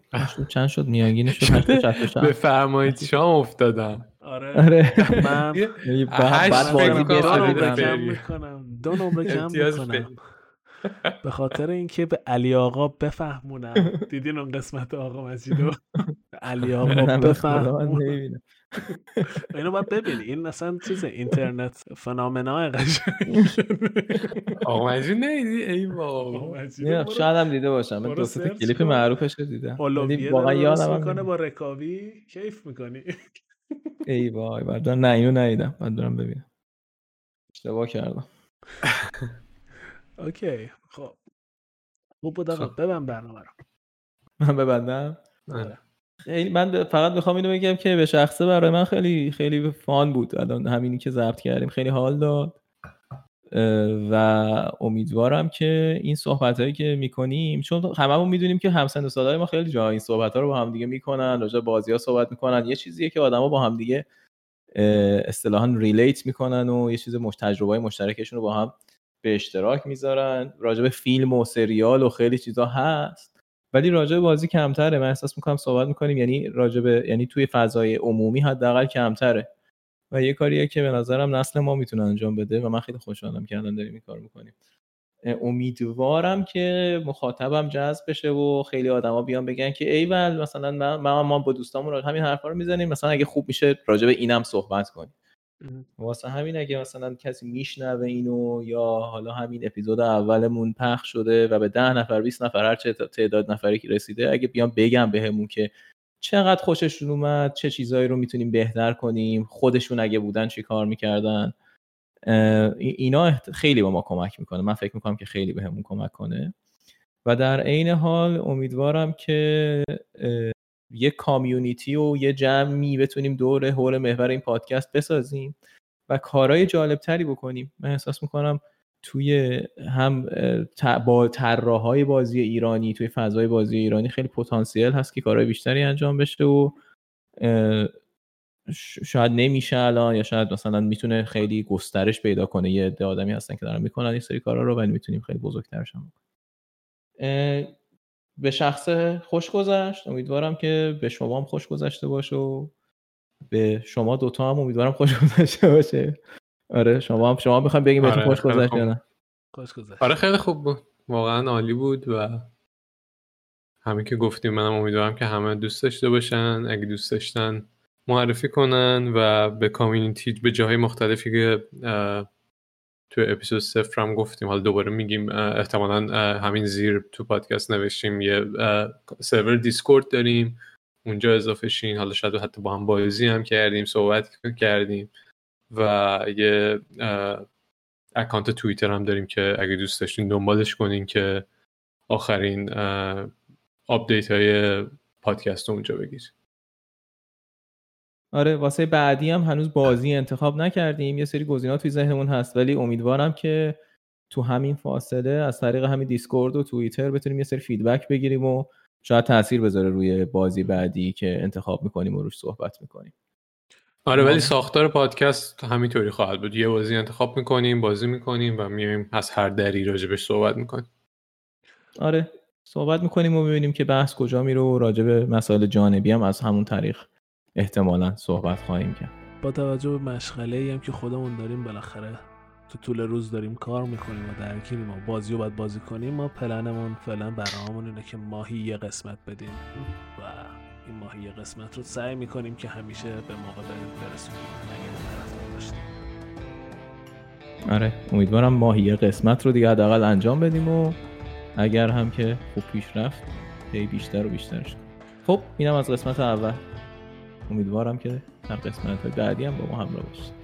چند شد؟ میانگینش شد. بفرمایید شام افتادم. آره. آره. من بعد- هشت فکر بازی دو نمره کم. می‌کنم. دو نمره کم می‌کنم. به خاطر اینکه به علی آقا بفهمونم. دیدین اون قسمت آقا مجیدو علی آقا نه، به خدا من بفهمون. نمی‌بینم. اینو باید ببینی. این اصلا چیز اینترنت فنامنا قشنگ. آقا مجید نیدی ای آقا بابا شاید هم دیده باشم. من برو دو سه تا سرچ کلیپ. معروفش رو دیدم. ولی اولویه واقعا یادم هم می‌کنه. با رکابی کیف می‌کنی. ای وای بعد نه اینو ندیدم. بعد برم ببینم. اشتباه کردم. اوکی خب. خوب بود آقا خب. ببن برنامه رو. من ببندم؟ آره. خیلی من ب- فقط می‌خوام اینو بگم که به شخصه برای من خیلی خیلی فان بود. الان همینی که ضبط کردیم خیلی حال داد. و امیدوارم که این صحبت هایی که می‌کنیم چون هممون می‌دونیم که همسن و سالای ما خیلی جا این صحبت ها رو با هم دیگه می‌کنن راجع بازی ها صحبت می‌کنن. یه چیزیه که آدما با هم دیگه اصطلاحا ریلیت می‌کنن و یه چیز تجربه های مشترکشون رو با هم به اشتراک می‌ذارن راجع به فیلم و سریال و خیلی چیزا هست. ولی راجع به بازی کمتره. من احساس می‌کنم صحبت می‌کنیم یعنی راجع به یعنی توی فضای عمومی حداقل کمتره. و یه کاریه که به نظرم نسل ما می‌تونه انجام بده و من خیلی خوشحالم که الان داریم این کار می‌کنیم. امیدوارم که مخاطبم جذب بشه و خیلی آدما بیان بگن که ایول مثلا من ما, با دوستامون همین حرفا رو می‌زنیم. مثلا اگه خوب میشه راجع به اینم صحبت کنیم. واسه همین اگه مثلا کسی میشنوه اینو یا حالا همین اپیزود اولمون پخش شده و به ده نفر 20 نفر هر چه تعداد نفری که رسیده اگه بیان بگم بهمون که چقدر خوششون اومد چه چیزایی رو می‌تونیم بهتر کنیم خودشون اگه بودن چی کار می‌کردن. اینا خیلی با ما کمک می‌کنه. من فکر می‌کنم که خیلی بهمون کمک کنه. و در عین حال امیدوارم که یه کامیونیتی و یه جمعی بتونیم دور حول محور این پادکست بسازیم و کارهای جالبتری بکنیم. من احساس می‌کنم توی هم با طراحهای بازی ایرانی توی فضای بازی ایرانی خیلی پتانسیل هست که کارهای بیشتری انجام بشه و شاید نمیشه الان یا شاید مثلا می‌تونه خیلی گسترش پیدا کنه. یه عده آدمی هستن که دارن می‌کنن این سری کارا رو ولی می‌تونیم خیلی بزرگترش هم بکنیم به شخص خوش گذشت. امیدوارم که به شما هم خوش گذشته باشه و به شما دوتا هم امیدوارم خوش گذشته باشه. آره شما هم شما می‌خوایم بگیم بهتون آره، خوش خیلی گذشت خوب. نه. خوش گذشت. آره خیلی خوب بود. واقعا عالی بود و همین که گفتیم منم امیدوارم که همه دوست داشته باشن. اگه دوست داشتن معرفی کنن و به کامیونیتی به جاهای مختلفی که تو اپیزود صفر هم گفتیم. حالا دوباره میگیم احتمالا همین زیر تو پادکست نوشتیم یه سرور دیسکورد داریم. اونجا اضافه شین. حالا شاید حتی با هم بازی هم کردیم صحبت کردیم. و یه اکانت توییتر هم داریم که اگه دوست داشتین دنبالش کنین که آخرین آپدیت های پادکست رو اونجا بگیر. آره واسه بعدی هم هنوز بازی انتخاب نکردیم. یه سری گزینه‌ها توی ذهنمون هست ولی امیدوارم که تو همین فاصله از طریق همین دیسکورد و توییتر بتونیم یه سری feedback بگیریم و شاید تاثیر بذاره روی بازی بعدی که انتخاب می‌کنیم و روش صحبت می‌کنیم. آره ولی ساختار پادکست همینطوری خواهد بود. یه بازی انتخاب می‌کنیم بازی می‌کنیم و میایم از هر دری راجبش صحبت می‌کنیم. آره صحبت می‌کنیم و ببینیم که بحث کجا میره و راجع به مسائل جانبی هم از همون طریق احتمالا صحبت خواهیم کرد. با توجه به مشغله هم که خودمون داریم بالاخره تو طول روز داریم کار می‌کنیم و درگیریم و بازی رو باید بازی کنیم ما پلنمون فعلا برنامه‌مون اینه که ماهی یه قسمت بدیم و این ماهی یه قسمت رو سعی می‌کنیم که همیشه به موقع برسونیم. آره امیدوارم ماهی یه قسمت رو دیگه حداقل انجام بدیم و اگر هم که خوب پیش رفت هی بیشتر و بیشترش کنیم. خب اینم از قسمت اول. امیدوارم که در قسمت های بعدی هم با ما همراه باشید.